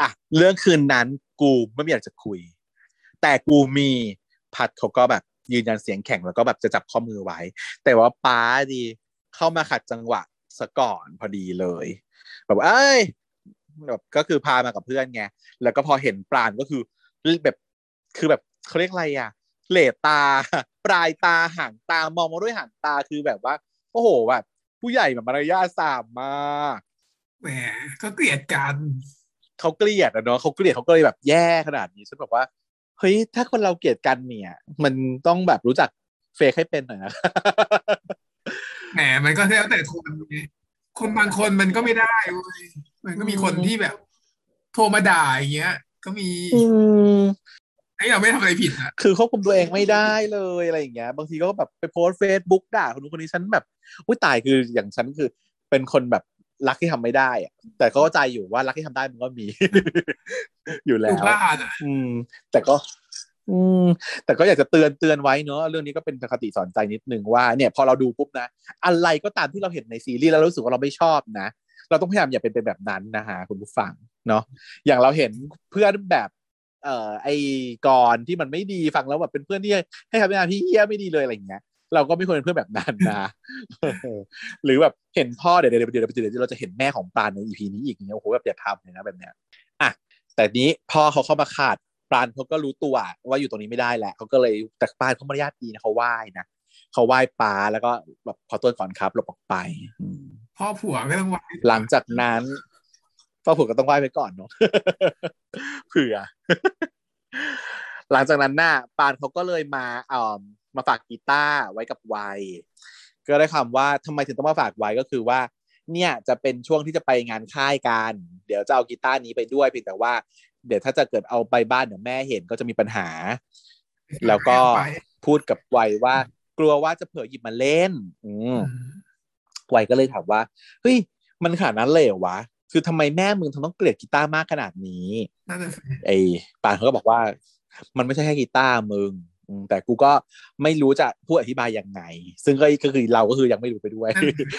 B: อะเรื่องคืนนั้นกูไม่มีอยากจะคุย แต่กูมีพัดเขาก็แบบยืนยันเสียงแข็งแล้วก็แบบจะจับข้อมือไว้ แต่ว่าป้าดีเข้ามาขัดจังหวะซะก่อนพอดีเลย แบบเอ้ยแบบก็คือพามากับเพื่อนไงแล้วก็พอเห็นปราณก็คือแบบคือแบบเขาเรียกอะไรอะเหลตา ปลายตาห่างตามองมาด้วยห่างตาคือแบบว่าโอ้โหแบบ ผู้ใหญ่แบบมารยาทสามมาก
A: แหมก็เกลียดกัน
B: เขาเกลียดอะเนาะเขาเกลียดเขาก็เลยแบบแย่ขนาดนี้ฉันบอกว่าเฮ้ยถ้าคนเราเกลียดกันเนี่ย มันต้องแบบรู้จักเฟกให้เป็นหน่อยนะ
A: แหมมันก็แล้วแต่คนไงคนบางคนมันก็ไม่ได้เว้ยมันก็มีคนที่แบบ โทรมาด่าอย่างเงี้ย ก็มี
B: อืม
A: ไอ้เราไม่ทำอะไรผิดอะ
B: คือควบคุมตัวเองไม่ได้เลยอะไรอย่างเงี้ย บางทีก็แบบไปโพสเฟซบุ๊กด่าคนนู้นคนนี้ฉันแบบอุ้ยตายคืออย่างฉันคือ เป็นคนแบบรักที่ทำไม่ได้อะแต่ก็เข้าใจอยู่ว่ารักที่ทำได้มันก็มี อยู่แล้
A: ดู
B: ว
A: พลาดอะ
B: อืม แต่ก็ อืม แต่ก็อยากจะเตือนเตือนไว้เนอะเรื่องนี้ก็เป็นคติสอนใจนิดนึงว่าเนี่ย พอเราดูปุ๊บนะอะไรก็ตามที่เราเห็นในซีรีส์แล้วรู้สึกว่าเราไม่ชอบนะเราต้องพยายามอย่าเป็นเป็นแบบนั้นนะฮะคุณผู้ฟังเนาะอย่างเราเห็นเพื่อนแบบ เอ่อไอกรที่มันไม่ดีฟังแล้วแบบเป็นเพื่อนที่ให้คำแนะนำที่เฮี้ยไม่ดีเลยอะไรอย่างเงี้ยเราก็ไม่ควรเป็นเพื่อนแบบนั้นนะหรือแบบเห็นพ่อเดี๋ยวเดี๋ยวเดี๋ยวเดี๋ยวเราจะเห็นแม่ของปรานในอีพีนี้อีกเนี้ยโอ้โหแบบอย่าทำเลยนะแบบเนี้ยอะแต่นี้พ่อเขาเข้ามาขาดปรานเขาก็รู้ตัวว่าอยู่ตรงนี้ไม่ได้แหละเขาก็เลยแต่ปรานเขามารยาทดีนะเขาไหว้นะเขาไหว้ป้าแล้วก็แบบขอตัวก่อนครับหลบออกไปอืม
A: พ่อผัวก็ต้องไหว
B: หลังจากนั้น พ่อผัวก็ต้องไหว้ไปก่อนเนาะเผื่อ หลังจากนั้นน่ะปานเขาก็เลยมาเอ่อมาฝากกีตาร์ไว้กับไวยก็ได้คำว่าทำไมถึงต้องมาฝากไว้ก็คือว่า เนี่ยจะเป็นช่วงที่จะไปงานค่ายกันเดี๋ยวจะเอากีตาร์นี้ไปด้วยเพียงแต่ว่า เดี๋ยวถ้าจะเกิดเอาไปบ้านเดี๋ยวแม่เห็นก็จะมีปัญหา แล้วก็
A: ไป
B: พูดกับไวยว่า กลัวว่าจะเผลอหยิบมาเล่น อืม
A: อืม
B: ไวยก็เลยถามว่าเฮ้ยมันขนาดนั้นเลยเหรอวะ คือทำไมแม่มึงถึงต้องเกลียดกีตาร์มากขนาดนี้
A: นั่นน่ะสิ
B: ไอ้ปานเขาก็บอกว่า มันไม่ใช่แค่กีตาร์มึงอืมแต่กูก็ไม่รู้จะพูดอธิบายยังไง ซึ่งก็ก็คือเราก็คือยังไม่รู้ไปด้วย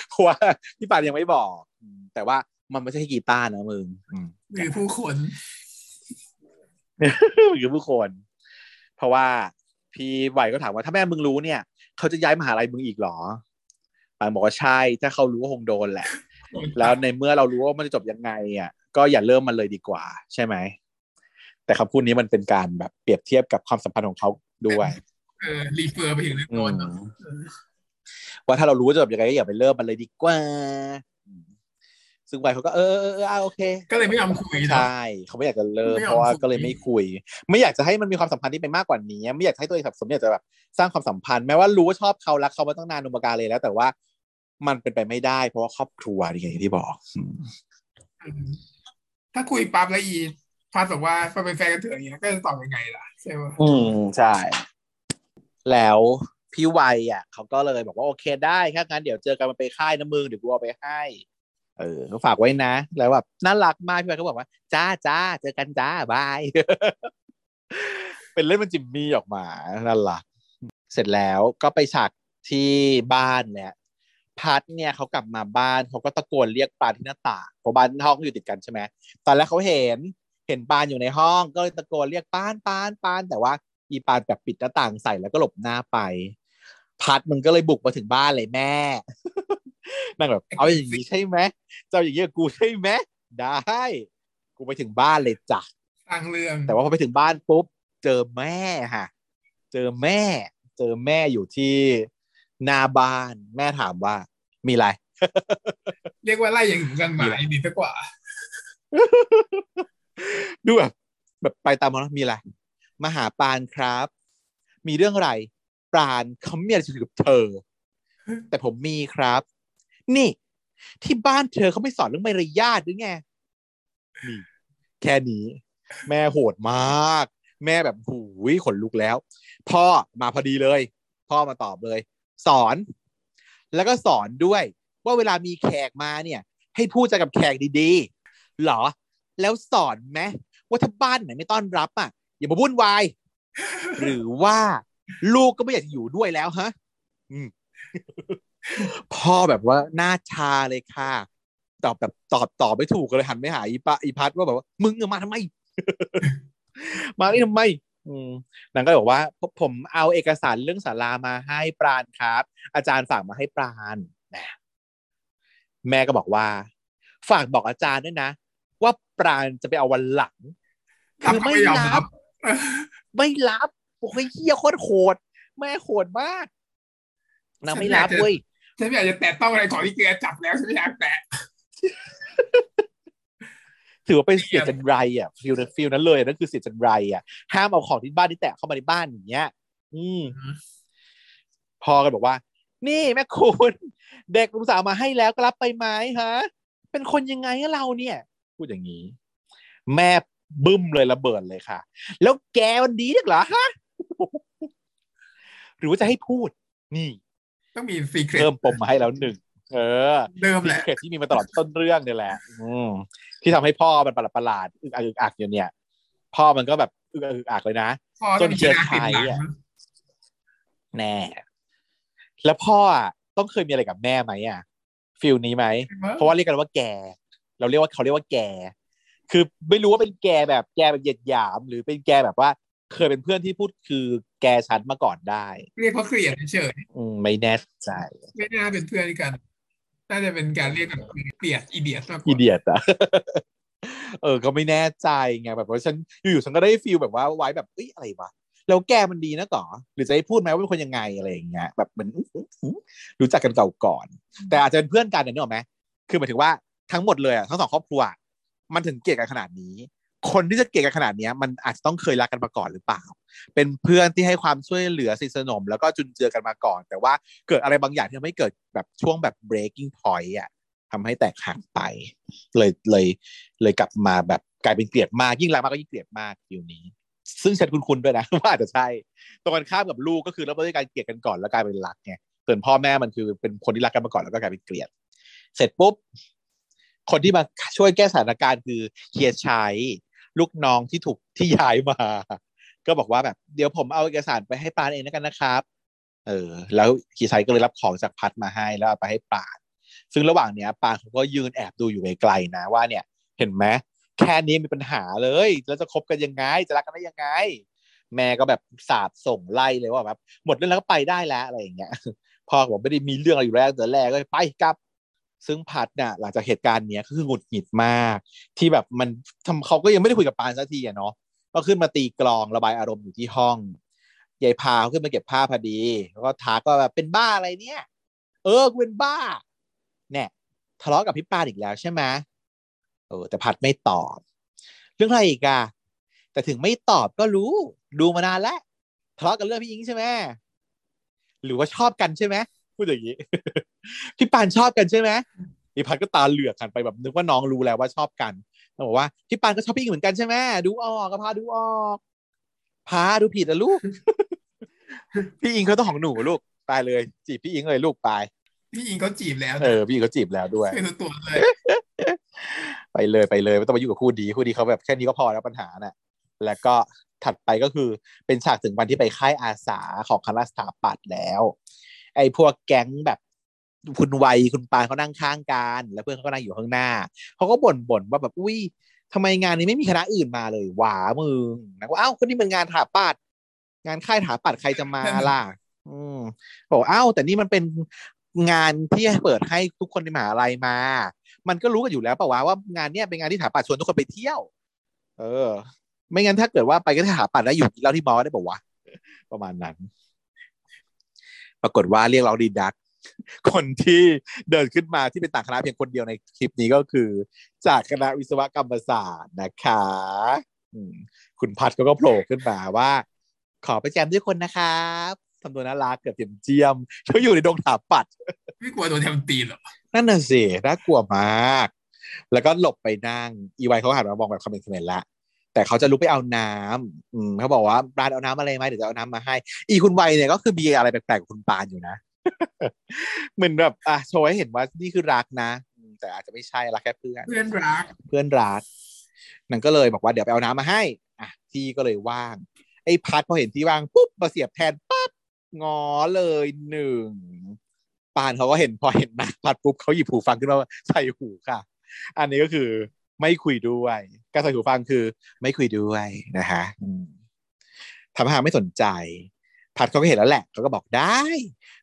B: เพราะว่าพี่ปานยังไม่บอกอืมแต่ว่ามันไม่ใช่แค่กีตาร์นะมึงอืม
A: คือผู้คน
B: คือผู้คน เพราะว่าพี่ไหวก็ถามว่าถ้าแม่มึงรู้เนี่ย เขาจะย้ายมหาลัยมึงอีกเหรอปานบอกว่าใช่ ถ้าเขารู้ก็คงโดนแหละ แล้วในเมื่อเรารู้ว่ามันจะจบยังไงอะก็อย่าเริ่มมันเลยดีกว่า ใช่ไหม แต่คำพูดนี้มันเป็นการแบบเปรียบเทียบกับความสัมพันธ์ของเขาด้วย
A: เออรีเฟอร์ไปถึงเรื่อง
B: อื
A: โน้น
B: ม
A: เนอะเออ
B: ว่าถ้าเรารู้ว่าจะจบยังไงก็อย่าไปเริ่มมันเลยดีกว่าอืมซึ่งไวเขาก็เออเออเอออะโอเค
A: ก็เลยไม่ยอมคุย
B: ใช
A: เนาะ่
B: เขาไม่อยากจะเลิก
A: ไม่ยอม
B: เพราะว่า
A: คุย
B: ก็เลยไม่คุย ไม่อยากจะให้มันมีความสัมพันธ์ที่เป็นมากกว่านี้ ไม่อยากจะให้ตัวเองสับสนไม่อยากจะแบบสร้างความสัมพันธ์แม้ว่ารู้ว่าชอบเขารักเขามาตั้งนานนุปการเลยแล้ว แต่ว่า มันเป็นไปไม่ได้ เพราะว่าครอบครัวอย่างที่บอกอืม
A: อืมถ้าคุยปั๊บแล้วอีพัดบอกว่าพอเป็นแฟนกันเถอะอย่างเงี้ยก็จะตอบยังไงล่ะใช่ไหม
B: อืมใช่ แล้วพี่วัยอะเขาก็เลยบอกว่าโอเคได้ถ้างั้นเดี๋ยวเจอกันมาไปค่ายนะมึงเดี๋ยวกูเอาไปให้เออก็ฝากไว้นะ แล้วแบบน่ารักมากพี่วัยเขาบอกว่า จ้าจ้าเจอกันจ้าบาย เป็นเล่นเป็นจิมมี่ออกมาน่ารักเสร็จแล้วก็ไปฉากที่บ้านเนี่ย พัดเนี่ยเขากลับมาบ้านเขาก็ตะโกนเรียกปานที่หน้าต่างเพราะบ้านห้องอยู่ติดกันใช่ไหมตอนแรกเขาเห็นเห็นปานอยู่ในห้องก็เลยตะโกนเรียกปานปานปานแต่ว่าอีปานแบบปิดหน้าต่างใส่แล้วก็หลบหน้าไป พัดมันก็เลยบุกมาถึงบ้านเลยแม่นั่งแบบเอาอย่างนี้ใช่ไหมเจ้าอย่างนี้กับกูใช่ไหมได้กูไปถึงบ้านเลยจ้ะ
A: สร้างเรื่อง
B: แต่ว่าพอไปถึงบ้านปุ๊บเจอแม่ค่ะ เจอแม่ เจอแม่อยู่ที่ หน้าบ้าน แม่ถามว่า มีอะไร
A: เรียกว่าไล่อย่างถึงกันหมายดีสักกว่า
B: ดูแบบแบบไปตามมาแล้วมีอะไรมาหาปานครับ มีเรื่องอะไร ปานเขาไม่มีอะไรจะคุยกับเธอ แต่ผมมีครับ นี่ ที่บ้านเธอเขาไม่สอนเรื่องมารยาทหรือไงนี่แค่นี้ แม่โหดมาก แม่แบบหูยขนลุกแล้ว พ่อมาพอดีเลย พ่อมาตอบเลย สอน แล้วก็สอนด้วย ว่าเวลามีแขกมาเนี่ย ให้พูดจากับแขกดีๆหรอ แล้วสอนไหมว่าถ้าบ้านไหนไม่ต้อนรับอะอย่ามาวุ่นวายหรือว่าลูกก็ไม่อยากจะอยู่ด้วยแล้วฮะพ่อแบบว่าหน้าชาเลยค่ะ ตอบแบบตอบตอบไม่ถูกเลยหันไปหาอีปะอีพัดว่าแบบว่า มึงมาทำไม มานี่ทำไม นางก็บอกว่าผมผมเอาเอกสารเรื่องศาลามาให้ปราณครับ อาจารย์ฝากมาให้ปราณนะแม่ก็บอกว่า ฝากบอกอาจารย์ด้วยนะ ว่าปราณจะไปเอาวันหลัง
A: รับ
B: คือไม่
A: ไม่ยอม
B: รั
A: รับบ
B: ไม่รับโอ้ยเฮียโคตรโหดแม่โหดมากนางไม่รับเว้ย
A: ฉันไม่อยากจะแตะต้องอะไรของที่แกจับแล้วฉันไม่อยากแตะ
B: ถือว่าเป็นเสียจันไรอะฟิลนั้นฟิลนั้นเลยนั่นคือเสียจันไรอะห้ามเอาของที่บ้านที่แตะเข้ามาในบ้านอย่างเงี้ย อืมพอกันบอกว่า นี่แม่คุณเด็กลุงสาวมาให้แล้วก็รับไปไหมฮะ เป็นคนยังไงอะเราเนี่ย พูดอย่างนี้ แม่บึ้มเลยระเบิดเลยค่ะ แล้วแกวันดีนักเหรอฮะหรือว่าจะให้พูด นี่
A: ต้องมีซีเครต
B: เพิ่มปมมาให้แล้วหนึ่ง เออ
A: เดิม
B: ซี
A: แหละ
B: เครตที่มีมาตลอดต้นเรื่องเนี่ยแหละ อืมที่ทำให้พ่อมันประหลาดประหลาดอึกอักอึกอักอยู่เนี่ย พ่อมันก็แบบอึกอักอึกอักเลยนะ
A: พ่อ
B: จ
A: ต้อนงมี
B: เจอ
A: นา
B: ใค
A: ติ
B: ร
A: ดหลัง
B: อะแน่ แล้วพ่ออะต้องเคยมีอะไรกับแม่ไหมอะฟิลนี้ไหมเพราะว่าเรียกกันว่าแก เราเรียกว่าเขาเรียกว่าแก คือไม่รู้ว่าเป็นแกแบบแกแบบเหยียดหยาม หรือเป็นแกแบบว่าเคยเป็นเพื่อนที่พูดคือแกฉันมาก่อนได้
A: เรียกเพราะเกลียดเฉย
B: อืมไม่แน่ใจ
A: ๆไม่น่าเป็นเพื่อนกัน น่าจะเป็นการเรียกแบบเปียดอีเดียมากก
B: อี
A: ว่า
B: เดียตอะเออ ก็ไม่แน่ใจไงแบบว่าฉันอยู่ๆฉันก็ได้ฟีลแบบว่าไว้แบบเอ้ยอะไรวะแล้วแกมันดีนะก่อหรือจะให้พูดไหมว่าเป็นคนยังไงอะไรอย่างเงี้ยแบบเหมือนรู้จักกันเก่าก่อน แต่อาจจะเป็นเพื่อนกันเนี่ยนึกออกไหมคือหมายถึงว่าทั้งหมดเลยอะทั้งสองครอบครัว มันถึงเกลียดกันขนาดนี้ คนที่จะเกลียดกันขนาดนี้มันอาจจะต้องเคยรักกันมาก่อนหรือเปล่า เป็นเพื่อนที่ให้ความช่วยเหลือสนิทสนม แล้วก็จุนเจือกันมาก่อน แต่ว่าเกิดอะไรบางอย่างที่ทำให้เกิดแบบช่วงแบบ breaking point อะทำให้แตกหักไป เลยเลยเลยกลับมาแบบกลายเป็นเกลียดมาก ยิ่งรักมากก็ยิ่งเกลียดมากฟิวนี้ ซึ่งฉันคุ้นๆด้วยนะว่าอาจจะใช่ตรงกันข้ามกับลูกก็คือเริ่มต้นด้วยการเกลียดกันก่อนแล้วกลายเป็นรักไงส่วนพ่อแม่มันคือเป็นคนที่รักกันมาก่อนแล้วก็กลายเป็นเกลียด เสร็จปุ๊บคนที่มาช่วยแก้สถานการณ์คือเฮียชัย ลูกน้องที่ถูกที่ย้ายมา ก็บอกว่าแบบเดี๋ยวผมเอาเอกสารไปให้ปานเองแล้วกันนะครับ เออ แล้วเฮียชัยก็เลยรับของจากพัดมาให้แล้วเอาไปให้ปาน ซึ่งระหว่างเนี้ยปานเขาก็ยืนแอบดูอยู่ไกลๆนะว่าเนี่ย เห็นไหมแค่นี้มีปัญหาเลย แล้วจะคบกันยังไง จะรักกันได้ยังไง แม่ก็แบบสาบส่งไล่เลยว่าแบบหมดเรื่องแล้วก็ไปได้แล้วอะไรอย่างเงี้ยพ่อบอกไม่ได้มีเรื่องอะไรอยู่แล้วแต่แรกก็ไปกลับ ซึ่งพัดเนี่ยหลังจากเหตุการณ์เนี้ยก็คือหงุดหงิดมาก ที่แบบมันทำเขาก็ยังไม่ได้คุยกับปานสักทีอะเนาะก็ขึ้นมาตีกลองระบายอารมณ์อยู่ที่ห้องยายพาเขาขึ้นมาเก็บผ้าพอดี แล้วก็ทักว่าแบบเป็นบ้าอะไรเนี่ย เออกูเป็นบ้า เนี่ย ทะเลาะกับพี่ปานอีกแล้วใช่ไหมเออแต่พัดไม่ตอบ เรื่องอะไรอีกอะแต่ถึงไม่ตอบก็รู้ดูมานานแล้วทะเลาะกันเรื่องพี่อิงใช่ไหมหรือว่าชอบกันใช่ไหมพูดอย่างนี้ พี่ปานชอบกันใช่ไหมพี่พัดก็ตาเหลือกหันไปแบบนึกว่าน้องรู้แล้วว่าชอบกันแล้วบอกว่าพี่ปานก็ชอบพี่อิงเหมือนกันใช่ไหมดูออกก็พาดูออกพาดูผิดอะลูก พี่อิงเขาต้องของหนูลูกตายเลย จีบพี่อิงเลยลูกไป
A: พี่อิงเขาจีบแล้ว
B: เออพี่อิงเขาจีบแล้วด้วย
A: คือตัวเลย
B: ไปเลยไปเลยไม่ต้องมายุ่งกับคู่ดีคู่ดีเขาแบบแค่นี้ก็พอแล้วปัญหาน่ะ แล้วก็ถัดไปก็คือเป็นฉากถึงวันที่ไปค่ายอาสาของคณะสถาปัตย์แล้ว ไอ้พวกแก๊งแบบ คุณวัยคุณปานเขานั่งข้างกันแล้วเพื่อนเขาก็นั่งอยู่ข้างหน้าเขาก็บ่นบ่นว่าแบบอุ้ยทำไมงานนี้ไม่มีคณะอื่นมาเลย หวามึงนะว่าอ้าวคนนี้เป็นงานถาปัดงานค่ายถาปัดใครจะมาล่ะ อืมบอกอ้าวแต่นี่มันเป็นงานที่เปิดให้ทุกคนในมหาลัยมา มันก็รู้กันอยู่แล้วเปล่าวะว่า งานเนี้ยเป็นงานที่ถาปัดชวนทุกคนไปเที่ยว เออ ไม่งั้นถ้าเกิดว่าไปก็ถาปัดแล้วอยู่กินเหล้าที่มอได้บอกวะประมาณนั้น ปรากฏว่าเรียกเราดีดัก คนที่เดินขึ้นมาที่เป็นต่างคณะเพียงคนเดียวในคลิปนี้ก็คือ จากคณะวิศวกรรมศาสตร์นะคะอืมคุณพัดก็ก็โผล่ขึ้นมาว่า ขอไปแจมด้วยคนนะครับทำตัวน่ารักเกือบเจียมเจียมเขาอยู่ในดงถาปัด
A: ไม่กลัวโดนแทมตีนหรอ
B: นั่นน่ะสิน่ากลัวมาก แล้วก็หลบไปนั่ง อีไวเขาหันมามองแบบคอมเมนต์คอมเมนต์ละแต่เขาจะลุกไปเอาน้ำอืมเขาบอกว่าปานเอาน้ำอะไรไหมเดี๋ยวจะเอาน้ำมาให้ อีคุณไวเนี่ยก็คือมีอะไรแปลกๆกับคุณปานอยู่นะ เหมือนแบบอะโชว์ให้เห็นว่านี่คือรักนะอืมแต่อาจจะไม่ใช่รักแค่เพื่อน
A: เพื่อนรัก
B: เพื่อนรักนางก็เลยบอกว่าเดี๋ยวไปเอาน้ำมาให้อะที่ก็เลยว่าง ไอ้พัดพอเห็นที่ว่างปุ๊บมาเสียบแทนปั๊บงอเลยหนึ่งปานเขาก็เห็นพอเห็นหน้าพัดปุ๊บเขาหยิบหูฟังขึ้นมาใส่หูค่ะ อันนี้ก็คือไม่คุยด้วยการใส่หูฟังคือ ไม่คุยด้วยนะฮะอืมทำให้ไม่สนใจ พัดเขาก็เห็นแล้วแหละเขาก็บอกได้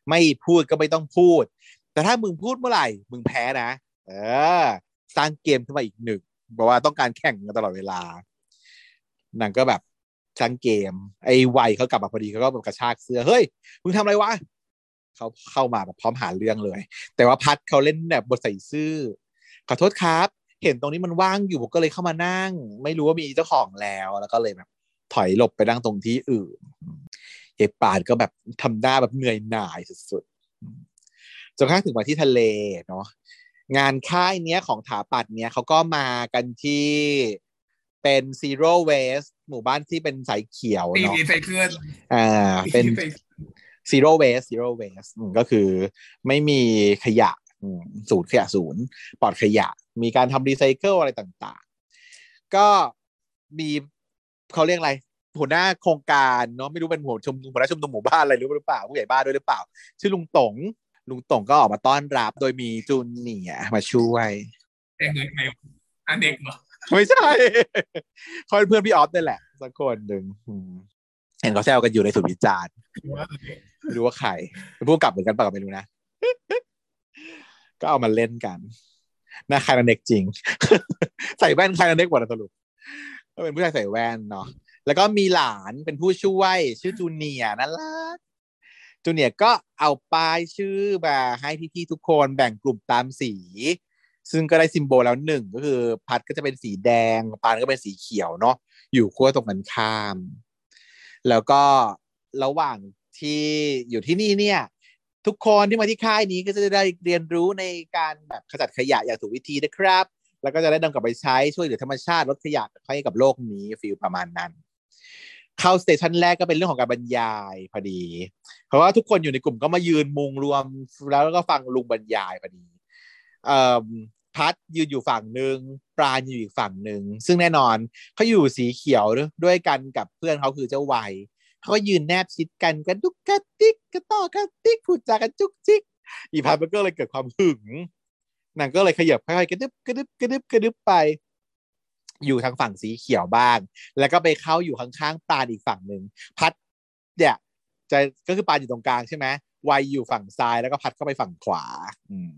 B: ไม่พูดก็ไม่ต้องพูด แต่ถ้ามึงพูดเมื่อไหร่ มึงแพ้นะ เออ สร้างเกมขึ้นมาอีกหนึ่งบอกว่าต้องการแข่งกันตลอดเวลานางก็แบบสร้างเกม ไอ้ไวยเขากลับมาพอดีเขาก็แบบกระชากเสื้อเฮ้ยมึงทำอะไรวะเขาเข้ามาแบบพร้อมหาเรื่องเลย แต่ว่าพัดเขาเล่นแบบบทใส่ซื่อขอโทษครับ เห็นตรงนี้มันว่างอยู่ผมก็เลยเข้ามานั่ง ไม่รู้ว่ามีเจ้าของแล้ว แล้วก็เลยแบบ ถอยหลบไปนั่งตรงที่อื่น เอปานก็แบบทำหน้าแบบเหนื่อยหน่ายสุดๆจนกระทั่งถึงวันที่ทะเลเนาะงานค่ายเนี้ยของถาปัดเนี้ยเขาก็มากันที่เป็น zero waste หมู่บ้านที่เป็นสายเขียว
A: ตี
B: เนาะ
A: รีไซเคิล
B: อ่าเป็น
A: รีไซ
B: zero waste zero waste อืมก็คือไม่มีขยะอืมศูนย์ขยะศูนย์ปลอดขยะ มีการทำรีไซเคิลอะไรต่างๆ ก็มีเขาเรียกอะไร หัวหน้าโครงการเนาะไม่รู้เป็นหัวชมหัวหน้าชุมนุมหมู่บ้านอะไรหรือเปล่าผู้ใหญ่บ้านด้วยหรือเปล่า ชื่อลุงตงลุงต่งก็ออกมาต้อนรับโดยมีจูนเนียร์มาช่วย
A: เด็กเลยใครอันเด็กเหรอ
B: ไม่ใช่เขาเป็นเพื่อนพี่ออฟนี่แหละสักคนหนึ่งอืมเห็นเขาแซวกันอยู่ในสุดวิจารณ์
A: หรือว่าเด็ก
B: ไม่รู้ว่าใครเป็นผู้กำกับเหมือนกันเปล่าก็ไม่รู้นะก็เอามาเล่นกันหน้าคายนันเด็กจริง ใส่แว่นคายนันเด็กหมดอะสรุปก็เป็นผู้ชายใส่แว่นเนาะ แล้วก็มีหลานเป็นผู้ช่วย ชื่อจูเนียนั่นละจูเนียก็เอาป้ายชื่อมาให้พี่ๆทุกคนแบ่งกลุ่มตามสี ซึ่งก็ได้ symbol แล้วหนึ่งก็คือ ภัทรก็จะเป็นสีแดง ปราณก็เป็นสีเขียวเนาะอยู่ขั้วตรงกันข้าม แล้วก็ระหว่างที่อยู่ที่นี่เนี่ย ทุกคนที่มาที่ค่ายนี้ก็จะได้เรียนรู้ในการแบบขจัดขยะอย่างถูกวิธีนะครับ แล้วก็จะได้นำกลับไปใช้ช่วยเหลือธรรมชาติลดขยะให้กับโลกนี้ feel ประมาณนั้น เข้า station แรกก็เป็นเรื่องของการบรรยายพอดี เพราะว่าทุกคนอยู่ในกลุ่มก็มายืนมุงรวมแล้วก็ฟังลุงบรรยายพอดีอพัดยืนอยู่ฝั่งหนึ่งปราณอยู่อีกฝั่งหนึ่งซึ่งแน่นอนเขาอยู่สีเขียวด้วยกันกับเพื่อนเขาคือเจ้าวัยเขาก็ยืนแนบชิดกันกระดุกกระติกกระต่อกระติกพูดจากันจุกจิกอีพัดมันก็เลยเกิดความหึงนางก็เลยขยับค่อยๆกระดึบกระดึบกระดึบกระดึบไป อยู่ทางฝั่งสีเขียวบ้าง แล้วก็ไปเข้าอยู่ข้างๆปานอีกฝั่งหนึ่งพัดเนี่ยจะก็คือปานอยู่ตรงกลางใช่ไหมวัยอยู่ฝั่งซ้ายแล้วก็พัดเข้าไปฝั่งขวา อืม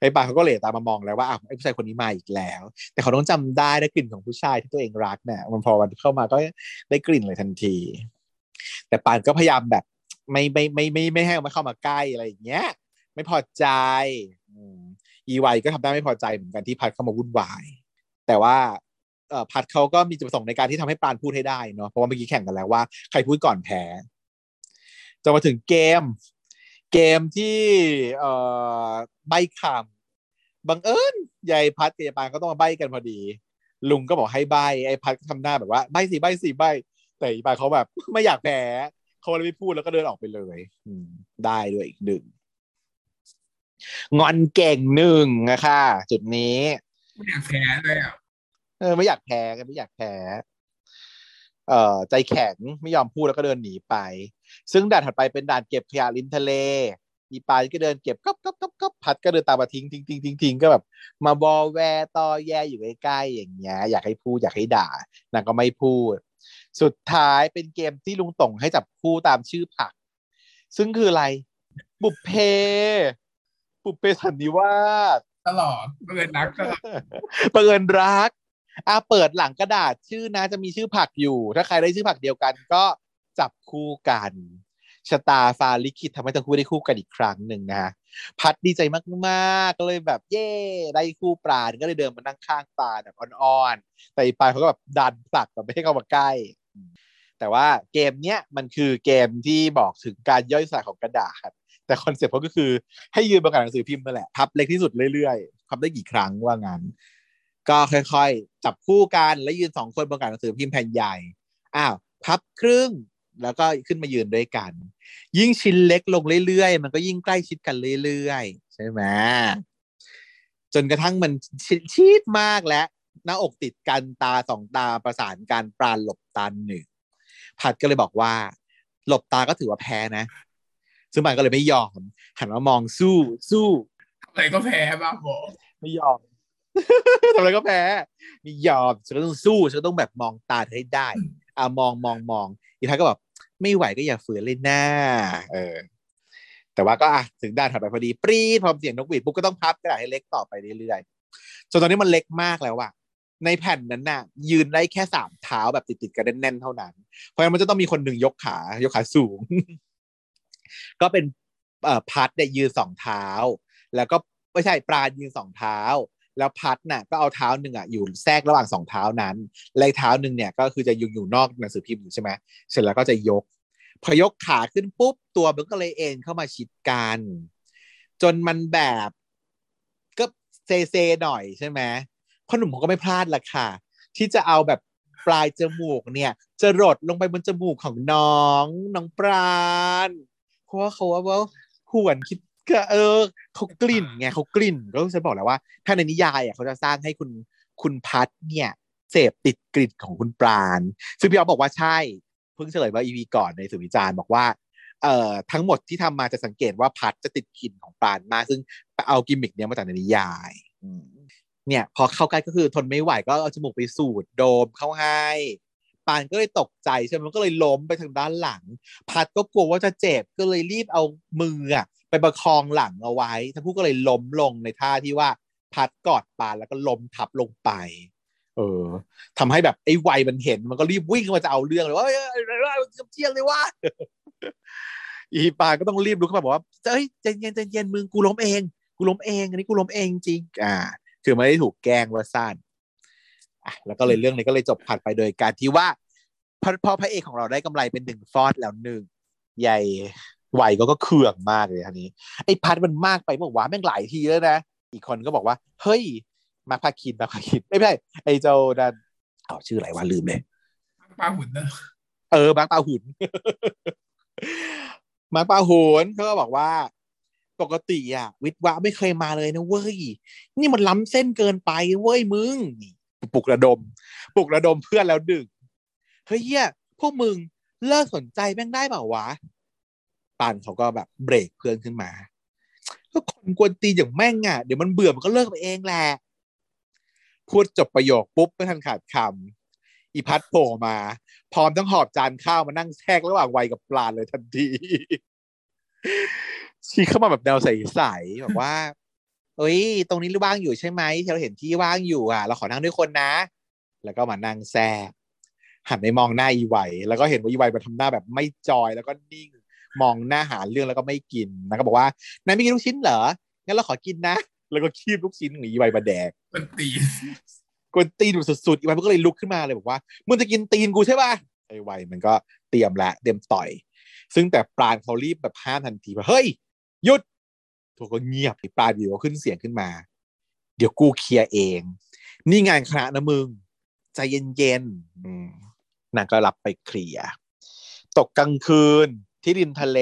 B: ไอ้ปานเขาก็เหลตามมามองแล้วว่าอ้าวไอ้ผู้ชายคนนี้มาอีกแล้ว แต่เขาต้องจำได้ได้กลิ่นของผู้ชายที่ตัวเองรักเนี่ยมันพอมันเข้ามาก็ได้กลิ่นเลยทันที แต่ปานก็พยายามแบบไม่ไม่ไม่ไม่ไม่ให้มันเข้ามาใกล้อะไรอย่างเงี้ย ไม่พอใจอีไวก็ทำได้ไม่พอใจเหมือนกันที่พัดเข้ามาวุ่นวาย แต่ว่า พัดเขาก็มีจุดประสงค์ในการที่ทำให้ปานพูดให้ได้เนาะเพราะว่าเมื่อกี้แข่งกันแล้วว่าใครพูดก่อนแพ้จนมาถึงเกม เกมที่เอ่อใบคำบังเอิญยายพัดกับยายปานก็ต้องมาใบกันพอดี ลุงก็บอกให้ใบไอ้พัดก็ทำหน้าแบบว่าใบสิใบสิใบแต่อีปานเขาแบบไม่อยากแพ้เขาเลยไม่พูดแล้วก็เดินออกไปเลยได้ด้วยอีกหนึ่งงอนเก่งหนึ่งอะค่ะจุดนี้
A: ไม่อยากแพ้เลยอะ
B: เออไม่อยากแพ้กันไม่อยากแพ้เอ่อใจแข็งไม่ยอมพูดแล้วก็เดินหนีไป ซึ่งด่านถัดไปเป็นด่านเก็บขยะริมทะเลอีปานก็เดินเก็บก๊อบก๊อบก๊อบก๊อบพัดก็เดินตามมาทิ้งทิ้งทิ้งทิ้งทิ้งก็แบบ มาบอแวร์ตอแยอยู่ใกล้ๆอย่างเงี้ยอยากให้พูดอยากให้ด่านางก็ไม่พูด สุดท้ายเป็นเกมที่ลุงต่งให้จับคู่ตามชื่อผัก ซึ่งคืออะไร บุพเพ บุพเพสันนิวาส
A: ตลอดเปิดนักตลอด
B: บังเอิญรัก อะเปิดหลังกระดาษชื่อนะจะมีชื่อผักอยู่ ถ้าใครได้ชื่อผักเดียวกัน ก็จับคู่กันชะตาฟาลิขิตทำให้ทั้งคู่ได้คู่กันอีกครั้งหนึ่งนะฮะพัดดีใจมากๆก็เลยแบบเย่ได้คู่ปราณก็เลยเดินมานั่งข้างปราณแบบอ่อนๆ แต่อีปราณเขาก็แบบดันผลักแบบไม่ให้เข้ามาใกล้ แต่ว่าเกมเนี้ยมันคือเกมที่บอกถึงการย่อยสลายของกระดาษ แต่ concept เขาก็คือให้ยืนบนกระดาษหนังสือพิมพ์นั่นแหละพับเล็กที่สุดเรื่อยๆพับได้กี่ครั้งว่างั้น ก็ค่อยๆ จับคู่กันแล้วยืนสองคนบนกระดาษหนังสือพิมพ์แผ่นใหญ่อ้าวพับครึ่งแล้วก็ขึ้นมายืนด้วยกัน ยิ่งชิ้นเล็กลงเรื่อยๆ มันก็ยิ่งใกล้ชิดกันเรื่อยๆ ใช่ไหมจนกระทั่งมันชิดชิดมากแล้วหน้าอกติดกันตาสองตาประสานกันปราณหลบตาหนึ่งผัดก็เลยบอกว่า หลบตาก็ถือว่าแพ้นะ ซึ่งมันก็เลยไม่ยอมหันมามองสู้สู้
A: อะไรก็แพ้บ้าบอ
B: ไม่ยอม ทำอะไรก็แพ้ไม่ยอมฉันก็ต้องสู้ฉันก็ต้องแบบมองตาเธอให้ได้อ่ามองมองมองอีกท้ายก็แบบไม่ไหวก็อย่าฝืนเลยหน้าเออ แต่ว่าก็อะถึงด้านถัดไปพอดีปรีดพอเสียงนกหวีดปุ๊บก็ต้องพับกระดาษให้เล็กต่อไปเรื่อยๆจนตอนนี้มันเล็กมากแล้วอะในแผ่นนั้นน่ะ ยืนได้แค่สามเท้าแบบติดๆกันแน่นๆเท่านั้น เพราะฉะนั้นมันจะต้องมีคนหนึ่งยกขายกขาสูง ก็เป็นเอ่อพัดเนี่ยยืนสองเท้า แล้วก็ไม่ใช่ปราณยืนสองเท้า แล้วพัดน่ะก็เอาเท้าหนึ่งอะอยู่แทรกระหว่างสองเท้านั้นละอีกเท้าหนึ่งเนี่ยก็คือจะอยู่อยู่นอกหนังสือพิมพ์อยู่ใช่ไหมเสร็จแล้วก็จะยก พอยกขาขึ้นปุ๊บตัวมันก็เลยเอ็นเข้ามาชิดกัน จนมันแบบก็เซเซหน่อยใช่ไหมพ่อหนุ่มเขาก็ไม่พลาดละค่ะ ที่จะเอาแบบปลายจมูกเนี่ย จะรดลงไปบนจมูกของน้องน้องปราณเพราะว่าเขาว่าว่าหวนคิด ก็เออเขากลิ่นไงเขากลิ่นก็จะบอกแล้วว่า ถ้าในนิยายอะเขาจะสร้างให้คุณคุณพัดเนี่ยเสพติดกลิ่นของคุณปราณ ซึ่งพี่อ๊อบอกว่าใช่ เพิ่งเฉลยว่าอีพีก่อนในสุวิจารณ์บอกว่าเอ่อทั้งหมดที่ทำมาจะสังเกตว่าพัดจะติดกลิ่นของปราณมาก ซึ่งเอากิมมิกเนี้ยมาจากในนิยายเนี่ย พอเข้าใกล้ก็คือทนไม่ไหวก็เอาจมูกไปสูดโดมเข้าให้ปานก็เลยตกใจใช่ไหมก็เลยล้มไปทางด้านหลัง พัดก็กลัวว่าจะเจ็บก็เลยรีบเอามืออะ ไปประคองหลังเอาไว้ ทั้งคู่ก็เลยล้มลงในท่าที่ว่าพัดกอดปานแล้วก็ล้มทับลงไป เออทำให้แบบไอ้วัยมันเห็น มันก็รีบวิ่งเข้ามาจะเอาเรื่องเลยว่าเอ้ยเอ้ยเอ้เจียนเลยว่าอีปานก็ต้องรีบลุกขึ้นมาบอกว่าเอ้ยใจเย็นใจเย็นมึงกูล้มเอง กูล้มเอง อันนี้กูล้มเองจริงอ่า คือไม่ได้ถูกแกล้งว่าสั้นอะแล้วก็เลยเรื่องนี้ก็เลยจบผ่านไปโดยการที่ว่าพอพอพระเอกของเราได้กำไรเป็นหนึ่งฟอดแล้วหนึ่งใหญ่ ไหวก็ก็เคืองมากเลยอันนี้ไอ้พัดมันมากไปบอกว่าแม่งหลายทีแล้วนะอีกคนก็บอกว่า เฮ้ย มาพาคินมาพาคินไม่ใช่ไอ้เจ้าดันอ๋อชื่ออะไรวะลืมเลย
A: ปลาหุ่นนะ
B: เออมาร์คปาหุนมาร์คปาหุนเขาก็บอกว่า ปกติอะวิทย์วะไม่เคยมาเลยนะเว้ย นี่มันล้ำเส้นเกินไปเว้ยมึงนี่ปลุกระดม ปลุกระดมเพื่อนแล้วดึกเฮ้ยเหี้ยพวกมึงเลิกสนใจแม่งได้เปล่าวะ ปราณเขาก็แบบเบรกเพื่อนขึ้นมา ก็คนกวนตีนอย่างแม่งอะเดี๋ยวมันเบื่อมันก็เลิกไปเองแหละพูดจบประโยคปุ๊บไม่ทันขาดคำอีพัดโผล่มา พร้อมทั้งหอบจานข้าวมานั่งแทรกระหว่างวัยกับปลาเลยทันทีชี้เข้ามาแบบแนวใสๆแบบว่า เอ้ย ตรงนี้ว่างอยู่ใช่ไหมที่เราเห็นที่ว่างอยู่อะ เราขอนั่งด้วยคนนะ แล้วก็มานั่งแทรกหันไปมองหน้าอีไวแล้วก็เห็นว่าอีไวมันทำหน้าแบบไม่จอยแล้วก็นิ่ง มองหน้าหาเรื่องแล้วก็ไม่กินนะก็บอกว่านายไม่กินลูกชิ้นเหรองั้นเราขอกินนะ แล้วก็คีบลูกชิ้นของอีไวมาแดก
A: มันตี
B: กวนตีนแบบสุดๆอีไวมันก็เลยลุกขึ้นมาเลยบอกว่ามึงจะกินตีนกูใช่ป่ะไอ้ไวมันก็เตรียมละเตรียมต่อย ซึ่งแต่ปราณเขารีบแบบห้ามทันทีว่าเฮ้ยหยุดทุกคนเงียบไอ้ปราณอยู่ก็ขึ้นเสียงขึ้นมา เดี๋ยวกูเคลียร์เอง นี่งานคณะนะมึงใจเย็นๆอืมนางก็รับไปเคลียร์ตกกลางคืน ที่ริมทะเล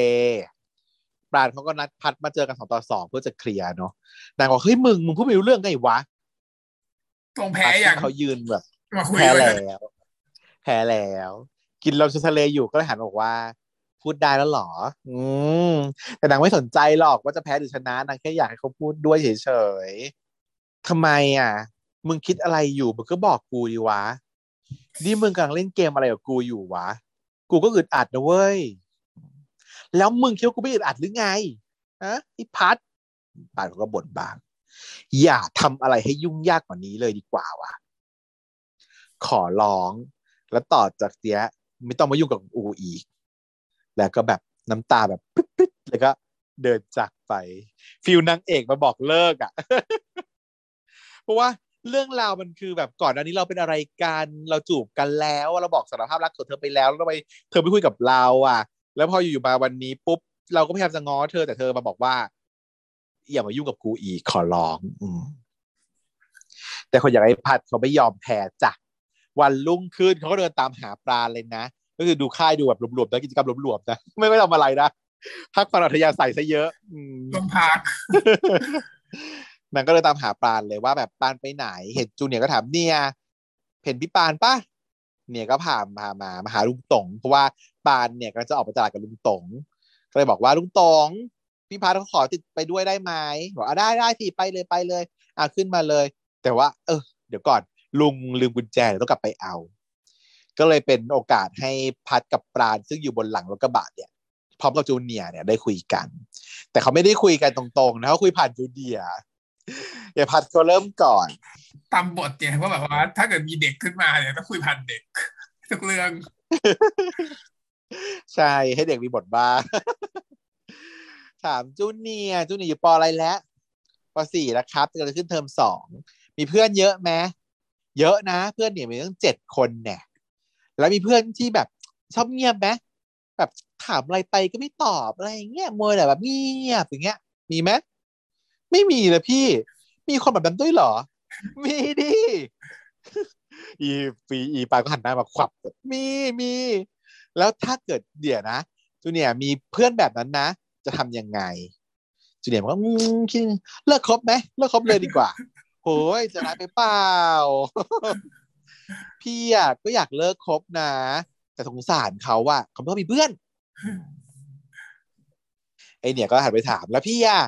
B: ปราณเขาก็นัดพัดมาเจอกันสองต่อสองเพื่อจะเคลียร์เนาะนางบอกเฮ้ยมึงมึงพูดไม่รู้เรื่องไงวะ
A: ตรงแพ้อย่าง
B: เขายืนแบบ
A: มาคุย
B: แพ้
A: ด้วย
B: แล้วแพ้แล้ว กินลมชายทะเลอยู่ก็เลยหันมาบอกว่า พูดได้แล้วเหรอ อืมแต่นางไม่สนใจหรอกว่าจะแพ้หรือชนะนางแค่อยากให้เขาพูดด้วยเฉยๆทำไมอะ มึงคิดอะไรอยู่มึงก็บอกกูดีวะนี่มึงกำลังเล่นเกมอะไรกับกูอยู่วะ กูก็อึดอัดนะเว้ย แล้วมึงคิดว่ากูไม่อึดอัดหรือไงฮะอ้พัดปานเขาก็บ่นบาง อย่าทำอะไรให้ยุ่งยากกว่านี้เลยดีกว่าวะขอร้อง แล้วต่อจากเนี้ย ไม่ต้องมายุ่งกับอูอีก แล้วก็แบบน้ำตาแบบปึ๊ดๆแล้วก็เดินจากไป ฟิลนางเอกมาบอกเลิกอะ เพราะว่าเรื่องราวมันคือแบบก่อนอันนี้เราเป็นอะไรกัน เราจูบกันแล้ว เราบอกสารภาพรักของเธอไปแล้วแล้วทำไมเธอไม่คุยกับเรา อะ แล้วพออยู่ๆมาวันนี้ปุ๊บเราก็พยายามจะง้อเธอแต่เธอมาบอกว่า อย่ามายุ่งกับกูอีกขอร้อง อืมแต่คนอย่างไอ้พัดเขาไม่ยอมแพ้จ้ะวันรุ่งขึ้นเขาก็เดินตามหาปลาเลยนะ ก็คือดูค่ายดูแบบรวมๆนะกิจกรรมรวมๆนะไม่ไม่ทำอะไรนะพักผ่อนอัธยาศัยซะเยอะอืม
A: ลงพัก
B: นางก็เลยตามหาปานเลยว่าแบบปานไปไหน เห็นจูเนียร์ก็ถามเนี่ยเห็นพี่ปานปะ เนี่ยก็พามามามาหาลุงตงเพราะว่าปานเนี่ยก็จะออกไปตลาดกับลุงตงก็เลยบอกว่าลุงตงพี่พัดเขาขอติดไปด้วยได้ไหมบอกอะได้ได้สิไปเลยไปเลยอะขึ้นมาเลย แต่ว่า เออ เดี๋ยวก่อนลุงลืมกุญแจเดี๋ยวต้องกลับไปเอา ก็เลยเป็นโอกาสให้พัดกับปราณซึ่งอยู่บนหลังรถกระบะเนี่ยพร้อมกับจูเนียร์เนี่ยได้คุยกัน แต่เขาไม่ได้คุยกันตรงๆนะเขาคุยผ่านจูเนียร์อย่าพัดเขาเริ่มก่อน
A: ตามบทเนี่ยว่าแบบว่า ถ้าเกิดมีเด็กขึ้นมาเนี่ยต้องคุยผ่านเด็กทุกเรื่อง
B: ใช่ให้เด็กมีบทบ้างถามจูเนียจูเนียอยู่ปออะไรแล้วปสี่แล้วครับจะขึ้นเทอมสองมีเพื่อนเยอะไหมเยอะนะ เพื่อนเนี่ยมีตั้งเจ็ดคนเนี่ย แล้วมีเพื่อนที่แบบชอบเงียบไหมแบบถามอะไรไปก็ไม่ตอบอะไรเงี้ยมัวแต่แบบเงียบอย่างเงี้ย มีไหมไม่มีเลยพี่ มีคนแบบนั้นด้วยเหรอ มีดิอีฟีอีปาก็หันหน้ามาขวับมีมีแล้วถ้าเกิดเดี๋ยวนะจูเนียร์มีเพื่อนแบบนั้นนะ จะทำยังไงจูเนียร์บอกว่าอืมคิดเลิกคบไหมเลิกคบเลยดีกว่าโอ้ยจะร้ายไปเปล่า พี่อะก็อยากเลิกคบนะ แต่สงสารเขาว่าเขาไม่มีเพื่อนไอเนี่ยก็หันไปถามแล้วพี่อะ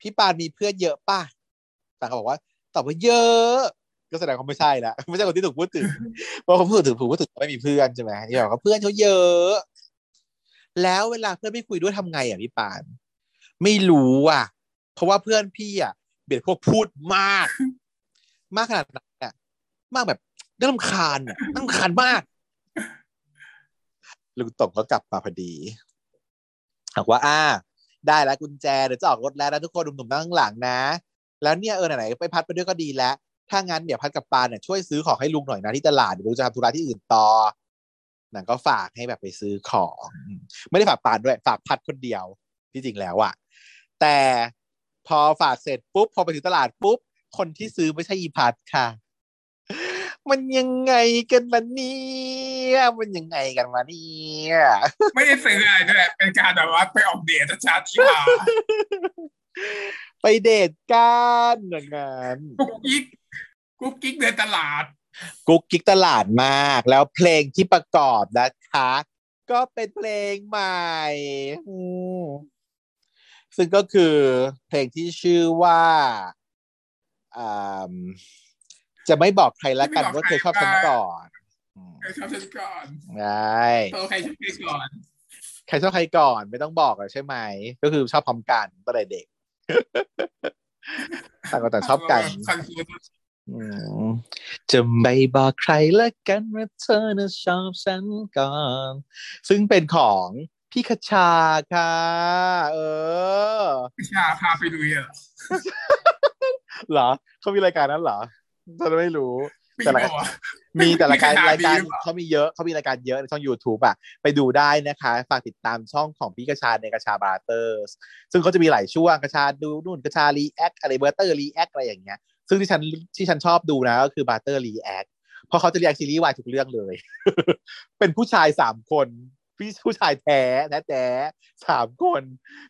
B: พี่ปานมีเพื่อนเยอะป่ะปานก็บอกว่า ตอบว่าเยอะ ก็แสดงว่าไม่ใช่ละไม่ใช่คนที่ถูกพูดถึงเพราะเขาพูดถึงถูกพูดถึงไม่มีเพื่อนใช่ไหมที่บอกว่าเพื่อนเขาเยอะ แล้วเวลาเพื่อนไม่คุยด้วยทำไงอะพี่ปาน ไม่รู้อะ เพราะว่าเพื่อนพี่อะเบียดพวกพูดมาก มากขนาดนั้นอะมากแบบน่ารำคาญอะน่ารำคาญมากลุงตงก็กลับมาพอดีบอกว่า อ่า ได้แล้วกุญแจเดี๋ยวจะออกรถแล้วนะทุกคนหนุ่มๆนั่งข้างหลังนะ แล้วเนี่ยเออไหนๆไปพัดไปด้วยก็ดีแล้ว ถ้างั้นเดี๋ยวพัดกับปานเนี่ยช่วยซื้อของให้ลุงหน่อยนะที่ตลาดเดี๋ยวลุงจะทำธุระที่อื่นต่อหนังก็ฝากให้แบบไปซื้อของ ไม่ได้ฝากปานด้วย ฝากพัดคนเดียวที่จริงแล้วอะแต่พอฝากเสร็จปุ๊บพอไปถึงตลาดปุ๊บคนที่ซื้อไม่ใช่อีภัทรค่ะ มันยังไงกันล่ะเนี่ยมันยังไงกันมาเนี่ย
A: ไม่ได้ซื้ออะไรด้วยเป็นการแบบว่าไปออกเดทชาติมา
B: ไปเดทกันอย่างนั้น
A: กุ๊กกิ๊กกุ๊กกิ๊กเดินตลาด
B: กุ๊กกิ๊กตลาดมาก แล้วเพลงที่ประกอบนะคะ ก็เป็นเพลงใหม่อืมซึ่งก็คือเพลงที่ชื่อว่าอ่าจะไม่บอกใครละกันว่าเธอชอบฉันก่อนอืม
A: ใครชอบฉันก่อน
B: ใช่
A: โตใครชอบใครก่อน
B: ใครชอบใครก่อนไม่ต้องบอกหรอกใช่ไหม ก็คือชอบพร้อมกันตั้งแต่เด็ก ต่างคนต่างชอบกัน
A: คอนฟูส
B: อืมจะไม่บอกใครละกันว่าเธอน่ะชอบฉันก่อน ซึ่งเป็นของพี่คชาค่ะ เออ
A: พิชาพาไปลุยอะ
B: เหรอเขามีรายการนั้นเหรอฉันไม่รู้
A: มี
B: แต่ละ
A: บอกว่า
B: มีแต่รายการ
A: มีขนาด
B: รายการ
A: นี้หรือเปล่า
B: เขามีเยอะเขามีรายการเยอะในช่อง YouTube อะ ไปดูได้นะคะ ฝากติดตามช่องของพี่คชาใน คชา Brothers ซึ่งเขาจะมีหลายช่วงคชาดูนู่นคชา react อะไร Brothers react อะไรอย่างเงี้ย ซึ่งที่ฉันที่ฉันชอบดูนะก็คือ Brother react เพราะเขาจะ react ซีรีส์วายทุกเรื่องเลย เป็นผู้ชายสามคนพี่ผู้ชายแท้แท้แท้สามคน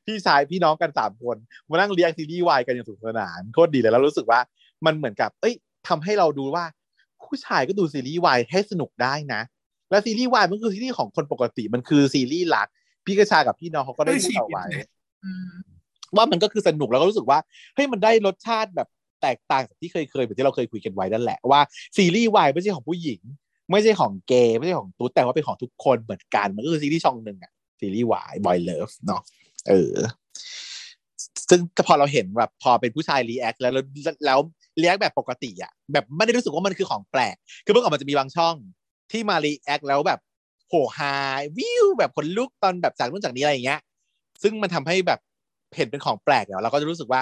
B: พี่ชายพี่น้องกันสามคนมานั่ง react ซีรีส์วายกันอย่างสนุกสนานโคตรดีเลยแล้วรู้สึกว่ามันเหมือนกับ เอ้ยทำให้เราดูว่า ผู้ชายก็ดูซีรีส์วายให้สนุกได้นะ และซีรีส์วายมันคือซีรีส์ของคนปกติมันคือซีรีส์หลัก พี่กระชากับพี่น้องเขาก็ได้พูดเอาไว้
A: อืม
B: ว่ามันก็คือสนุกแล้วก็รู้สึกว่าเฮ้ยมันได้รสชาติแบบแตกต่างจากที่เคยเคยแบบที่เราเคยคุยกันไว้นั่นแหละว่าซีรีส์วายไม่ใช่ของผู้หญิง ไม่ใช่ของเกย์ไม่ใช่ของตุ๊ดแต่ว่าเป็นของทุกคนเหมือนกันมันก็คือซีรีส์ช่องหนึ่งอะซีรีส์วาย boy love เนาะเออซึ่งพอเราเห็นแบบพอเป็นผู้ชาย react แล้วแล้ว แล้วรีแอคแบบปกติอะแบบไม่ได้รู้สึกว่ามันคือของแปลก คือเมื่อก่อนมันจะมีบางช่องที่มา react แล้วแบบโหฮาวิวแบบขนลุกตอนแบบจากนู่นจากนี้อะไรอย่างเงี้ย ซึ่งมันทำให้แบบเห็นเป็นของแปลกแล้วเราก็จะรู้สึกว่า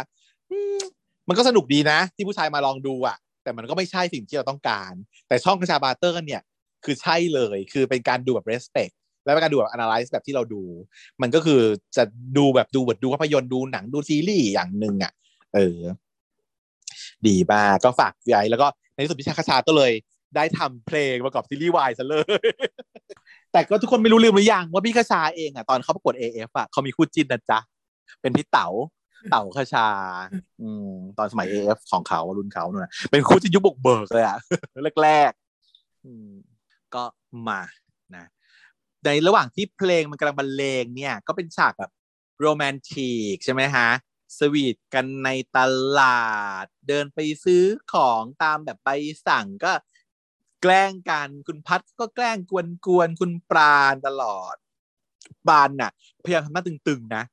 B: มันก็สนุกดีนะ ที่ผู้ชายมาลองดูอะแต่มันก็ไม่ใช่สิ่งที่เราต้องการ แต่ช่องกระชา Brother กันเนี่ยคือใช่เลย คือเป็นการดูแบบ respect และเป็นการดูแบบ analyze แบบที่เราดู มันก็คือจะดูแบบดูบทดูภาพยนตร์ดูหนังดูซีรีส์อย่างหนึ่งอะ เออ ดีมากก็ฝากไว้แล้วก็ในที่สุดพิชาคชาก็เลย ได้ทำเพลงประกอบซีรีส์วายซะเลย แต่ก็ทุกคนไม่รู้ลืมหรือยังว่าพี่คชาเองอะตอนเขาประกวด AF อะเขามีคู่จิ้นนะจ๊ะ เป็นพี่เต๋าเต๋าคชา อืม ตอนสมัย AF ของเขารุ่นเขาเนี่ยเป็นคู่จิ้นยุคบุกเบิกเลยอะแรกๆอืมก็มานะในระหว่างที่เพลงมันกำลังบรรเลงเนี่ย ก็เป็นฉากแบบโรแมนติกใช่ไหมฮะ สวีทกันในตลาด เดินไปซื้อของตามแบบใบสั่งก็แกล้งกันคุณพัดก็แกล้งกวนกวนๆคุณปราณตลอดปานน่ะ พยายามทำหน้าตึงๆนะ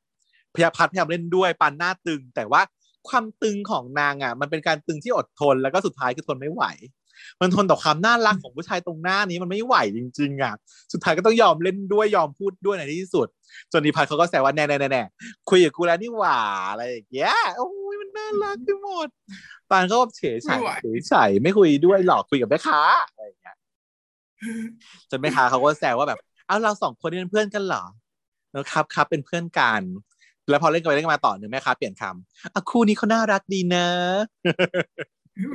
B: พยายามพัดพยายามเล่นด้วยปานหน้าตึง แต่ว่าความตึงของนางอะ มันเป็นการตึงที่อดทนแล้วก็สุดท้ายคือทนไม่ไหว มันทนต่อความน่ารักของผู้ชายตรงหน้านี้มันไม่ไหวจริงๆอะสุดท้ายก็ต้องยอมเล่นด้วยยอมพูดด้วยในที่สุด จนนิพัฒน์เขาก็แซวว่าแน่แน่แน่คุยกับกูแล้วนี่หว่าอะไรอย่างเงี้ยโอ้ยมันน่ารักไปหมดปานก็แบบเฉย
A: ไม่
B: ๆ
A: ไหว
B: เฉยๆไม่คุยด้วยหรอกคุยกับแม่ค้าอะไรอย่างเงี้ยจนแม่ค้าเขาก็แซวว่าแบบเอ้าเราสองคนนี่เป็นเพื่อนกันเหรอแล้วครับครับเป็นเพื่อนกันแล้วพอเล่นกันไปเล่นกันมาต่อหนึ่งแม่ค้าเปลี่ยนคำอะคู่นี้เขาน่ารักดีนะ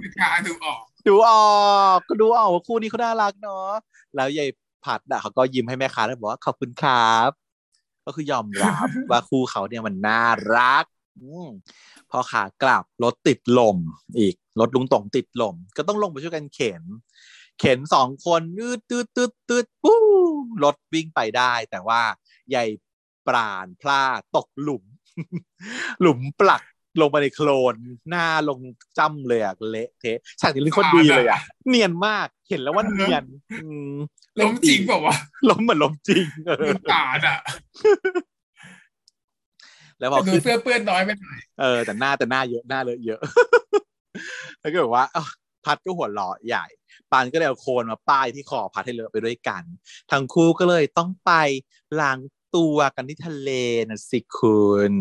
A: พิชาดูออก
B: ดูออกก็ดูออกว่าคู่นี้เขาน่ารักเนาะแล้วยายผัดอะเขาก็ยิ้มให้แม่ค้าแล้วบอกว่าขอบคุณครับ ก็คือยอมรับว่าคู่เขาเนี่ยมันน่ารักอพอขากลับรถติดลมอีกรถลุงตงติดลม ก็ต้องลงไปช่วยกันเข็น เข็นสองคนตืดตืดตืดตืดปู้รถวิ่งไปได้ แต่ว่ายายปราณพลาดตกหลุม หลุมปลัก ลงไปในโคลนหน้าลงจ้ำเลยอะเละเทะฉากนี้เล่นโคนดีเลยอะเนียนมากเห็นแล้วว่าเนียนอืม
A: ล้มจริงเปล่าวะ
B: ล้มเหมือนล้มจริงเออ
A: ล้มตาดอะ
B: แล้วพอ
A: ดู
B: ขึ้น
A: เสื้อเปื้อนน้อยไปหน่อย
B: เออแต่หน้าแต่หน้าเยอะหน้าเลอะเยอะ แล้วก็แบบว่าอ้าวพัดก็หัวเราะใหญ่ปานก็เลยเอาโคลนมาป้ายที่คอพัดให้เลอะไปด้วยกัน ทั้งคู่ก็เลยต้องไปล้าง ตัวกันที่ทะเลนะสิคุณ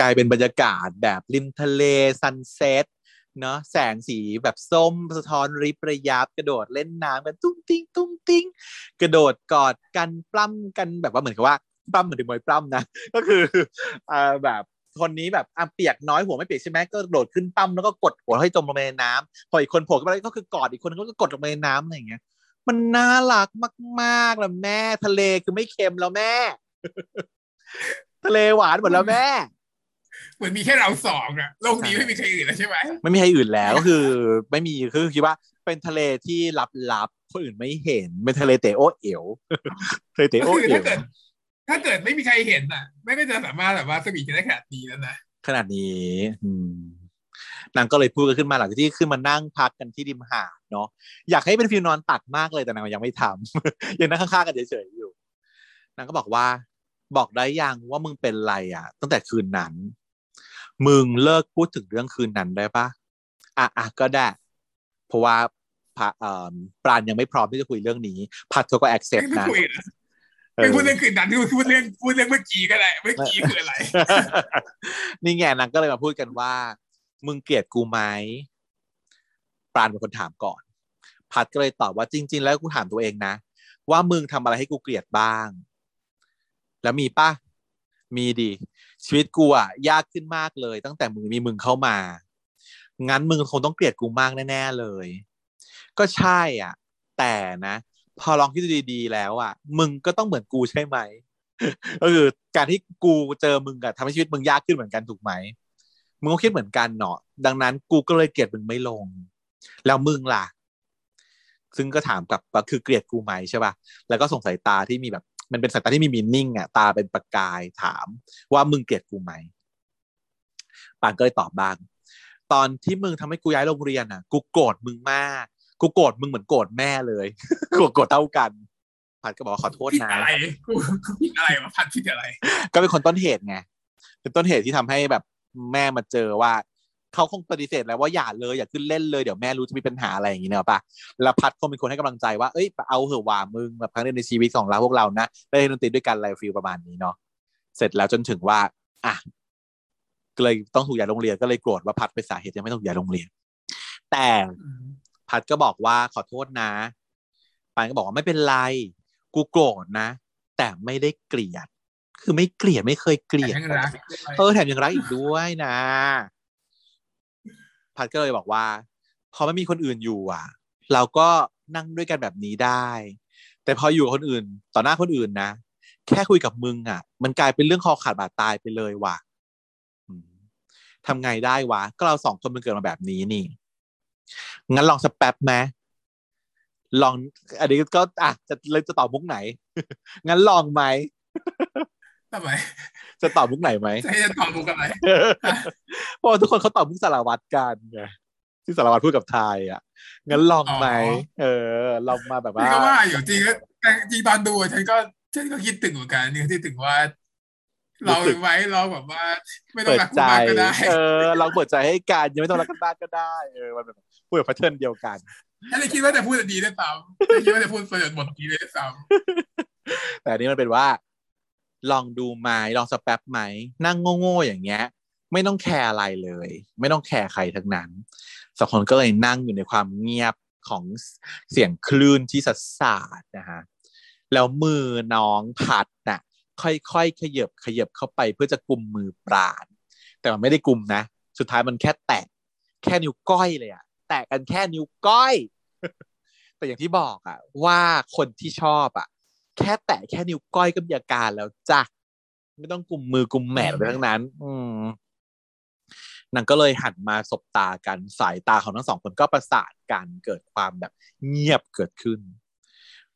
B: กลายเป็นบรรยากาศแบบริมทะเลsunset เนาะแสงสีแบบส้มสะท้อนระยิบระยับกระโดดเล่นน้ำกันตุ้งติ้งตุ้งติ้งกระโดดกอดกันปล้ำกันแบบว่าเหมือนกับว่าปล้ำเหมือนถึงมวยปล้ำนะก็คืออ่าแบบคนนี้แบบอะเปียกน้อยหัวไม่เปียกใช่ไหมก็โดดขึ้นปั้มแล้วก็กดหัวให้จมลงไปในน้ำพออีกคนโผล่ขึ้นมาก็คือกอดอีกคนนึงก็กดลงไปในน้ำอะไรอย่างเงี้ย มันน่ารักมากๆแล้วแม่ทะเลคือไม่เค็มแล้วแม่ ทะเลหวานหมดแล้วแม่
A: เหมือนมีแค่เราสองอะโลกนี้ไม่มีใครอื่นแล้วใช่ไหม
B: ไม่มีใครอื่นแล้วก็คือ ไม่มีคือคิดว่าเป็นทะเลที่ลับๆคนอื่นไม่เห็นเป็นทะเลเตโอเอ๋วทะเลเต
A: ก็
B: โอ
A: คือ
B: เอ๋
A: ถ้าวเกิด ถ้าเกิดไม่มีใครเห็นอะ ไม่ก็จะสามารถแบบว่าสวีทกันได้ขนาดนี้แล้วนะ
B: ขนาดนี้ อืม นางก็เลยพูดกันขึ้นมาหลังจากที่ขึ้นมานั่งพักกันที่ริมหาดเนาะอยากให้เป็นฟิลนอนตักมากเลยแต่นางยังไม่ทำยังนั่งข้างๆกันเฉยๆอยู่นางก็บอกว่าบอกได้ยังว่ามึงเป็นไรอะ ตั้งแต่คืนนั้น มึงเลิกพูดถึงเรื่องคืนนั้นได้ปะอะอะก็ได้ เพราะว่าพระเอ่อปราณยังไม่พร้อมที่จะคุยเรื่องนี้ พัดเขาก็ accept
A: ไม่
B: นะ
A: คุยนะ
B: เอ
A: ไม่
B: อ
A: พูดเรื่องคืนนั้นที่พูดเรื่องพูดเรื่องเมื่อกี้ก็ได้เมื่อกี้คืออะไร
B: นี่ไงนางก็เลยมาพูดกันว่า มึงเกลียดกูไหมปราณเป็นคนถามก่อน พัดก็เลยตอบว่าจริง ๆ แล้วกูถามตัวเองนะ ว่ามึงทำอะไรให้กูเกลียดบ้าง แล้วมีป่ะมีดิชีวิตกูอะยากขึ้นมากเลย ตั้งแต่มึงมีมึงเข้ามา งั้นมึงคงต้องเกลียดกูมากแน่ ๆ เลย ก็ใช่อะ แต่นะ พอลองคิดดูดีๆแล้วอะ มึงก็ต้องเหมือนกูใช่ไหมก็คือการที่กูเจอมึงอะทำให้ชีวิตมึงยากขึ้นเหมือนกันถูกไหม มึงก็คิดเหมือนกันเนาะดังนั้นกูก็เลยเกลียดมึงไม่ลง แล้วมึงล่ะ ซึ่งก็ถามกลับว่าคือเกลียดกูไหมใช่ป่ะแล้วก็ส่งสายตาที่มีแบบมันเป็นสายตาที่มีมีนิ่งอะตาเป็นประกายถาม ว่ามึงเกลียดกูไหมปานก็เลยตอบบ้าง ตอนที่มึงทำให้กูย้ายโรงเรียนอะ กูโกรธมึงมาก กูโกรธมึงเหมือนโกรธแม่เลยกูโกรธเท่ากันพัดก็บอกว่าขอโทษ
A: ผิด
B: นะ
A: อะไรกูกูผิดอะไรวะพันผิดอะไร
B: ก็เป็นคนต้นเหตุไงเป็นต้นเหตุที่ทำให้แบบ แม่มาเจอว่าเขาคงปฏิเสธแล้วว่าอย่าเลยอย่าขึ้นเล่นเลยเดี๋ยวแม่รู้จะมีปัญหาอะไรอย่างนี้เนอะปะแล้วพัดคงเป็นคนให้กำลังใจว่าเอ้ยเอาเหอะว่ามึงแบบครั้งหนึงในชีวิตของเราพวกเรานะได้เล่นดนตรีด้วยกันไร feel ประมาณนี้เนาะเสร็จแล้วจนถึงว่าอะก็เลยต้องถูกย้ายโรงเรียนก็เลยโกรธว่าพัดเป็นสาเหตุที่ไม่ต้องย้ายโรงเรียน แต่พัดก็บอกว่าขอโทษนะปานก็บอกว่าไม่เป็นไร กูโกรธนะ แต่ไม่ได้เกลียด คือไม่เกลียดไม่เคยเกลียด
A: แต่ยังรัก
B: เออแถมยังรักอีกด้วยนะ พัดก็เลยบอกว่า พอไม่มีคนอื่นอยู่อะ เราก็นั่งด้วยกันแบบนี้ได้ แต่พออยู่กับคนอื่น ต่อหน้าคนอื่นนะแค่คุยกับมึงอะ มันกลายเป็นเรื่องคอขาดบาดตายไปเลยว่ะอืมทำไงได้วะ ก็เราสองคนมันเกิดมาแบบนี้นี่ งั้นลองสักแป๊บไหมลอง อันนี้ก็อะจะเลยจะตอบมุกไหน งั้นลองไหม
A: ทำไม
B: จะตอบมุกไหนไหม
A: จะให้จะตอบมุกอะไร
B: เพราะว่าทุกคนเขาตอบมุกสารวัตรกันไงที่สารวัตรพูดกับไทยอะงั้นลองไหม
A: อ๋อ
B: เออลองมาแบบ
A: พี่
B: ว่า
A: ก็ว่าอยู่จริงก็แต่จริงตอนดูอะฉันก็ฉันก็คิดถึงเหมือนกันนี่ที่ถึงว่า เราไว้เราแบบว่า ไม่ต้อง
B: เปิด
A: รักกู
B: ใจ
A: มากก็ได้
B: เออลองเปิดใจให้กันยังไม่ต้องรักกันมากก็ได้เออมันแบบพูดแบบ pattern เดียวกัน
A: ฉันเลยคิดว่าจะพูดดีด้วยซ้ำฉันคิดว่าจะพูดประโยชน์บทดีด้วยซ้
B: แต่อันนี้มันเป็นว่า ลองดูไหมลองสักแป๊บไหมนั่งโง่ๆอย่างเงี้ย ไม่ต้องแคร์อะไรเลย ไม่ต้องแคร์ใครทั้งนั้นสองคนก็เลยนั่งอยู่ในความเงียบของเสียงคลื่นที่ซัดสาดนะฮะแล้วมือน้องพัดน่ะค่อยๆขยับขยับเข้าไปเพื่อจะกุมมือปราณแต่มันไม่ได้กุมนะ สุดท้ายมันแค่แตะแค่นิ้วก้อยเลยอะแตะกันแค่นิ้วก้อย แต่อย่างที่บอกอะว่าคนที่ชอบอะ แค่แตะแค่นิ้วก้อยก็มีอาการแล้วจ้ะไม่ต้องกุมมือกุมแหมอะไรทั้งนั้น อืมนางก็เลยหันมาสบตากันสายตาของทั้งสองคนก็ประสานกันเกิดความแบบ เงียบเกิดขึ้น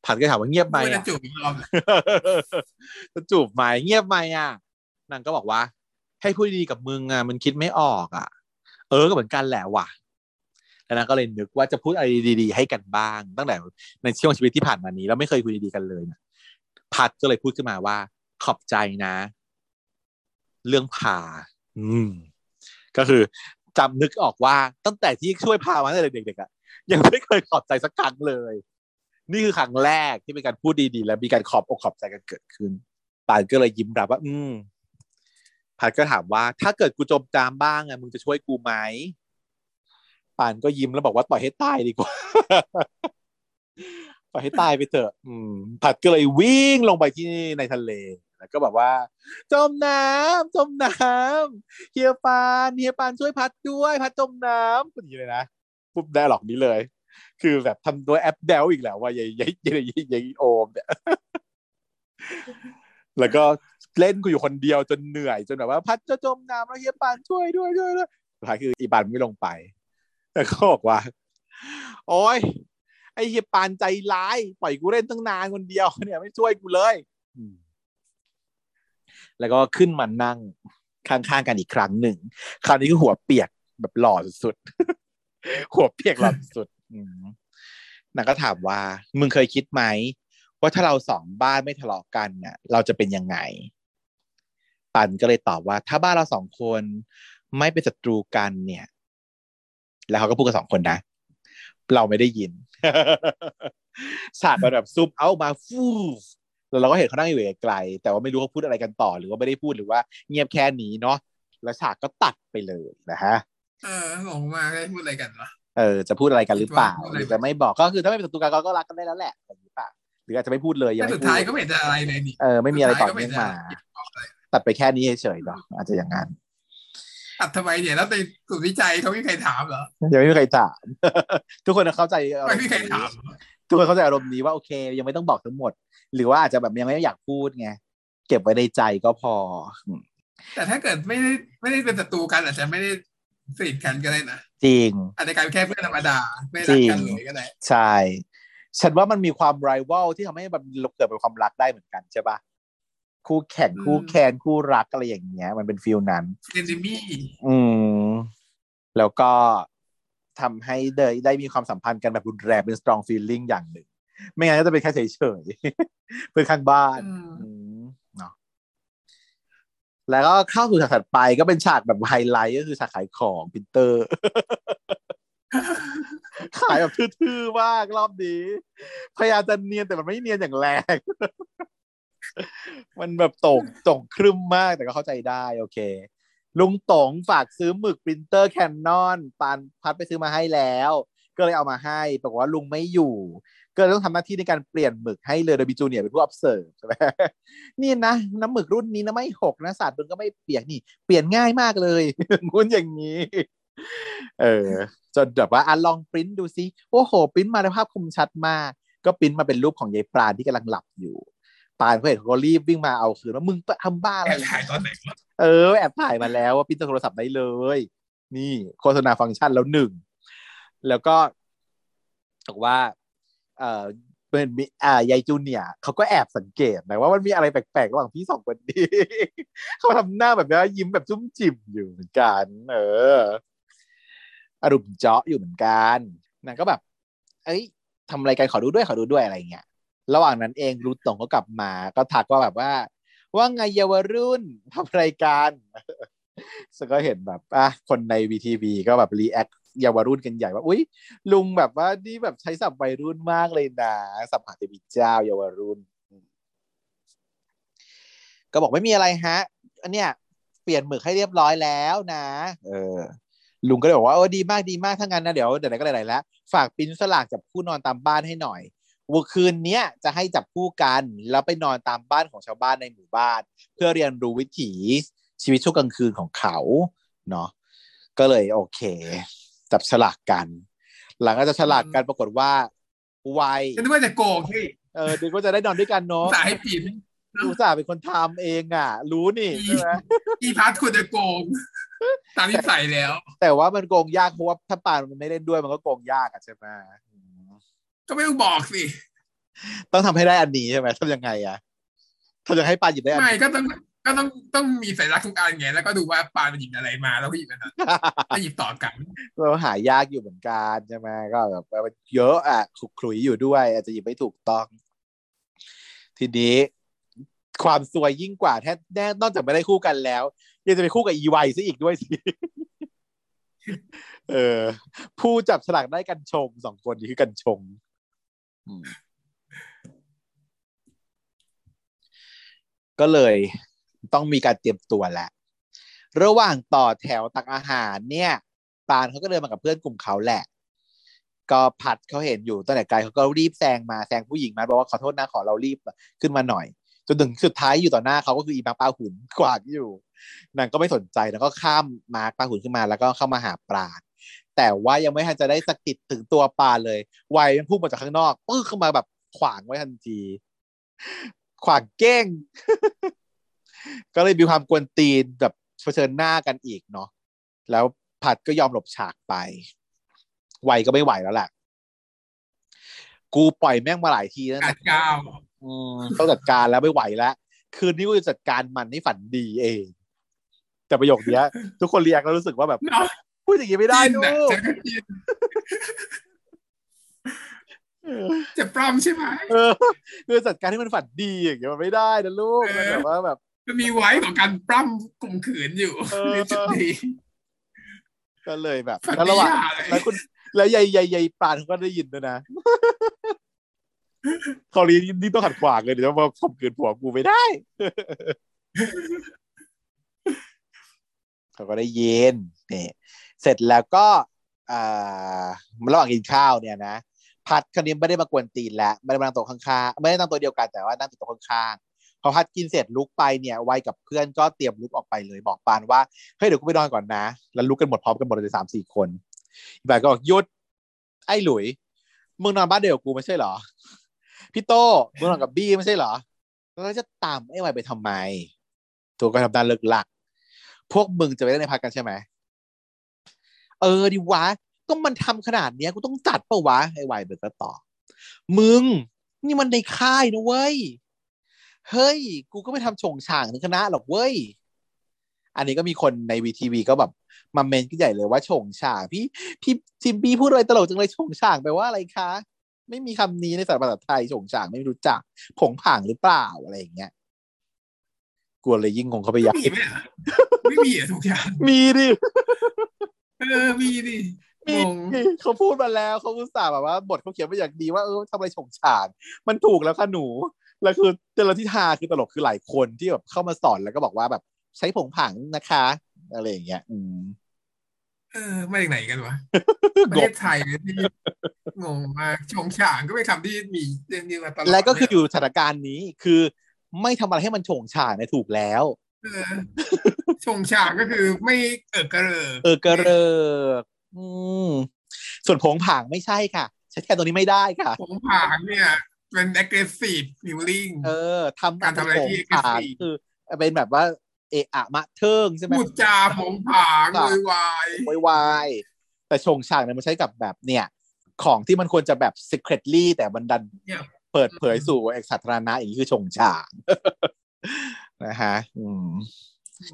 B: ผัดก็ถามว่าเงียบำไหม
A: ไม่ได้
B: อะ
A: จูบอีกรอบ
B: จะจูบไหมเงียบไหมอะนางก็บอกว่า ให้พูดดีๆกับมึงอะมันคิดไม่ออกอะ เออก็เหมือนกันแหละว่ะแล้วนางก็เลยนึกว่าจะพูดอะไรดี ๆ ให้กันบ้าง ตั้งแต่ในช่วงชีวิตที่ผ่านมานี้เราไม่เคยคุยดีๆกันเลยนะ พัดก็เลยพูดขึ้นมาว่า ขอบใจนะ เรื่องพาอืม ก็คือจำนึกออกว่าตั้งแต่ที่ช่วยพามาตั้งแต่เด็กๆอะยังไม่เคยขอบใจสักครั้งเลย นี่คือครั้งแรกที่เป็นการพูดดีๆ แล้วมีการขอบอกขอบใจกันเกิดขึ้นปานก็เลยยิ้มรับว่า อืมพัดก็ถามว่า ถ้าเกิดกูจมจามบ้างอะมึงจะช่วยกูไหมปานก็ยิ้มแล้วบอกว่าปล่อยให้ตายดีกว่า ปล่อยให้ตายไปเถอะ อืมพัดก็เลยวิ่งลงไปที่ในทะเล แล้วก็แบบว่า จมน้ำจมน้ำเฮียปานเฮียปานช่วยพัดด้วย พัดจมน้ำอย่างนี้เลยนะปุ๊บได้หรอกนี้เลย คือแบบทำตัวแอปเดลอีกแล้วว่าใหญ่ใหญ่ใหญ่ใหญ่โอมเนี่ยแล้วก็เล่นกูอยู่คนเดียวจนเหนื่อยจนแบบว่า พัดจะจมน้ำแล้วเฮียปานช่วยด้วยด้วยด้วยสุดท้ายคืออีปานไม่ลงไปแล้วก็บอกว่า โอ้ย ไอเฮียปานใจร้าย ปล่อยกูเล่นตั้งนานคนเดียวเนี่ยไม่ช่วยกูเลยแล้วก็ขึ้นมานั่งข้างๆกันอีกครั้งหนึ่ง คราวนี้คือหัวเปียกแบบหล่อสุดๆหัวเปียกหล่อสุดนางก็ถามว่า มึงเคยคิดไหมว่าถ้าเราสองบ้านไม่ทะเลาะกันเนี่ยเราจะเป็นยังไง ปันก็เลยตอบว่า ถ้าบ้านเราสองคนไม่เป็นศัตรูกันเนี่ย แล้วเขาก็พูดกันสองคนนะ เราไม่ได้ยินฉากมันแบบซุปเอามาฟูแล้วเราก็เห็นเขานั่งอยู่ไกลๆแต่ว่าไม่รู้เขาพูดอะไรกันต่อ หรือว่าไม่ได้พูดหรือว่าเงียบแค่นี้เนาะแล้วฉากก็ตัดไปเลยนะฮะ
A: เอองงมากได้พูดอะไรกันวะ
B: เออจะพูดอะไรกันหรือเปล่า
A: คิดว่าพูดอะไร
B: หรือจะไม่บอกก็คือถ้าไม่เป็นศัตรูกันก็รักกันได้แล้วแหละแบบนี้เปล่าหรืออาจจะไม่พูดเลยยัง
A: แต่
B: ไม่
A: สุด
B: พู
A: ท้าย
B: ด
A: ก็ไม่เห็นจะอะไรเลยนี่
B: เออไม่มีอะไรต่อ
A: สุดท้ายก็ไม่
B: เนื่อง
A: เห็น
B: มา
A: จะ
B: ตัดไปแค่นี้เฉยๆเนาะอาจจะอย่างนั้น
A: ตัดทำไมเนี่ย แล้วในสูตรวิจัยเขาไม่มีใครถามเหรอ
B: ยังไม่มีใครถาม ทุกคนเข้าใจอาร
A: ไม่
B: มณ์
A: มีใคร
B: นี้
A: ถามเหรอ
B: ทุกคนเข้าใจอารมณ์นี้ว่าโอเค ยังไม่ต้องบอกทั้งหมด หรือว่าอาจจะแบบยังไม่อยากพูดไงเก็บไว้ในใจก็พออืม
A: แต่ถ้าเกิดไม่ได้ไม่ได้เป็นศัตรูกันอาจจะไม่ได้สนิทกันก็ได้นะ
B: จริง
A: อาจจะกลายเป็นแค่เพื่อนธรรมดาไม่รักกันเลยก็ได้
B: ใช่ ฉันว่ามันมีความ rival ที่ทำให้มันเกิดเป็นความรักได้เหมือนกันใช่ปะ คู่แข่งคู่แคนคู่รักอะไรอย่างเงี้ย มันเป็นฟิลนั้น
A: enemy อืม
B: แล้วก็ทำให้เดยได้มีความสัมพันธ์กันแบบรุนแรงเป็น strong feeling อย่างหนึ่ง ไม่งั้นก็จะเป็นแค่เฉยๆเพื่อนข้างบ้าน
A: อืม
B: อืมเนาะแล้วก็เข้าสู่ฉากถัดไปก็เป็นฉากแบบไฮไลท์ก็คือฉากขายของพินเตอร์ ขายแบบทื่อๆมากรอบนี้ พยายามจะเนียนแต่มันไม่เนียนอย่างแรง มันแบบตกตกครึมมากแต่ก็เข้าใจได้โอเค ลุงตงฝากซื้อหมึกปรินเตอร์แคนนอนปานพัดไปซื้อมาให้แล้ว ก็เลยเอามาให้ปรากฏว่าลุงไม่อยู่ ก็เลยต้องทำหน้าที่ในการเปลี่ยนหมึกให้เลยโดยบิจูเนียเป็นผู้ observe ใช่ไหมนี่นะน้ำหมึกรุ่นนี้นะไม่หกนะศาสาดมันก็ไม่เปียกนี่เปลี่ยนง่ายมากเลยงุ้นอย่างนี้เออจนแบบว่าอะลองปริ้นดูซิโอ้โหปริ้นมาในภาพคมชัดมาก ก็ปริ้นมาเป็นรูปของยายปราณที่กำลังหลับอยู่ ปานเขาเห็นเขาก็รีบวิ่งมาเอาคืนว่ามึงทำบ้าอะไร
A: แอบถ่ายตอนไหนวะ
B: เออแอบถ่ายมาแล้วว่าปริ้นจากโทรศัพท์ได้เลย นี่โฆษณาฟังก์ชันแล้วหนึ่งแล้วก็บอกว่า เออเป็นมิอ่ายายจูเนียร์เขาก็แอบสังเกตนะว่ามันมีอะไรแปลกๆระหว่างพี่สองคนนี้เขาทำหน้าแบบนี้ยิ้มแบบจุ้มจิ่มอยู่เหมือนกัน เอออารมณ์เจาะอยู่เหมือนกันนางก็แบบ เอ้ยทำอะไรกันขอดูด้วยขอดูด้วยอะไรเงี้ย ระหว่างนั้นเองรูตงก็กลับมา ก็ทักว่าแบบว่า ว่าไงเยาวรุ่นทำรายการซึ่งก็เห็นแบบอะคนในวีทีวีก็แบบรีแอคเยาวรุ่นกันใหญ่ว่าอุ้ยลุงแบบว่านี่แบบใช้สับวัยรุ่นมากเลยนะสับหาเทวีเจ้าเยาวรุ่น ก็บอกไม่มีอะไรฮะ อันเนี้ยเปลี่ยนหมึกให้เรียบร้อยแล้วนะ เออ ลุงก็เลยบอกว่าโอ้ดีมากดีมากถ้างั้นนะเดี๋ยวเดี๋ยวไหนก็ไหนๆแล้วฝากปริ้นสลากจับคู่นอนตามบ้านให้หน่อย วันคืนเนี้ยจะให้จับคู่กัน แล้วไปนอนตามบ้านของชาวบ้านในหมู่บ้าน เพื่อเรียนรู้วิถีชีวิตช่วงกลางคืนของเขาเนาะก็เลยโอเค จับฉลากกัน หลังจากจับฉลากกันปรากฏว่าวัย
A: ฉันนึกว่าจะโกงที่
B: เออเด็กก็จะได้นอนด้วยกันเนาะ
A: สายให้ปิด
B: อุตส่าห์เป็นคนทำเองอะ รู้นี่ใช่ไหม
A: อีพัทควรจะโกงตามนิสัยแล้ว
B: แต่ว่ามันโกงยากเพราะว่าถ้าปานมันไม่เล่นด้วยมันก็โกงยากอะใช่ไหมอืม
A: ก็ไม่ต้องบอกสิ
B: ต้องทำให้ได้อันนี้ใช่ไหมทำยังไงอะทำยังไงให้ปานหยิบได้อัน
A: ไม่
B: นี้
A: ก็ต้องก็ก็ต้องต้องมีสัญลักษณ์ทุกอันไงแล้วก็ดูว่าปานมันหยิบอะไรมาแล้วก็หยิบอันนั้นแล้วหยิบต่อกัน
B: เราหายากอยู่เหมือนกันใช่ไหมก็แบบว่าเยอะอะขลุกขลุยอยู่ด้วย อาจจะหยิบไม่ถูกต้อง ทีนี้ความสวยยิ่งกว่าแท้แน่นอกจากไม่ได้คู่กันแล้ว ยังจะไปคู่กับอีไวซะอีกด้วยสิเออ ผู้จับฉลากได้กันชงสองคนนี้คือกันชงอืม ก็เลยต้องมีการเตรียมตัวแหละ ระหว่างต่อแถวตักอาหารเนี่ยปานเขาก็เดินมากับเพื่อนกลุ่มเขาแหละ ก็พัดเขาเห็นอยู่ตั้งแต่ไกลเขาก็รีบแซงมาแซงผู้หญิงมาบอกว่าขอโทษนะขอเรารีบขึ้นมาหน่อยจนถึงสุดท้ายอยู่ต่อหน้าเขาก็คืออีมาร์คปาหุ่นขวางอยู่นางก็ไม่สนใจแล้วก็ข้ามมาร์คปาหุ่นขึ้นมาแล้วก็เข้ามาหาปราณ แต่ว่ายังไม่ทันจะได้สะกิดถึงตัวปานเลยไวมันพุ่งมาจากข้างนอกปึ๊กเข้ามาแบบขวางไว้ทันที ขวางเก้ง ก็เลยมีความกวนตีนแบบเผชิญหน้ากันอีกเนาะแล้วผัดก็ยอมหลบฉากไปไวก็ไม่ไหวแล้วแหละกูปล่อยแม่งมาหลายทีแล้ว
A: อั
B: นะ
A: ดก้าว
B: อืมต้องจัดการแล้วไม่ไหวแล้ว คืนนี้กูจะจัดการมันให้ฝันดีเอง แต่ประโยคเนี้ย ทุกคนเรียกแล้วรู้สึกว่าแบบ
A: เนาะ
B: พูดอย่างนี้ไม่ได้
A: จิน
B: ลู
A: น่ะ
B: ก
A: จะก็จินจะปล้ำใช่ไหม
B: เออคือจัดการให้มันฝันดีอย่างเงี้ยมันไม่ได้นะลูกมันแบบว่าแบบ
A: มันมีไว้ของการปล้ำข่มขืนอยู่
B: เออ
A: ในจุดนี้
B: ก็เลยแบบ
A: ฝัน
B: แล้ว
A: ดี
B: ระหว่าง
A: อะไร
B: แล้วคุณแล้วยายยายยายปราณเขาก็ได้ยินด้วยนะเขาเรียนนี่ต้องขัดขวางเลยเดี๋ยวมาข่มขืนผัวกูไม่ได้เขาก็ได้ยินนี่ เสร็จแล้วก็อ่าระหว่างกินข้าวเนี่ยนะพัดคนนี้ไม่ได้มากวนตีนแล้วไม่ได้มานั่งโต๊ะข้างๆไม่ได้นั่งโต๊ะเดียวกันแต่ว่านั่งติดโต๊ะข้างๆพอพัดกินเสร็จลุกไปเนี่ยไวกับเพื่อนก็เตรียมลุกออกไปเลยบอกปานว่าเฮ้ยเดี๋ยวกูไปนอนก่อนนะ แล้วลุกกันหมดพร้อมกันหมดเลยสามสี่คนอีกฝ่ายก็บอกหยุดไอ้หลุยมึงนอนบ้านเดียวกับกูไม่ใช่เหรอพี่โตมึงนอนกับบี้ไม่ใช่เหรอแล้วจะตามไอ้ไวไปทำไมตัวก็ทำด้านเลิกหลัก พวกมึงจะไปเล่นในพักกันใช่ไหม เออดิวะ ก็มันทำขนาดเนี้ยกูต้องจัดเปะวะไอ้ไวเบิร์กก็ตอบมึง นี่มันในค่ายนะเว้ย เฮ้ย กูก็ไม่ทำชงช่างถึงคณะหรอกเว้ย อันนี้ก็มีคนในวีทีวีก็แบบมาเมนกันใหญ่เลยว่าชงช่างพี่พี่จิมบี้พูดอะไรตลกจังเลยชงช่างแปลว่าอะไรคะ ไม่มีคำนี้ในภาษาไทยชงช่างไม่รู้จัก ผงผางหรือเปล่าอะไรอย่างเงี้ยกลัวเลยยิ่งงงเข้าไปใหญ่
A: มีไหมอะไม่มีอะทุกอย่าง
B: มีดิ
A: เออมีดิง
B: มี
A: ง
B: เขาพูดมาแล้วเขาอุตส่าห์แบบว่า บทเขาเขียนมาอย่างดีว่าเออทำอะไรฉงฉางมันถูกแล้วค่ะหนู แล้วคือแต่ละที่ทาคือตลกคือหลายคนที่แบบเข้ามาสอนแล้วก็บอกว่าแบบใช้ผงผางนะคะอะไรอย่างเงี้ย อืม
A: เออมาจากไหนกันวะประเทศไทยเนี่ยที่งงมากชงฉางก็เป็นคำที่มีเรื่องนี้มาตลอด
B: และก็คืออยู่สถานการณ์นี้คือไม่ทำอะไรให้มันโฉงฉางเนี่ยถูกแล้ว
A: เออ ชงฉางก็คือไม่เออกระเริก
B: เออกระเริกอืมส่วนผงผางไม่ใช่ค่ะ ใช้แทนตัวนี้ไม่ได้ค่ะ
A: ผงผางเนี่ย เป็น aggressive feeling
B: เออทำ
A: การทำอะไรที่
B: ผงผาง
A: aggressive
B: คือเป็นแบบว่าเอะอะมะเทิงใช่ไหม
A: พูดจาผงผางโวยวาย
B: วายวายแต่ชงฉางเนี่ยมันใช้กับแบบเนี่ย ของที่มันควรจะแบบ secretly แต่มันดัน
A: เนี่ย
B: เปิดเผยสู่เอกสาธารณะอย่างนี้คือชงฉาง นะฮะอืม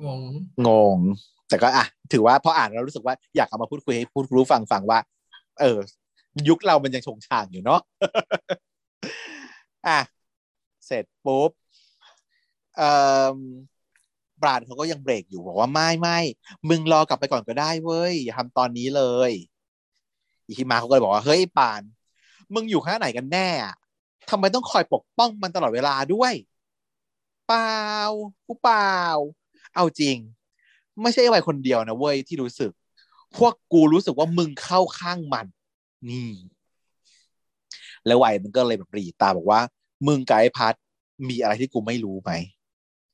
A: งง
B: งง แต่ก็อะ ถือว่าพออ่านแล้วรู้สึกว่าอยากเอามาพูดคุยให้พูดรู้ฟังฟังว่า เออ ยุคเรามันยังชงฉางอยู่เนาะอะเสร็จปุ๊บเอ่อบราดเขาก็ยังเบรกอยู่บอกว่าไม่ไม่มึงรอกลับไปก่อนก็ได้เว้ยอย่าทำตอนนี้เลยอิคิมาเขาก็เลยบอกว่าเฮ้ยปาน มึงอยู่ข้างไหนกันแน่อะทำไมต้องคอยปกป้องมันตลอดเวลาด้วย เปล่ากูเปล่า เอาจริง ไม่ใช่ไว้คนเดียวนะเว้ยที่รู้สึก พวกกูรู้สึกว่ามึงเข้าข้างมัน นี่ แล้วไวมันก็เลยแบบรีตาบอกว่า มึงกับไอ้พัดมีอะไรที่กูไม่รู้ไหม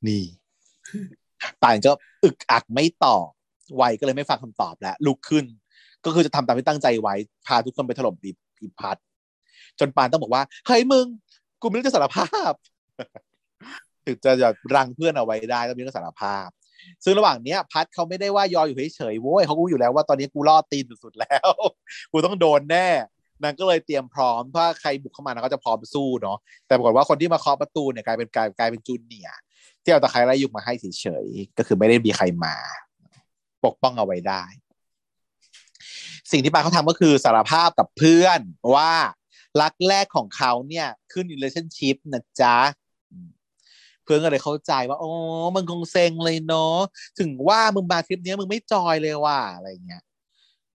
B: นี่ป่านก็อึกอักไม่ตอบไวก็เลยไม่ฟังคำตอบแล้วลุกขึ้น ก็คือจะทำตามที่ตั้งใจไว้ พาทุกคนไปถล่มอีอีพัดจนปานต้องบอกว่าเฮ้ยมึง กูไม่รู้จะสารภาพ ถึงจะจะรังเพื่อนเอาไว้ได้ต้องมีเรื่องสารภาพ ซึ่งระหว่างเนี้ยพัดเขาไม่ได้ว่ายออยู่เฉยๆโว้ยเขารู้อยู่แล้วว่าตอนนี้กูรอดตีนสุดๆแล้ว กูต้องโดนแน่นางก็เลยเตรียมพร้อมถ้าใครบุกเข้ามานางก็จะพร้อมสู้เนาะแต่ปรากฏว่าคนที่มาเคาะประตูเนี่ยกลายเป็นกลายกลายเป็นจูเนียที่เอาตะไคร้ไล่ยุงมาให้เฉยๆก็คือไม่ได้มีใครมา ปกป้องเอาไว้ได้ สิ่งที่ปาเขาทำก็คือสารภาพกับเพื่อนว่ารักแรกของเขาเนี่ยขึ้น relationship นะจ๊ะ พื่อนก็เลยเข้าใจว่าโอ้มึงคงเซ็งเลยเนาะถึงว่ามึงมาทริปเนี้ยมึงไม่จอยเลยว่ะอะไรเงี้ย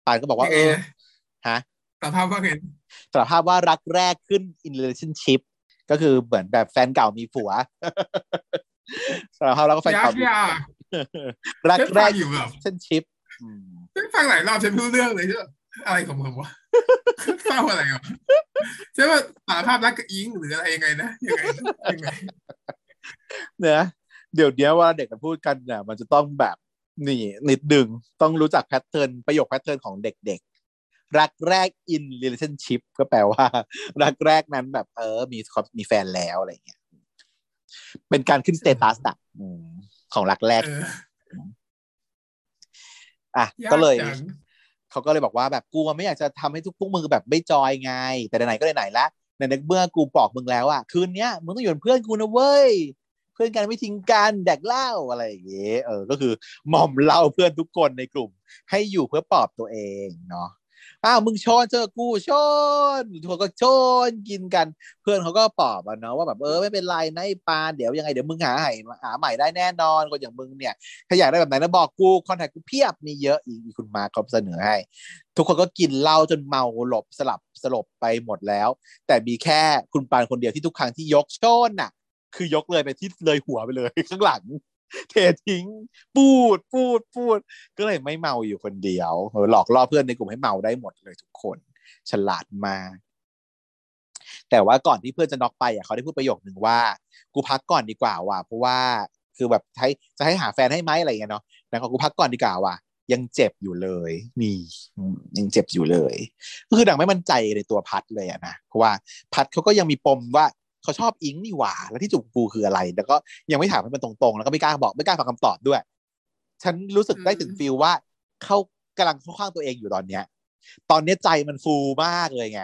B: ปานก็บอกว่าเออฮะ
A: สภาพว่าไง
B: สารภาพว่ารักแรกขึ้น in relationship ก็คือเหมือนแบบแฟนเก่ามีผัวสารภาพแล้วก็แฟน
A: ยา
B: เก่ากมี
A: ยาก
B: รัก
A: ฉัน
B: แร
A: ฟั
B: ก
A: งอยู่แบบ
B: relationship อืม
A: ฉันฟังหลายรอบฉันไม่รู้เรื่องเลยใช่ไหมอะไรของมึงวะเศร้าอะไรวะใช่ว่าสารภาพรักกับอิงหรืออะไรยังไงนะยังไงนะยังไง
B: เนะเดี๋ยวเนี้ยว่าเด็กมันพูดกันเนี่ยมันจะต้องแบบนี่นิดดึงต้องรู้จักแพทเทิร์นประโยคแพทเทิร์นของเด็กๆ รักแรก in relationship ก็แปลว่า รักแรกนั้นแบบเออ มีครอบมีแฟนแล้วอะไรเงี้ยเป็นการขึ้น status อะอืมของรักแรก
A: เออ
B: อะ
A: ยาก
B: ก็เลย
A: จัง
B: เขาก็เลยบอกว่าแบบกูอะไม่อยากจะทำให้ทุกพวกมึงแบบไม่ joy ไง แต่ไหนๆก็ไหนๆละ ในในเมื่อกูบอกมึงแล้วอะคืนเนี้ยมึงต้องอยู่เป็นเพื่อนกูนะเว้ยเพื่อนกันไม่ทิ้งกันแดกเหล้าอะไรอย่างเงี้ยเออก็คือหม่อมเหล่าเพื่อนทุกคนในกลุ่ม ให้อยู่เพื่อปลอบตัวเองเนาะอ้าวมึงชนเจอกูชนทุกคนก็ชนกินกัน เพื่อนเขาก็ปลอบอะเนาะว่าแบบเออไม่เป็นไรนะไอ้ปานเดี๋ยวยังไงเดี๋ยวมึงหาใหม่หาใหม่ได้แน่นอนคนอย่างมึงเนี่ยถ้าอยากได้แบบไหนนะบอกกูคอนแทคกูเพียบมีเยอะอีกคุณมาเขาเสนอให้ ทุกคนก็กินเหล้าจนเมาหลบสลับสลบไปหมดแล้ว แต่มีแค่คุณปานคนเดียวที่ทุกครั้งที่ยกโชนน่ะ คือยกเลยไปที่เลยหัวไปเลยข้างหลัง เททิ้ง ปูดปูดปูด ก็เลยไม่เมาอยู่คนเดียวหลอกล่อเพื่อนในกลุ่มให้เมาได้หมดเลยทุกคน ฉลาดมากแต่ว่าก่อนที่เพื่อนจะน็อกไปอะเขาได้พูดประโยคหนึ่งว่า กูพักก่อนดีกว่าว่ะเพราะว่าคือแบบให้จะให้หาแฟนให้ไหมอะไรเงี้ยเนาะแล้วก็กูพักก่อนดีกว่าว่ะ ยังเจ็บอยู่เลยนี่ยังเจ็บอยู่เลย ก็คือดังไม่มั่นใจในตัวพัดเลยอะนะเพราะว่าพัดเขาก็ยังมีปมว่าเขาชอบอิงนี่หว่าแล้วที่จูบกูคืออะไร แล้วก็ยังไม่ถามให้มันตรงๆ แล้วก็ไม่กล้าบอกไม่กล้าฟังคำตอบด้วย ฉันรู้สึกได้ถึงฟีลว่าเขากำลังเข้าข้างตัวเองอยู่ตอนเนี้ย ตอนเนี้ยใจมันฟูมากเลยไง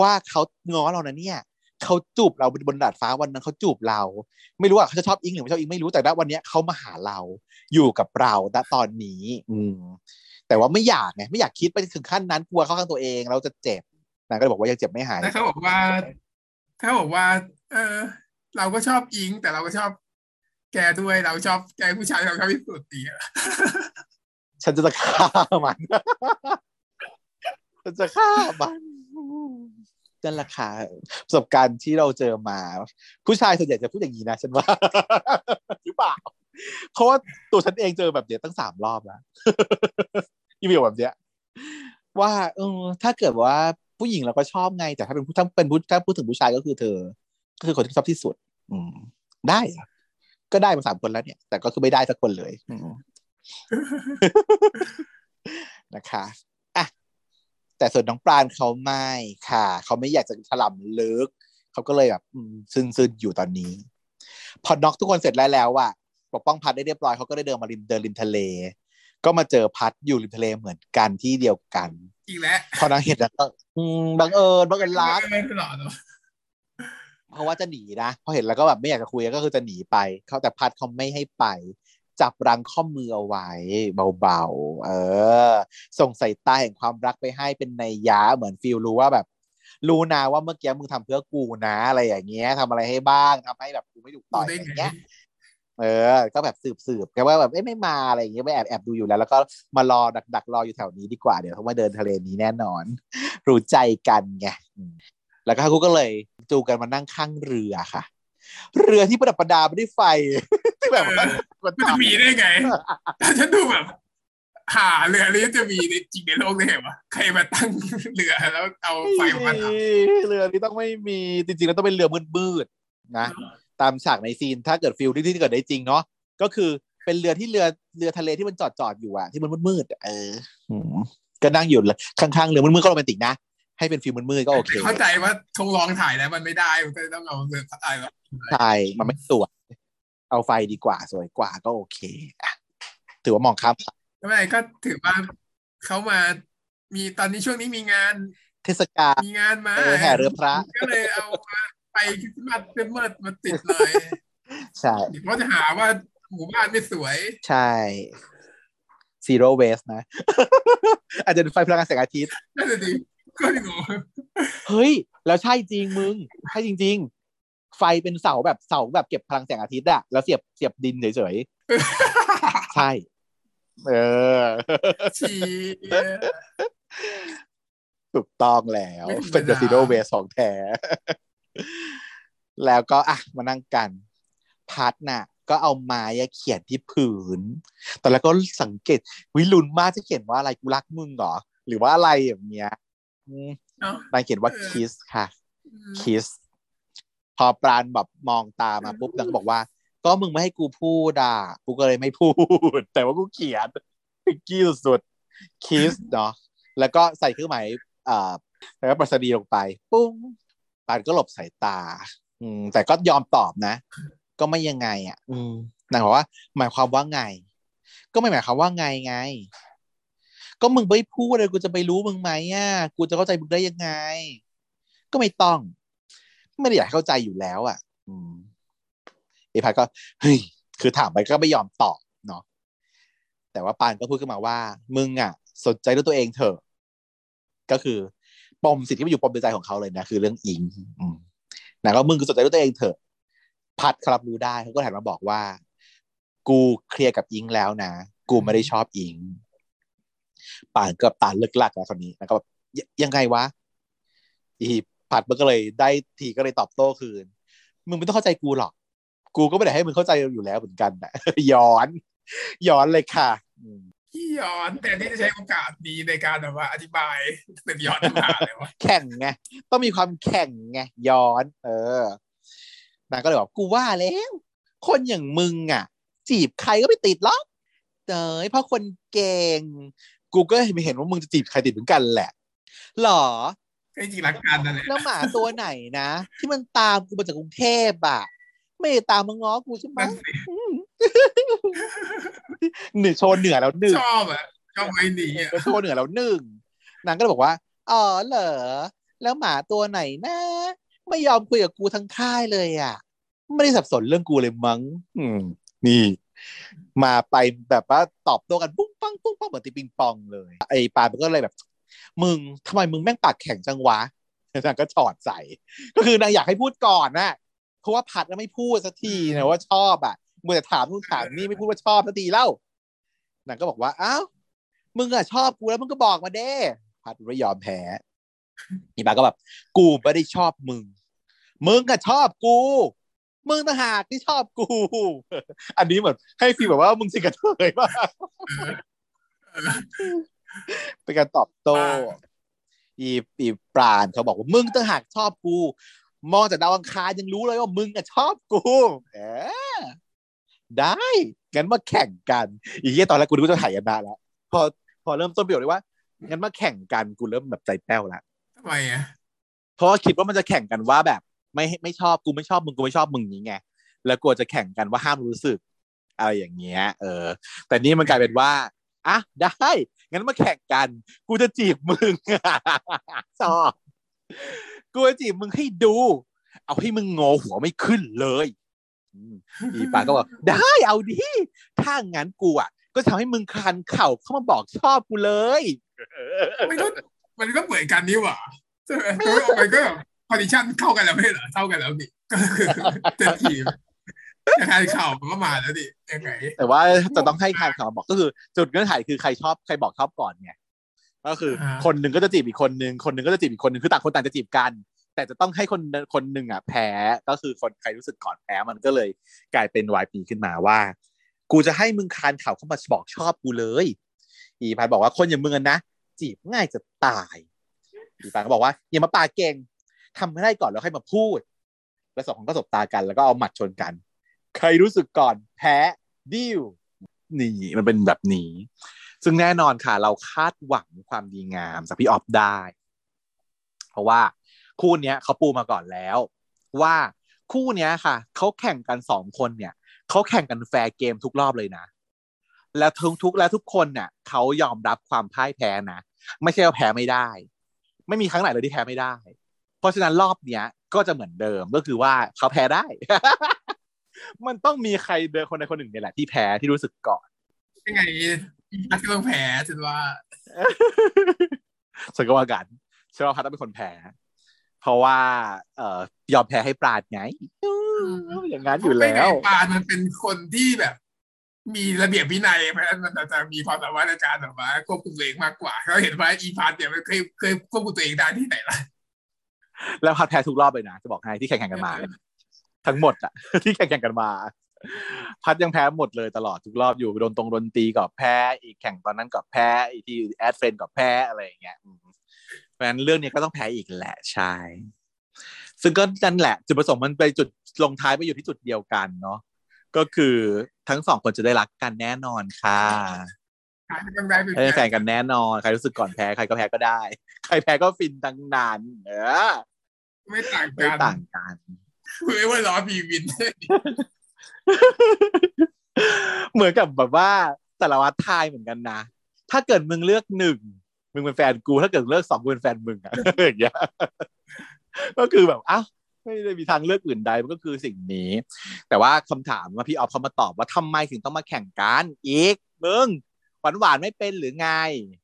B: ว่าเขาง้อเรานะเนี่ย เขาจูบเราบนดาดฟ้าวันนั้นเขาจูบเรา ไม่รู้ว่าเขาจะชอบอิงหรือไม่ชอบอิงไม่รู้แต่ณวันเนี้ยเขามาหาเราอยู่กับเราณตอนนี้ อืมแต่ว่าไม่อยากไงไม่อยากคิดไปถึงขั้นนั้นกลัวเข้าข้างตัวเองเราจะเจ็บนางก็เลยบอกว่ายังเจ็บไม่หาย
A: แล้วเขาบอกว่าเขาบอกว่า เออ เราก็ชอบอิง แต่เราก็ชอบ แกด้วยเราชอบแกผู้ชายเราชอบที่สุดดีอะ
B: ฉันจะฆ่ามันฉันจะฆ่ามัน นั่นแหละค่ะประสบการณ์ที่เราเจอมา ผู้ชายส่วนใหญ่จะพูดอย่างนี้นะฉันว่าหรือเปล่าเพราะว่าตัวฉันเองเจอแบบเนี้ยตั้งสามรอบแล้วอีเมลแบบเนี้ยว่าเออถ้าเกิดว่าผู้หญิงเราก็ชอบไง แต่ถ้าเป็นผู้ถ้าเป็นผู้ถ้าพูดถึงผู้ชายก็คือเธอ ก็คือคนที่ชอบที่สุด อืม ได้ก็ได้มาสามคนแล้วเนี่ย แต่ก็คือไม่ได้สักคนเลยอืนะคะ แต่ส่วนน้องปราณเขาไม่ค่ะ เขาไม่อยากจะถล่ำลึก เขาก็เลยแบบอืมซึนซึนๆอยู่ตอนนี้ พอน็อกทุกคนเสร็จแล้วแล้วอะปกป้องพัดได้เรียบร้อยเขาก็ได้เดินมาริมเดินริมทะเล ก็มาเจอพัดอยู่ริมทะเลเหมือนกันที่เดียวกัน
A: อีกแล้ว
B: พอนางเห็นแล้วก็อืมบังเอิญบังเอิญรัก
A: ไม่ตลอดเนอะ
B: เพราะว่าจะหนีนะพอเห็นแล้วก็แบบไม่อยากจะคุยก็คือจะหนีไปเขาแต่พัดเขาไม่ให้ไป จับรังข้อมือเอาไว้ เบาๆ เออ ส่งสายตาแห่งความรักไปให้เป็นในยะเหมือนฟิลรู้ว่าแบบ รู้นะว่าเมื่อกี้มึงทำเพื่อกูนะอะไรอย่างเงี้ยทำอะไรให้บ้างทำให้แบบกูไม่ถูกต่อยอะไร
A: ไง
B: เงี้ยเออ ก็แบบสืบสืบๆแค่ว่าแบบเอ้ยไม่มาอะไรอย่างเงี้ยไปแอบแอบดูอยู่แล้ว แล้วก็มารอดักดักรออยู่แถวนี้ดีกว่าเดี๋ยวเขามาเดินทะเลนี้แน่นอน รู้ใจกันไงแล้วก็กูก็เลยจูกันมานั่งข้างเรือค่ะ เรือที่ประดับประดาไปด้วยไฟ แบบว่ามัน
A: มันจะมีได้ไงฉันดูแบบ หาเรือนี้จะมีในจริงในโลกได้ไงวะใครมาตั้งเรือแล้วเอาไฟมาท
B: เรือนี้ต้องไม่มีจริงๆแล้วต้องเป็นเรือมืดๆนะตามฉากในซีนถ้าเกิดฟิลที่ที่เกิดได้จริงเนาะก็คือเป็นเรือที่เรือเรือทะเลที่มันจอดจอดๆอยู่อะที่มันมืดๆอะเอออืมก็นั่งอยู่ข้างๆเรือมืดๆก็โรแมนติกนะให้เป็นฟิลมืดๆก็โอเคำ
A: เข้าใจว่าทงลองถ่ายแล้วมันไม่ได้มันก็เลยต้องเอาเรือถ่ายแบบ
B: ใช่มันไม่สวย เอาไฟดีกว่าสวยกว่าก็โอเคอะถือว่ามองข้าม
A: ทำไมก็ถือว่าเขามามีตอนนี้ช่วงนี้มีงาน
B: เทศกาล
A: มีงานมา
B: เออแห่เรือพระ
A: ก็เลยเอามาไปคริสต์มาสเต็มเมอร์มาติดเลย
B: ใช่
A: เพราะจะหาว่าหมู่บ้านไม่สวย
B: ใช่ zero waste นะ อาจจะเป็นไฟพลังงานแสงอาทิตย์
A: นั่นแหละดิก็ที่หนู
B: เฮ้ย แล้วใช่จริงมึง ใช่จริงๆ ไฟเป็นเสาแบบเสาแบบเก็บพลังแสงอาทิตย์อะแล้วเสียบเสียบดินเฉยๆ ใช่ เออ
A: ชี
B: ถูกต้องแล้ว
A: ไม่ธรรมดา
B: เป็น zero waste ของแท้ แล้วก็อะมานั่งกัน พัดน่ะ ก็เอาไม้อะเขียนที่ผืน ตอนแรกก็สังเกต วิลุนมากจะเขียนว่าอะไรกูรักมึงเหรอ หรือว่าอะไรอย่างเงี้ยอืม
A: เนาะ
B: นางเขียนว่า kiss ค่ะ kiss พ อปราณแบบมองตามาปุ๊บนางก็บอกว่า ก็มึงไม่ให้กูพูดอะกูก็เลยไม่พูด แต่ว่ากูเขียนพิกกี้สุดๆ kiss เนาะแล้วก็ใส่เครื่องหมายอ่าแล้วก็ประสดีลงไป ปุ้งปานก็หลบสายตา อืม แต่ก็ยอมตอบนะ ก็ไม่ยังไง อะ อืมนางบอกว่า หมายความว่าไง ก็ไม่หมายความว่าไงไง ก็มึงไม่พูดเลยกูจะไปรู้มึงไหมอะ กูจะเข้าใจมึงได้ยังไง ก็ไม่ต้อง ไม่ได้อยากให้เข้าใจอยู่แล้วอะอืมเอพัดก็เฮ้ยคือถามไปก็ไม่ยอมตอบเนาะแต่ว่าปานก็พูดขึ้นมาว่า มึงอะ สนใจด้วยตัวเองเถอะ ก็คือปมสิ่งที่มันอยู่ปมในใจของเขาเลยนะคือเรื่องอิงนะก็มึงก็สนใจด้วยตัวเองเถอะ พัดเขารับรู้ได้เขาก็หันมาบอกว่า กูเคลียร์กับอิงแล้วนะกูไม่ได้ชอบอิงป่านก็ตาเลิกลักแล้วคนนี้แล้วก็แบบยังไงวะอี พัดมันก็เลยได้ทีก็เลยตอบโต้คืน มึงไม่ต้องเข้าใจกูหรอก กูก็ไม่ได้ให้มึงเข้าใจอยู่แล้วเหมือนกันนะย้อน ย้อนเลยค่ะอืม
A: พี่ย้อนแต่นี่จะใช้โอกาสนี้ในการแบบว่าอธิบายเป็นย้อนทุกหาเลยวะ
B: แข่งไงต้องมีความแข่งไงย้อน เออนางก็เลยบอกกูว่าแล้ว คนอย่างมึงอะ จีบใครก็ไม่ติดหรอกเอ้ยเพราะคนเก่ง กูก็ไม่เห็นว่ามึงจะจีบใครติดเหมือนกันแหละหรอ
A: ก็จริงๆรักกันนั่นแหละ
B: แล้วหมาตัวไหนนะ ที่มันตามกูมาจากกรุงเทพอะ ไม่ได้ตามมาง้อกูใช่ไหม
A: นั่นสิ
B: อืมหนึ่งโชว์เหนือแล้วหนึ่ง
A: ชอบอะชอบไอ้นี่อะ
B: โชว์เหนือแล้วหนึ่งนางก็เลยบอกว่าอ๋อเหรอแล้วหมาตัวไหนนะ ไม่ยอมคุยกับกูทั้งค่ายเลยอะ ไม่ได้สับสนเรื่องกูเลยมั้ง อืม นี่ มาไปแบบว่าตอบโต้กันปุ้งปังปุ้งปังเหมือนตีปิงปองเลย ไอ้ปานมันก็เลยแบบ มึงทำไมมึงแม่งปากแข็งจังวะนางก็ถอดใส่ ก็คือนางอยากให้พูดก่อนนะเพราะว่าผัดก็ไม่พูดสักทีนะว่าชอบอะมึงจะถามนู่นถามนี่ไม่พูดว่าชอบสักทีเล่านางก็บอกว่าอ้าวมึงอะชอบกูแล้วมึงก็บอกมาเด้พัดไม่ยอมแพ้อีปาก็แบบ กูไม่ได้ชอบมึง มึงอะชอบกู มึงต่างหากที่ชอบกู อันนี้เหมือนให้ฟีลแบบว่ามึงสิกระเทยมาก เป็นการตอบโต้อีอีปราณเขาบอกว่ามึงต่างหากชอบกู มองจากดาวอังคารยังรู้เลยว่ามึงอะชอบกูเออได้งั้นมาแข่งกัน อีเหี้ยตอนแรกกูนึกว่าจะถ่ายกันมาแล้วพอพอเริ่มต้นประโยคเลยว่างั้นมาแข่งกันกูเริ่มแบบใจแป้วแล้ว
A: ทำไมอะ
B: เพราะว่าคิดว่ามันจะแข่งกันว่าแบบ ไม่ไม่ชอบกูไม่ชอบมึงกูไม่ชอบมึงนี้ไงแล้วกลัวจะแข่งกันว่าห้ามรู้สึกอะไรอย่างเงี้ย เออ แต่นี่มันกลายเป็นว่า อะได้ งั้นมาแข่งกัน กูจะจีบมึงชอบกูจะจีบมึงให้ดู เอาให้มึงงอหัวไม่ขึ้นเลยอืมอีปาก็บอกได้เอาดิถ้างั้นกูอะ ก็ทำให้มึงคลานเข่าเข้ามาบอกชอบกูเลย
A: ไม่ก็มันก็เหมือนกันนี่หว่าใช่ไหมมันก็แบบพอดิชั่นเข้ากันแล้วไม่ใช่เหรอเท่ากันแล้วนี่ก็คือเต็มทีมยั งไงข่าวมันก็มาแล้วดิยังไง
B: แต่ว่าจะต้องให้คลานเข่ามาบอกก็คือ จุดเงื่อนไขคือใครชอบใครบอกชอบก่อนไงก็คืออาคนหนึ่งก็จะจีบอีกคนหนึ่งคนหนึ่งก็จะจีบอีกคนหนึ่งคือต่างคนต่างจะจีบกัน แต่จะต้องให้คนคนหนึ่งอะแพ้ก็คือคนใครรู้สึกก่อนแพ้มันก็เลยกลายเป็นวายปีขึ้นมาว่า กูจะให้มึงคานเข่าเข้ามาบอกชอบกูเลย อีพันบอกว่าคนอย่างมึงอะนะจีบง่ายจะตายอีพันก็บอกว่าอย่ามาปากเก่งทำให้ได้ก่อนแล้วค่อยมาพูด แล้วสองคนก็สบตากันแล้วก็เอาหมัดชนกัน ใครรู้สึกก่อนแพ้ดิวนี่มันเป็นแบบนี้ ซึ่งแน่นอนค่ะ เราคาดหวังความดีงามจากพี่ออฟได้ เพราะว่าคู่เนี้ยเขาปูมาก่อนแล้ว ว่าคู่เนี้ยค่ะเขาแข่งกันสองคนเนี่ยเขาแข่งกันแฟร์เกมทุกรอบเลยนะ แล้วทุกทุกและทุกคนเนี่ยเขายอมรับความพ่ายแพ้นะไม่ใช่ว่าแพ้ไม่ได้ ไม่มีครั้งไหนเลยที่แพ้ไม่ได้ เพราะฉะนั้นรอบเนี้ยก็จะเหมือนเดิมก็คือว่าเขาแพ้ได้ มันต้องมีใครเดินคนใดคนหนึ่งเนี่ยแหละที่แพ้ที่รู้สึกก่อน
A: ยังไงอีพัดก็ต้องแพ้ฉันว่า
B: ฉันก็ว่ากันเชื่อว่าพัดต้องเป็นคนแพ้เพราะว่า เอ่อยอมแพ้ให้ปราดไงอย่างนั้นอยู่แล้ว
A: เพราะไม่ไงปานมันเป็นคนที่แบบ มีระเบียบวินัยเพราะฉะนั้นมันจะมีความสามารถในการแบบว่าควบคุมตัวเองมากกว่าเราเห็นว่าอีพัดเนี่ยมันเคยเคยควบคุมตัวเองได้ที่ไหนล่ะ
B: แล้วพัดแพ้ทุกรอบเลยนะจะบอกให้ที่แข่งๆกันมา ทั้งหมดอะที่แข่งๆกันมา พัดยังแพ้หมดเลยตลอดทุกรอบอยู่โดนตรงดนตรีกับแพ้ อีกแข่งตอนนั้นกับแพ้อีกที่แอดเฟรนกับแพ้อะไรอย่างเงี้ยอืมเพราะฉะนั้นเรื่องนี้ก็ต้องแพ้อีกแหละใช่ซึ่งก็นั่นแหละ จุดประสงค์มันไปจุดลงท้ายไปอยู่ที่จุดเดียวกันเนาะก็คือทั้งสองคนจะได้รักกันแน่นอนค่ะ
A: ใครต้องได้เป็น
B: ได้แฟนกันแน่นอน ใครรู้สึกก่อนแพ้ใครก็แพ้ก็ได้ ใครแพ้ก็ฟินทั้งนั้นเออ
A: ไม่ต่าง
B: ไม่
A: กัน
B: ต่างกัน
A: คือไม่ว่าล้อพีวิน
B: เหมือนกับแบบว่าแต่ละวัดทายเหมือนกันนะ ถ้าเกิดมึงเลือกหนึ่งมึงเป็นแฟนกู ถ้าเกิดเลือกสองกูเป็นแฟนมึงอะอย่างเงี้ยก็คือแบบอ้าวไม่ได้มีทางเลือกอื่นใดมันก็คือสิ่งนี้ แต่ว่าคำถามว่าพี่ออฟเขามาตอบว่าทำไมถึงต้องมาแข่งกันอีกมึงหวานหวานไม่เป็นหรือไง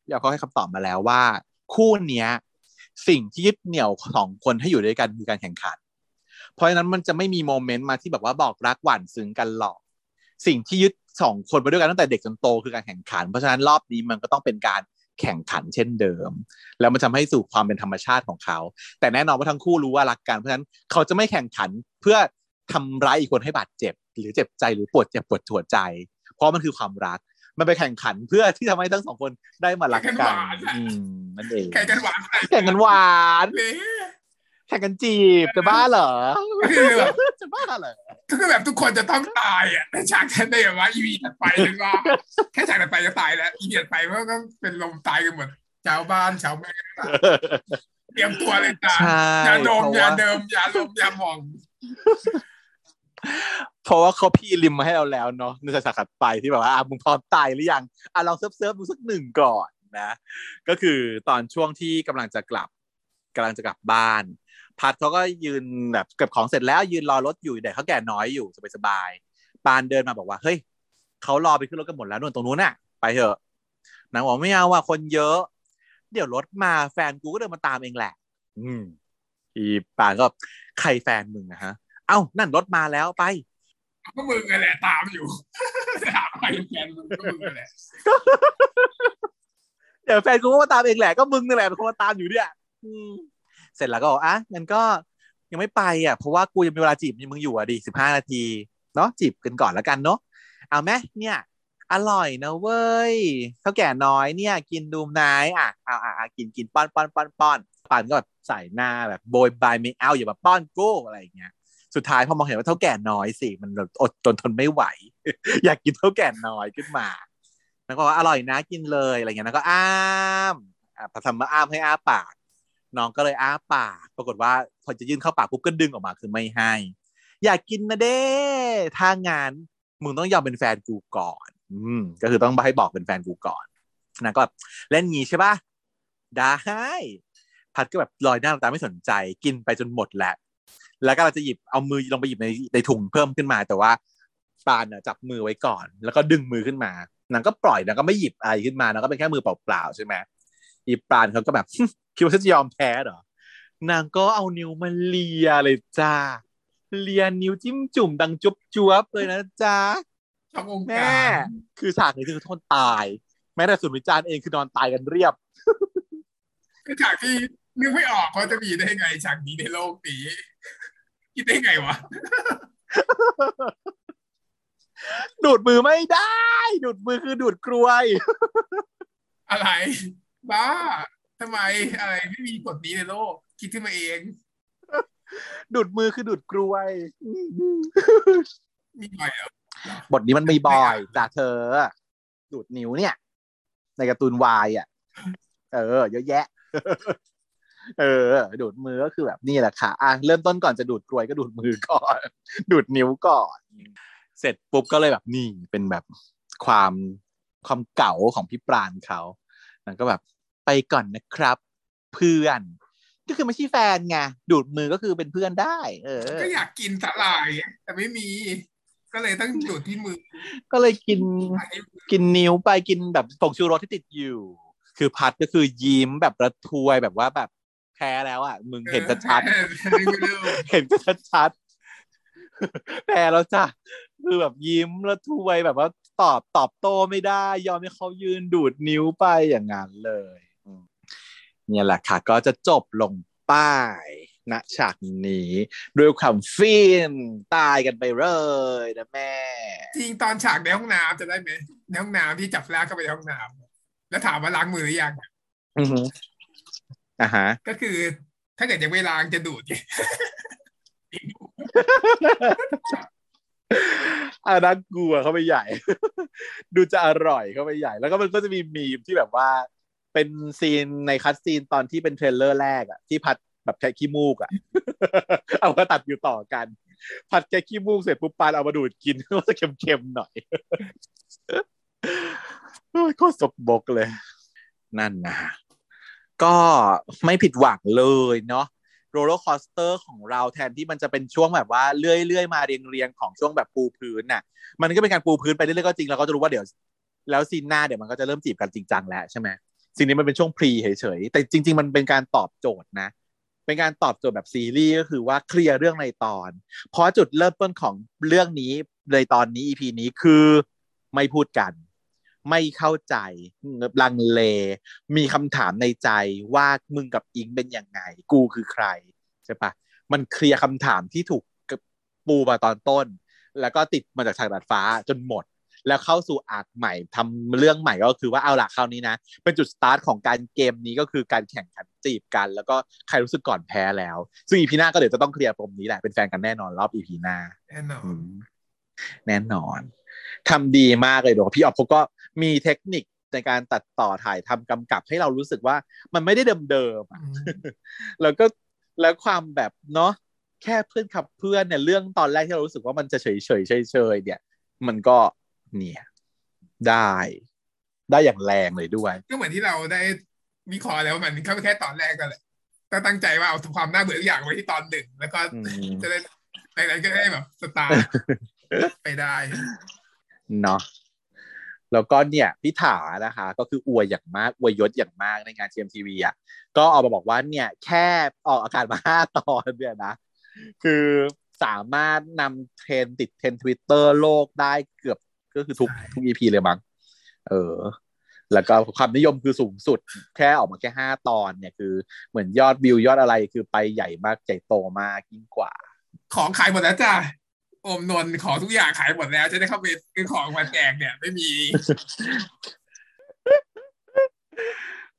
B: พี่ออฟเขาให้คำตอบมาแล้วว่า คู่เนี้ย สิ่งที่ยึดเหนี่ยวสองคนให้อยู่ด้วยกันคือการแข่งขัน เพราะฉะนั้นมันจะไม่มีโมเมนต์มาที่แบบว่าบอกรักหวานซึ้งกันหรอก สิ่งที่ยึดสองคนไปด้วยกันตั้งแต่เด็กจนโตคือการแข่งขัน เพราะฉะนั้นรอบนี้มันก็ต้องเป็นการแข่งขันเช่นเดิม แล้วมันทำให้สู่ความเป็นธรรมชาติของเขา แต่แน่นอนว่าทั้งคู่รู้ว่ารักกันเพราะฉะนั้นเขาจะไม่แข่งขันเพื่อทำร้ายอีกคนให้บาดเจ็บ หรือเจ็บใจหรือปวดเจ็บปวดหัวใจ เพราะมันคือความรักมันไปแข่งขันเพื่อที่ทำให้ทั้งสองคนได้มารักกันอืมนั่นเอง
A: แข่งกันหวานใส่
B: แข่งกันหวาน
A: เลย
B: แข่งกันจีบจะบ้าเหรอ
A: คือแบบ
B: จะบ้าเหรอ
A: คือแบบทุกคนจะต้องตายอะในฉากนั้นได้แบบว่าอีวีถัดไปเลยว่าแค่ฉากถัดไปก็ตายแล้วอีวีถัดไปมันก็ต้องเป็นลมตายกันหมดชาวบ้านชาวแม่เตรียมตัวเลยจ้า
B: ใช่
A: ยาดม
B: เพราะ
A: ยา
B: ว่า
A: เดิมยาลมยาหมอง
B: เพราะว่าเขาพี่ริมมาให้เราแล้วเนาะในฉากถัดไปที่แบบว่าอะมึงพร้อมตายหรือยังอะลอง serve serve ดูสักหนึ่งก่อนนะ ก็คือตอนช่วงที่กำลังจะกลับกำลังจะกลับบ้าน พัดเขาก็ยืนแบบเก็บของเสร็จแล้วยืนรอรถอยู่เด็กเขาแก่น้อยอยู่สบายๆปานเดินมาบอกว่าเฮ้ยเขารอไปขึ้นรถกันหมดแล้วนู่นตรงนู้นน่ะ ไปเถอะนางบอกไม่เอาว่ะคนเยอะ เดี๋ยวรถมาแฟนกูก็เดินมาตามเองแหละ อืมอีปานก็ใครแฟนมึงนะฮะ เอ้านั่นรถมาแล้วไป
A: ก็มึงกันแหละตามอยู่ถามใครแฟนมึงก็มึงกันแหละ
B: เดี๋ยวแฟนกูก็มาตามเองแหละก็มึงนี่แหละเป็นคนมาตามอยู่เนี่ยอืม เสร็จแล้วก็บอกอะงั้นก็ยังไม่ไปอะเพราะว่ากูยังมีเวลาจีบมึงอยู่อะดิสิบห้านาทีเนาะจีบกันก่อนแล้วกันเนาะเอาไหมเนี่ย อร่อยนะเว้ยเท่าแก่น้อยเนี่ย กินดูมนายอะเอาอะอะกินกินป้อนป้อนป้อนป้อนปันก็แบบใส่หน้าแบบโบยบายไม่เอาอย่ามาป้อนกูอะไรอย่างเงี้ยสุดท้ายพอมองเห็นว่าเท่าแก่น้อยสิมันอดจนทนไม่ไหว อยากกินเท่าแก่น้อยขึ้นมาแล้วก็ว่าอร่อยนะกินเลยอะไรเงี้ยแล้วก็อ้ามอะทำมาอ้ามให้อ้าปาก น้องก็เลยอ้าปาก ปรากฏว่าพอจะยื่นเข้าปากปุ๊บก็ดึงออกมาคือไม่ให้ อยากกินนะเด้ถ้างานมึงต้องยอมเป็นแฟนกูก่อน อืมก็คือต้องให้บอกเป็นแฟนกูก่อนนะก็แบบเล่นงี้ใช่ปะได้พัดก็แบบลอยหน้าลอยตาไม่สนใจกินไปจนหมดแหละ แล้วก็เราจะหยิบเอามือลงไปหยิบในในถุงเพิ่มขึ้นมา แต่ว่าปานจับมือไว้ก่อน แล้วก็ดึงมือขึ้นมานางก็ปล่อยนางก็ไม่หยิบอะไรขึ้นมานางก็เป็นแค่มือเปล่าๆใช่ไหม อีปานเขาก็แบบคิดว่าฉันจะยอมแพ้เหรอนางก็เอานิ้วมาเลียเลยจ้าเลียนิ้วจิ้มจุ่มดังจุ๊บจวบเลยนะจ๊ะ
A: ช่ององค์
B: แม่
A: การ
B: คือฉากนี้คือโทษตาย แม้แต่สุนวิจารณ์เองคือนอนตายกันเรียบ
A: คือฉากที่นึกไม่ออกว่าจะมีได้ไงฉากนี้ในโลกนี้คิดได้ไงวะ
B: ดูดมือไม่ได้ ดูดมือคือดูดกลวย
A: อะไร บ้าทำไมอะไรไม่มีกฎนี้ในโลก คิดขึ้นมาเอง
B: ดูดมือคือดูดกลวย
A: มีหน่อยเหรอบ
B: ทนี้มันมีบ่อยจากเธอ ดูดนิ้วเนี่ย ในการ์ตูนวายอะ เออ เยอะแยะ เออ ดูดมือก็คือแบบนี่แหละค่ะอะเริ่มต้นก่อนจะดูดกลวยก็ดูดมือก่อน ดูดนิ้วก่อน เสร็จปุ๊บก็เลยแบบนี่เป็นแบบความความเก่าของพี่ปราณเขานั่นก็แบบ ไปก่อนนะครับ เพื่อน ก็คือไม่ใช่แฟนไงดูดมือก็คือเป็นเพื่อนได้ เออ
A: ก็อยากกินสาหร่าย แต่ไม่มี ก็เลยต้องดูดที่มือ
B: ก็เลยกิน
A: อันนี้
B: กินนิ้วไปกินแบบผงชูรสที่ติดอยู่ คือพัดก็คือยิ้มแบบระทวยแบบว่าแบบแพ้แล้วอะมึงเห็นชัด
A: เออไม่รู้
B: ๆเห็นชัดชัดๆแพ้แล้วจ้ะคือแบบยิ้มระทวยแบบว่าตอบตอบโต้ไม่ได้ ยอมให้เขายืนดูดนิ้วไปอย่างนั้นเลยอืม เนี่ยแหละค่ะ ก็จะจบลงป้ายณฉากนี้ด้วยความฟินตายกันไปเลยนะแม่
A: จริงตอนฉากในห้องน้ำจะได้ไหมในห้องน้ำที่จับลากเข้าไปในห้องน้ำแล้วถามว่าล้างมือหรือยัง
B: อือฮึอ่าฮะ
A: ก็คือถ้าเกิดยังไม่ล้างจะดูดไง
B: อันนั้นกลัวเข้าไปใหญ่ ดูจะอร่อยเข้าไปใหญ่ แล้วก็มันก็จะมีมีมที่แบบว่า เป็น scene ใน cut scene ตอนที่เป็น trailer แรกอะที่พัดแบบแคะขี้มูกอะเอามาตัดอยู่ต่อกัน พัดแคะขี้มูกเสร็จปุ๊บปานเอามาดูดกินก็จะเค็มๆหน่อยโอ้ยโคตรสกปรกเลย นั่นนะก็ไม่ผิดหวังเลยเนาะ roller coaster ของเราแทนที่มันจะเป็นช่วงแบบว่าเรื่อยๆมาเรียงๆของช่วงแบบปูพื้นน่ะ มันก็เป็นการปูพื้นไปเรื่อยๆก็จริงเราก็จะรู้ว่าเดี๋ยว แล้วซีนหน้าเดี๋ยวมันก็จะเริ่มจีบกันจริงจังแล้วใช่ไหม ซีนนี้มันเป็นช่วงพรีเฉยๆแต่จริง ๆ มันเป็นการตอบโจทย์นะ เป็นการตอบโจทย์แบบซีรีส์ก็คือว่าเคลียร์เรื่องในตอน เพราะจุดเริ่มต้นของเรื่องนี้ในตอนนี้ EP นี้คือไม่พูดกัน ไม่เข้าใจลังเล มีคำถามในใจว่ามึงกับอิงเป็นยังไง กูคือใครใช่ปะมันเคลียร์คำถามที่ถูกปูมาตอนต้น แล้วก็ติดมาจากฉากดาดฟ้าจนหมด แล้วเข้าสู่อาร์คใหม่ทำเรื่องใหม่ก็คือว่าเอาละคราวนี้นะ เป็นจุดสตาร์ทของการเกมนี้ก็คือการแข่งขันจีบกัน แล้วก็ใครรู้สึกก่อนแพ้แล้ว ซึ่งอีพีหน้าก็เดี๋ยวจะต้องเคลียร์ปมนี้แหละเป็นแฟนกันแน่นอนรอบอีพีหน้า
A: แน่นอน
B: อืมแน่นอนทำดีมากเลยโดพี่ออฟเขาก็มีเทคนิคในการตัดต่อถ่ายทำกำกับให้เรารู้สึกว่ามันไม่ได้เดิมๆอะ
A: อืม
B: แล้วก็แล้วความแบบเนาะแค่เพื่อนขับเพื่อนเนี่ยเรื่องตอนแรกที่เรารู้สึกว่ามันจะเฉยเฉยเฉยเฉยๆเนี่ย มันก็ เนี่ย ได้ได้อย่างแรงเลยด้วย
A: ก็เหมือนที่เราได้วิเคราะห์แล้วมันเข้าไปแค่ตอนแรกกันแหละก็ตั้งใจว่าเอาความน่าเบื่อทุกอย่างไว้ที่ตอนหนึ่งแล้วก็
B: อืม
A: จะได้ในนั้นก็ได้แบบสตาร์ทไปได้
B: เนาะแล้วก็เนี่ยพิธานะคะ ก็คืออวยอย่างมากอวยยศอย่างมากในงาน GMTV อะก็ออกมาบอกว่าเนี่ยแค่ออกอากาศมาห้าตอนเนี่ยนะ คือสามารถนำเทรนด์ติดเทรนทวิตเตอร์โลกได้เกือบ ก็คือทุก
A: ใช่
B: ทุก EP เลยมั้งเออ แล้วก็ความนิยมคือสูงสุด แค่ออกมาแค่ห้าตอนเนี่ยคือเหมือนยอดวิวยอดอะไรคือไปใหญ่มากใหญ่โตมากยิ่งกว่า
A: ของขายหมดแล้วจ้าโอมนนท์ของทุกอย่างขายหมดแล้วจะได้เข้าไปซื้อของมาแจกเนี่ย ไม่มี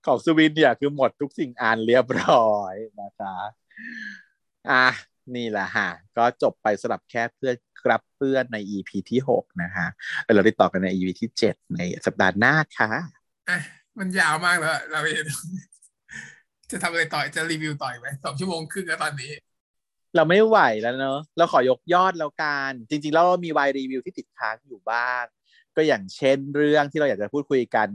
B: ของสวินเนี่ยคือหมดทุกสิ่งอ่านเรียบร้อยนะคะ อะ นี่แหละฮะก็จบไปสำหรับแค่เพื่อนครับเพื่อนใน EP ที่หกนะคะแล้วเราได้ต่อกันใน EP ที่เจ็ดในสัปดาห์หน้าค่ะ
A: อะมันยาวมากแล้วอะเราเองจะทำอะไรต่อจะรีวิวต่อยไหมสองชั่วโมงครึ่งแล้วตอนนี้
B: เราไม่ไหวแล้วเนอะเราขอยกยอดแล้วกันจริง ๆ แล้วเรามีวายรีวิวที่ติดค้างอยู่บ้าง ก็อย่างเช่นเรื่องที่เราอยากจะพูดคุยกัน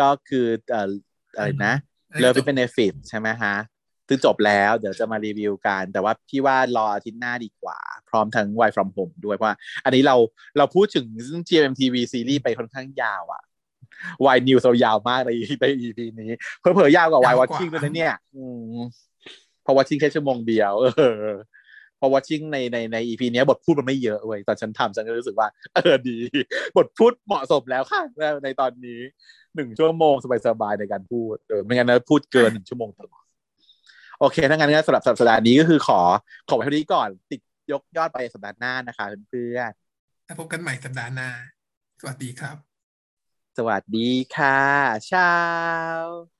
B: ก็คือเอ่ออะไรนะเลิฟ
A: จ
B: เป็
A: บ
B: นเบนฟิตใช่ไหมฮะ ซึ่งจบแล้วเดี๋ยวจะมารีวิวกัน แต่ว่าพี่ว่ารออาทิตย์หน้าดีกว่า พร้อมทั้ง Y from home ด้วยเพราะว่าอันนี้เราเราพูดถึง GMMTV ซีรีส์ไปค่อนข้างยาวอะ Y News เรายาวมากในใน EP นี้เผลอๆยาวกว่า Y Watching ด้วยนะเนี่ยอืมเพราะ Watching แค่ชั่วโมงเดียวเออพอ Watching ในในใน EP เนี้ยบทพูดมันไม่เยอะเว้ยตอนฉันทำฉันก็รู้สึกว่าเออดี บทพูดเหมาะสมแล้วค่ะในตอนนี้หนึ่งชั่วโมงสบายๆในการพูดเออไม่งั้นนะพูดเกินหนึ่งชั่วโมงตลอด โอเคถ้างั้นก็สำหรับสัปดาห์นี้ก็คือขอขอไว้เท่านี้ก่อน ติดยกยอดไปสัปดาห์หน้านะคะเพื่อน
A: แล้วพบกันใหม่สัปดาห์หน้า สวัสดีครับ
B: ๆสวัสดีค่ะเช้า